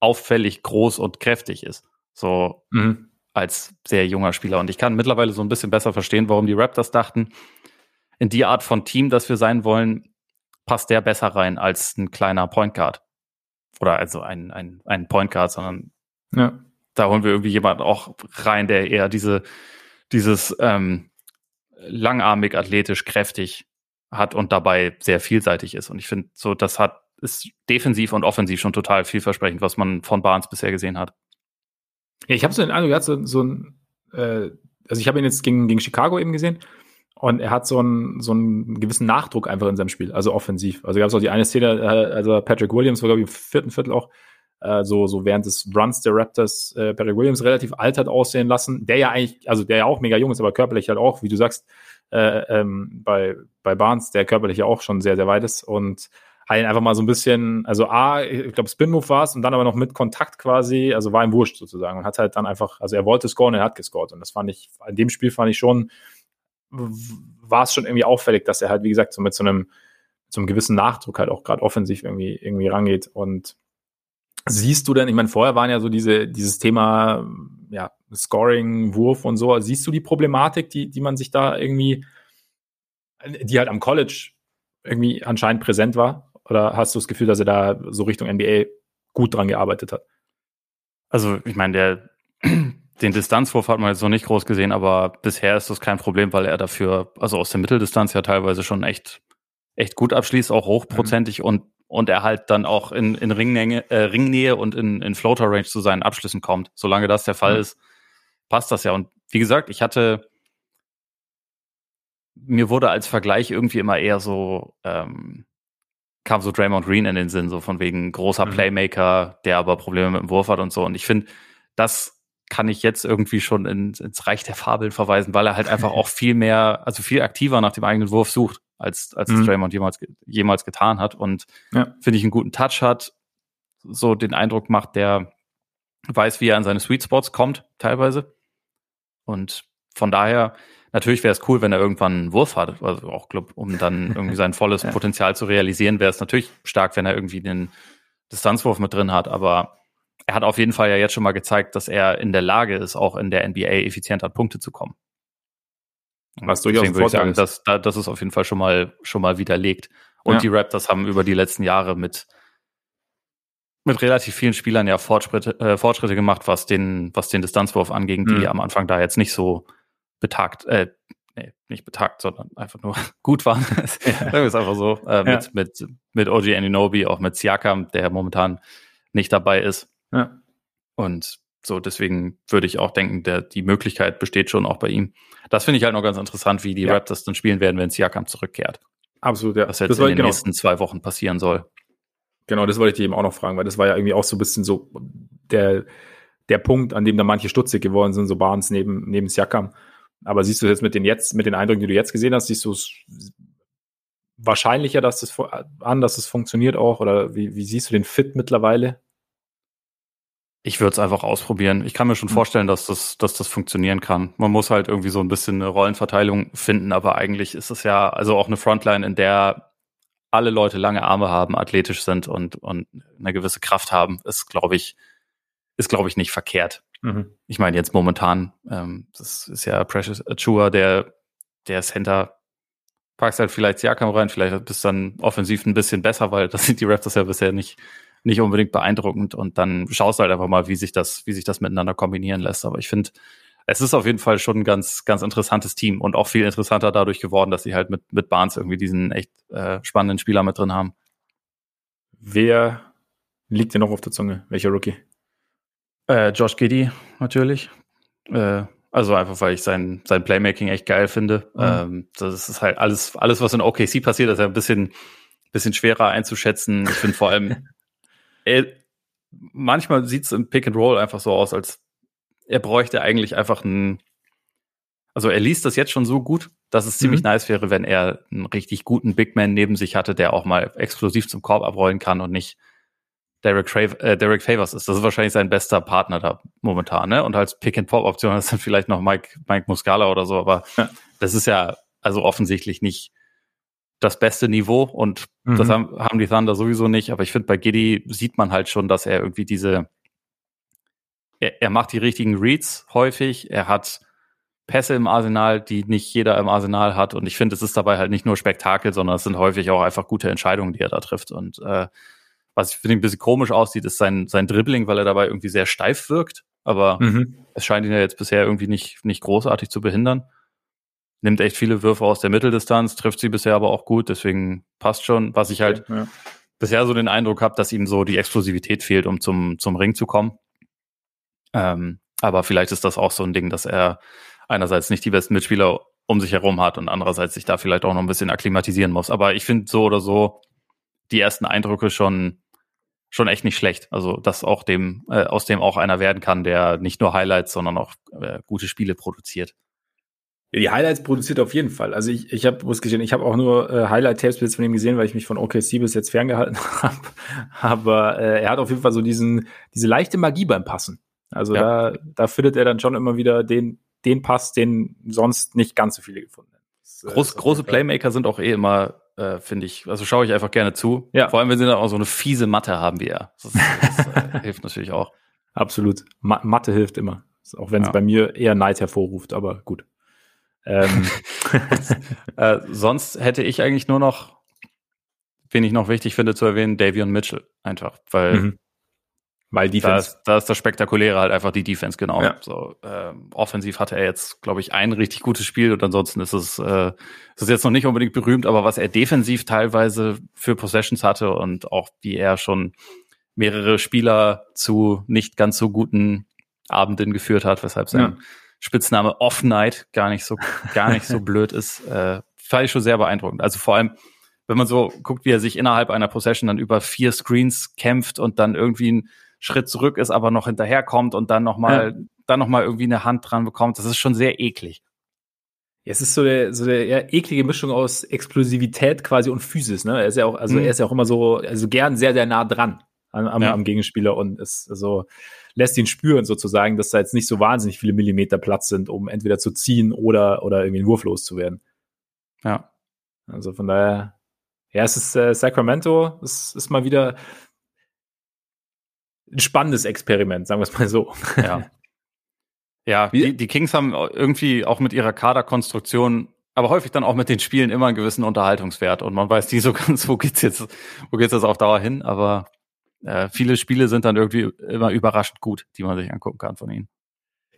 auffällig groß und kräftig ist. So mhm. als sehr junger Spieler. Und ich kann mittlerweile so ein bisschen besser verstehen, warum die Raptors dachten, in die Art von Team, das wir sein wollen, passt der besser rein als ein kleiner Point Guard. Oder also ein, ein, ein Point Guard, sondern ja. da holen wir irgendwie jemanden auch rein, der eher diese, dieses ähm, langarmig, athletisch, kräftig hat und dabei sehr vielseitig ist. Und ich finde, so, das hat ist defensiv und offensiv schon total vielversprechend, was man von Barnes bisher gesehen hat. Ja, ich habe so den Eindruck, er hat so, so ein, äh, also ich habe ihn jetzt gegen, gegen Chicago eben gesehen Und er hat so einen, so einen gewissen Nachdruck einfach in seinem Spiel, also offensiv. Also gab es auch die eine Szene, äh, also Patrick Williams war, glaube ich, im vierten Viertel auch, äh, so, so während des Runs der Raptors äh, Patrick Williams relativ alt hat aussehen lassen, der ja eigentlich, also der ja auch mega jung ist, aber körperlich halt auch, wie du sagst, äh, ähm, bei, bei Barnes, der körperlich ja auch schon sehr, sehr weit ist und halt einfach mal so ein bisschen, also A, ich glaube Spin-Move war es und dann aber noch mit Kontakt quasi, also war ihm wurscht sozusagen und hat halt dann einfach, also er wollte scoren, er hat gescored und das fand ich, in dem Spiel fand ich schon, war es schon irgendwie auffällig, dass er halt, wie gesagt, so mit so einem, so einem gewissen Nachdruck halt auch gerade offensiv irgendwie, irgendwie rangeht. Und siehst du denn, ich meine, vorher waren ja so diese, dieses Thema, ja, Scoring, Wurf und so. Siehst du die Problematik, die, die man sich da irgendwie, die halt am College irgendwie anscheinend präsent war? Oder hast du das Gefühl, dass er da so Richtung NBA gut dran gearbeitet hat? Also, ich meine, der, den Distanzwurf hat man jetzt noch nicht groß gesehen, aber bisher ist das kein Problem, weil er dafür, also aus der Mitteldistanz ja teilweise schon echt, echt gut abschließt, auch hochprozentig mhm. und, und er halt dann auch in, in Ringnähe, äh, Ringnähe und in, in Floater Range zu seinen Abschlüssen kommt. Solange das der Fall mhm. ist, passt das ja. Und wie gesagt, ich hatte, mir wurde als Vergleich irgendwie immer eher so, ähm, kam so Draymond Green in den Sinn, so von wegen großer mhm. Playmaker, der aber Probleme mit dem Wurf hat und so. Und ich finde, das kann ich jetzt irgendwie schon in, ins Reich der Fabeln verweisen, weil er halt einfach auch viel mehr, also viel aktiver nach dem eigenen Wurf sucht, als, als mhm. Draymond jemals, jemals getan hat. Und ja. finde ich einen guten Touch hat, so den Eindruck macht, der weiß, wie er an seine Sweet Spots kommt, teilweise. Und von daher, natürlich wäre es cool, wenn er irgendwann einen Wurf hat, also auch, glaub, um dann irgendwie sein volles ja. Potenzial zu realisieren, wäre es natürlich stark, wenn er irgendwie den Distanzwurf mit drin hat, aber er hat auf jeden Fall ja jetzt schon mal gezeigt, dass er in der Lage ist, auch in der NBA effizient an Punkte zu kommen. Was durchaus würde ich sagen, ist. Das, das ist auf jeden Fall schon mal, schon mal widerlegt. Und ja. die Raptors haben über die letzten Jahre mit, mit relativ vielen Spielern ja Fortschritte, äh, Fortschritte gemacht, was den, was den Distanzwurf anging, die mhm. am Anfang da jetzt nicht so betagt, äh, nee, nicht betagt, sondern einfach nur gut waren. Sagen wir es einfach so. Äh, mit, ja. mit, mit OG Aninobi, auch mit Siakam, der momentan nicht dabei ist. Ja. Und so, deswegen würde ich auch denken, der, die Möglichkeit besteht schon auch bei ihm. Das finde ich halt noch ganz interessant, wie die ja. Raptors dann spielen werden, wenn Siakam zurückkehrt. Absolut, ja. Was jetzt das in den genau. nächsten zwei Wochen passieren soll. Genau, das wollte ich dir eben auch noch fragen, weil das war ja irgendwie auch so ein bisschen so der, der Punkt, an dem da manche stutzig geworden sind, so Barnes neben, neben Siakam. Aber siehst du jetzt mit den jetzt, mit den Eindrücken, die du jetzt gesehen hast, siehst du es wahrscheinlicher, dass das an, dass es funktioniert auch? Oder wie, wie siehst du den Fit mittlerweile? Ich würde es einfach ausprobieren. Ich kann mir schon mhm. vorstellen, dass das, dass das funktionieren kann. Man muss halt irgendwie so ein bisschen eine Rollenverteilung finden, aber eigentlich ist es ja also auch eine Frontline, in der alle Leute lange Arme haben, athletisch sind und, und eine gewisse Kraft haben, ist, glaube ich, ist, glaube ich, nicht verkehrt. Mhm. Ich meine, jetzt momentan, ähm, das ist ja Precious Achua, der, der Center, packst halt vielleicht Siakam rein, vielleicht bist dann offensiv ein bisschen besser, weil das sind die Raptors ja bisher nicht, nicht unbedingt beeindruckend und dann schaust du halt einfach mal, wie sich das, wie sich das miteinander kombinieren lässt. Aber ich finde, es ist auf jeden Fall schon ein ganz, ganz interessantes Team und auch viel interessanter dadurch geworden, dass sie halt mit, mit Barnes irgendwie diesen echt äh, spannenden Spieler mit drin haben. Wer liegt dir noch auf der Zunge? Welcher Rookie? Äh, Josh Giddy natürlich. Äh, also einfach, weil ich sein, sein Playmaking echt geil finde. Mhm. Ähm, das ist halt alles, alles, was in OKC passiert, ist ja ein bisschen, bisschen schwerer einzuschätzen. Ich finde vor allem, er, manchmal sieht es im Pick and Roll einfach so aus, als er bräuchte eigentlich einfach einen, also er liest das jetzt schon so gut, dass es ziemlich mhm. nice wäre, wenn er einen richtig guten Big Man neben sich hatte, der auch mal explosiv zum Korb abrollen kann und nicht Derek, Trav äh, Derek Favors ist. Das ist wahrscheinlich sein bester Partner da momentan, ne? Und als Pick-and-Pop-Option ist dann vielleicht noch Mike, Mike Muscala oder so, aber ja. das ist ja also offensichtlich nicht das beste Niveau und mhm. das haben, haben die Thunder sowieso nicht. Aber ich finde, bei Giddy sieht man halt schon, dass er irgendwie diese, er, er macht die richtigen Reads häufig, er hat Pässe im Arsenal, die nicht jeder im Arsenal hat. Und ich finde, es ist dabei halt nicht nur Spektakel, sondern es sind häufig auch einfach gute Entscheidungen, die er da trifft. Und äh, was ich finde ein bisschen komisch aussieht, ist sein, sein Dribbling, weil er dabei irgendwie sehr steif wirkt. Aber mhm. es scheint ihn ja jetzt bisher irgendwie nicht, nicht großartig zu behindern nimmt echt viele Würfe aus der Mitteldistanz, trifft sie bisher aber auch gut, deswegen passt schon. Was ich halt ja. bisher so den Eindruck habe, dass ihm so die Explosivität fehlt, um zum, zum Ring zu kommen. Ähm, aber vielleicht ist das auch so ein Ding, dass er einerseits nicht die besten Mitspieler um sich herum hat und andererseits sich da vielleicht auch noch ein bisschen akklimatisieren muss. Aber ich finde so oder so die ersten Eindrücke schon schon echt nicht schlecht. Also dass auch dem äh, aus dem auch einer werden kann, der nicht nur Highlights, sondern auch äh, gute Spiele produziert. Ja, die Highlights produziert auf jeden Fall. Also ich, ich habe, muss gestehen, ich habe auch nur äh, Highlight-Tapes bis von ihm gesehen, weil ich mich von OKC bis jetzt ferngehalten habe. Aber äh, er hat auf jeden Fall so diesen, diese leichte Magie beim Passen. Also ja. da, da findet er dann schon immer wieder den, den Pass, den sonst nicht ganz so viele gefunden haben. Äh, Groß, große Playmaker sind auch eh immer, äh, finde ich, also schaue ich einfach gerne zu. Ja. Vor allem, wenn sie dann auch so eine fiese Matte haben wie er. Das, das äh, hilft natürlich auch. Absolut. Ma Mathe hilft immer. Auch wenn es ja. bei mir eher Neid hervorruft, aber gut. Ähm, äh, sonst hätte ich eigentlich nur noch, wen ich noch wichtig finde zu erwähnen, Davion Mitchell. Einfach, weil mhm. Weil Defense. Da ist, da ist das Spektakuläre halt einfach die Defense, genau. Ja. So, ähm, offensiv hatte er jetzt, glaube ich, ein richtig gutes Spiel und ansonsten ist es, äh, ist es jetzt noch nicht unbedingt berühmt, aber was er defensiv teilweise für Possessions hatte und auch wie er schon mehrere Spieler zu nicht ganz so guten Abenden geführt hat, weshalb sein ja. Spitzname Off Night gar nicht so, gar nicht so blöd ist, äh, fand ich schon sehr beeindruckend. Also vor allem, wenn man so guckt, wie er sich innerhalb einer Possession dann über vier Screens kämpft und dann irgendwie ein Schritt zurück ist, aber noch hinterherkommt und dann nochmal, ja. dann noch mal irgendwie eine Hand dran bekommt. Das ist schon sehr eklig. Ja, es ist so der, so der eher eklige Mischung aus Explosivität quasi und Physis, ne? Er ist ja auch, also mhm. er ist ja auch immer so, also gern sehr, sehr nah dran am, am, ja. am Gegenspieler und ist so, lässt ihn spüren sozusagen, dass da jetzt nicht so wahnsinnig viele Millimeter Platz sind, um entweder zu ziehen oder, oder irgendwie einen Wurf loszuwerden. Ja. Also von daher, ja, es ist äh, Sacramento, es ist mal wieder, ein spannendes Experiment, sagen wir es mal so. Ja. Ja, die, die Kings haben irgendwie auch mit ihrer Kaderkonstruktion, aber häufig dann auch mit den Spielen immer einen gewissen Unterhaltungswert und man weiß nie so ganz, wo geht's jetzt, wo geht's jetzt auf Dauer hin, aber äh, viele Spiele sind dann irgendwie immer überraschend gut, die man sich angucken kann von ihnen.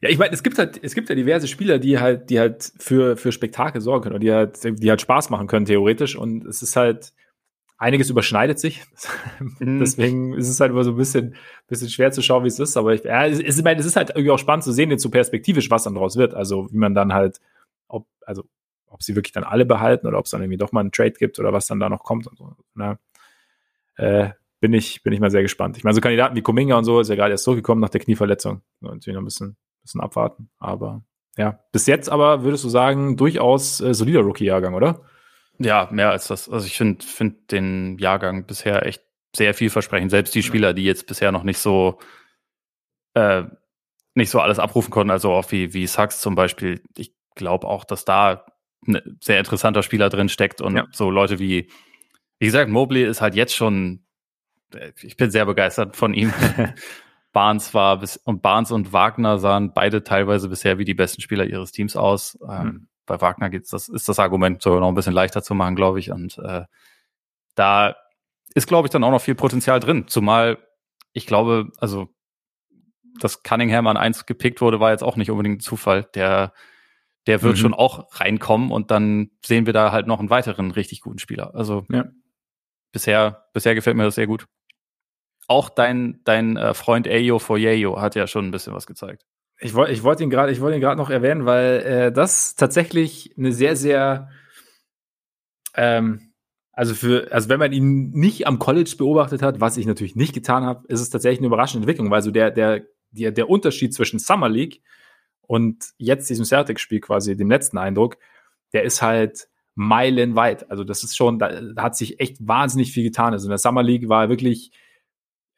Ja, ich meine, es gibt halt, es gibt ja diverse Spieler, die halt, die halt für, für Spektakel sorgen können und die halt, die halt Spaß machen können, theoretisch. Und es ist halt, einiges überschneidet sich. Mhm. Deswegen ist es halt immer so ein bisschen, bisschen schwer zu schauen, wie es ist. Aber ich, ja, es, es, ich meine, es ist halt irgendwie auch spannend zu sehen, jetzt so perspektivisch, was dann draus wird. Also wie man dann halt, ob, also ob sie wirklich dann alle behalten oder ob es dann irgendwie doch mal einen Trade gibt oder was dann da noch kommt und so. Na, äh, bin ich, bin ich mal sehr gespannt. Ich meine, so Kandidaten wie Kuminga und so ist ja gerade erst zurückgekommen nach der Knieverletzung. Natürlich noch ein bisschen, bisschen abwarten. Aber ja, bis jetzt aber würdest du sagen, durchaus äh, solider Rookie-Jahrgang, oder? Ja, mehr als das. Also ich finde find den Jahrgang bisher echt sehr vielversprechend. Selbst die Spieler, die jetzt bisher noch nicht so äh, nicht so alles abrufen konnten, also auch wie, wie Sachs zum Beispiel. Ich glaube auch, dass da ein sehr interessanter Spieler drin steckt und ja. so Leute wie, wie gesagt, Mobley ist halt jetzt schon, ich bin sehr begeistert von ihm. Barnes war bis, und Barnes und Wagner sahen beide teilweise bisher wie die besten Spieler ihres Teams aus. Ähm, hm bei Wagner geht's, das ist das Argument sogar noch ein bisschen leichter zu machen, glaube ich. Und äh, da ist, glaube ich, dann auch noch viel Potenzial drin. Zumal ich glaube, also dass Cunningham an eins gepickt wurde, war jetzt auch nicht unbedingt ein Zufall. Der, der wird mhm. schon auch reinkommen und dann sehen wir da halt noch einen weiteren richtig guten Spieler. Also ja. bisher, bisher gefällt mir das sehr gut. Auch dein, dein äh, Freund Ayo Foyeyo hat ja schon ein bisschen was gezeigt. Ich wollte ich wollte ihn gerade gerade noch erwähnen, weil äh, das tatsächlich eine sehr sehr ähm, also für also wenn man ihn nicht am College beobachtet hat, was ich natürlich nicht getan habe, ist es tatsächlich eine überraschende Entwicklung, weil so der der der, der Unterschied zwischen Summer League und jetzt diesem Celtics Spiel quasi dem letzten Eindruck, der ist halt meilenweit. Also das ist schon da hat sich echt wahnsinnig viel getan. Also in der Summer League war wirklich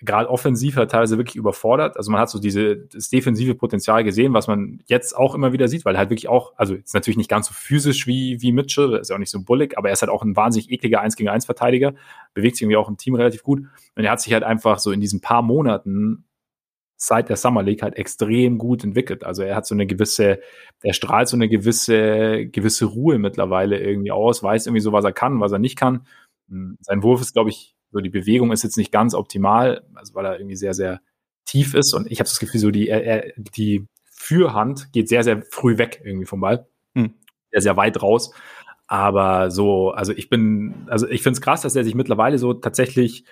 gerade offensiv hat teilweise wirklich überfordert. Also man hat so diese, das defensive Potenzial gesehen, was man jetzt auch immer wieder sieht, weil halt wirklich auch, also ist natürlich nicht ganz so physisch wie, wie Mitchell, ist ja auch nicht so bullig, aber er ist halt auch ein wahnsinnig ekliger 1 gegen 1 Verteidiger, bewegt sich irgendwie auch im Team relativ gut. Und er hat sich halt einfach so in diesen paar Monaten seit der Summer League halt extrem gut entwickelt. Also er hat so eine gewisse, er strahlt so eine gewisse, gewisse Ruhe mittlerweile irgendwie aus, weiß irgendwie so, was er kann, was er nicht kann. Hm, sein Wurf ist, glaube ich, so die Bewegung ist jetzt nicht ganz optimal, also weil er irgendwie sehr, sehr tief ist. Und ich habe das Gefühl, so die, er, die Fürhand geht sehr, sehr früh weg irgendwie vom Ball. Hm. Sehr, sehr weit raus. Aber so, also ich bin, also ich finde es krass, dass er sich mittlerweile so tatsächlich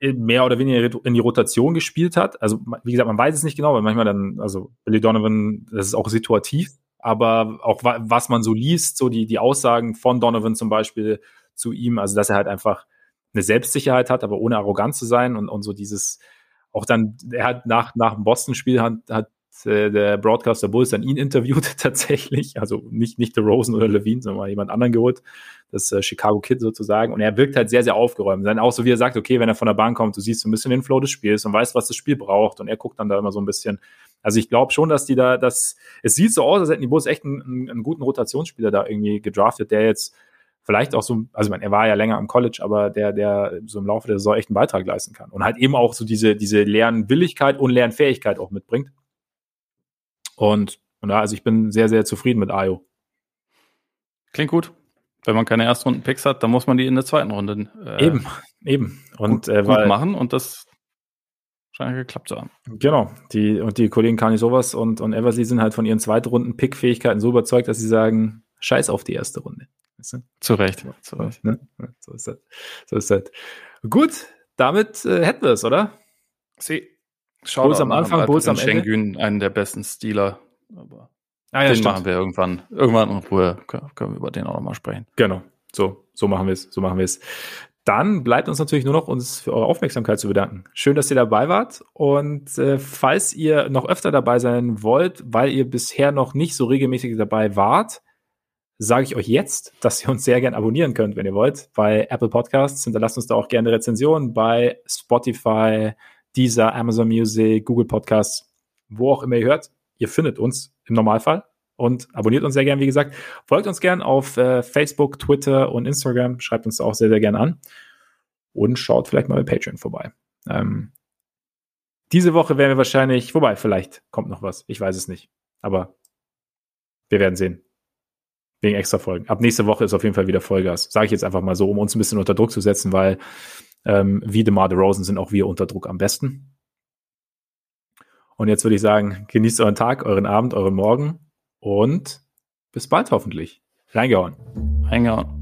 mehr oder weniger in die Rotation gespielt hat. Also, wie gesagt, man weiß es nicht genau, weil manchmal dann, also Billy Donovan, das ist auch situativ. aber auch was man so liest, so die, die Aussagen von Donovan zum Beispiel zu ihm, also dass er halt einfach eine Selbstsicherheit hat, aber ohne arrogant zu sein und, und so dieses, auch dann, er hat nach, nach dem Boston-Spiel hat, hat äh, der Broadcaster Bulls dann ihn interviewt tatsächlich, also nicht, nicht The Rosen oder Levine, sondern mal jemand anderen geholt, das äh, Chicago Kid sozusagen. Und er wirkt halt sehr, sehr aufgeräumt. Dann auch so, wie er sagt, okay, wenn er von der Bahn kommt, du siehst so ein bisschen den Flow des Spiels und weißt, was das Spiel braucht. Und er guckt dann da immer so ein bisschen, also ich glaube schon, dass die da, dass es sieht so aus, als hätten die Bulls echt einen, einen guten Rotationsspieler da irgendwie gedraftet, der jetzt vielleicht auch so, also er war ja länger am College, aber der, der so im Laufe der Saison echt einen Beitrag leisten kann und halt eben auch so diese, diese Lernwilligkeit und Lernfähigkeit auch mitbringt. Und, und ja, also ich bin sehr, sehr zufrieden mit Ayo. Klingt gut. Wenn man keine Erstrunden-Picks hat, dann muss man die in der zweiten Runde äh, eben, eben. Und gut, äh, weil, gut machen und das scheint geklappt zu haben. Genau. Die, und die Kollegen Kani sowas und, und Eversley sind halt von ihren Zweitrunden-Pick-Fähigkeiten so überzeugt, dass sie sagen, scheiß auf die erste Runde. Weißt du? Zu Recht. Zu Recht. Ne? So ist das. So ist das. Gut, damit äh, hätten wir es, oder? Sie. Bulls am Anfang, Bulls am Ende. Schengen, einen der besten Stealer. Aber ah, ja, den stimmt. machen wir irgendwann. Irgendwann in Ruhe können wir über den auch nochmal sprechen. Genau. So, so machen wir es. So machen wir es. Dann bleibt uns natürlich nur noch, uns für eure Aufmerksamkeit zu bedanken. Schön, dass ihr dabei wart. Und äh, falls ihr noch öfter dabei sein wollt, weil ihr bisher noch nicht so regelmäßig dabei wart, sage ich euch jetzt, dass ihr uns sehr gern abonnieren könnt, wenn ihr wollt, bei Apple Podcasts. Hinterlasst uns da auch gerne Rezensionen bei Spotify, Deezer, Amazon Music, Google Podcasts, wo auch immer ihr hört. Ihr findet uns im Normalfall und abonniert uns sehr gern, wie gesagt. Folgt uns gern auf äh, Facebook, Twitter und Instagram. Schreibt uns auch sehr, sehr gern an. Und schaut vielleicht mal bei Patreon vorbei. Ähm, diese Woche werden wir wahrscheinlich, wobei, vielleicht kommt noch was. Ich weiß es nicht. Aber wir werden sehen. Wegen extra Folgen. Ab nächste Woche ist auf jeden Fall wieder Vollgas. Sage ich jetzt einfach mal so, um uns ein bisschen unter Druck zu setzen, weil ähm, wie DeMar DeRozan sind auch wir unter Druck am besten. Und jetzt würde ich sagen, genießt euren Tag, euren Abend, euren Morgen und bis bald hoffentlich. Reingehauen. Reingehauen.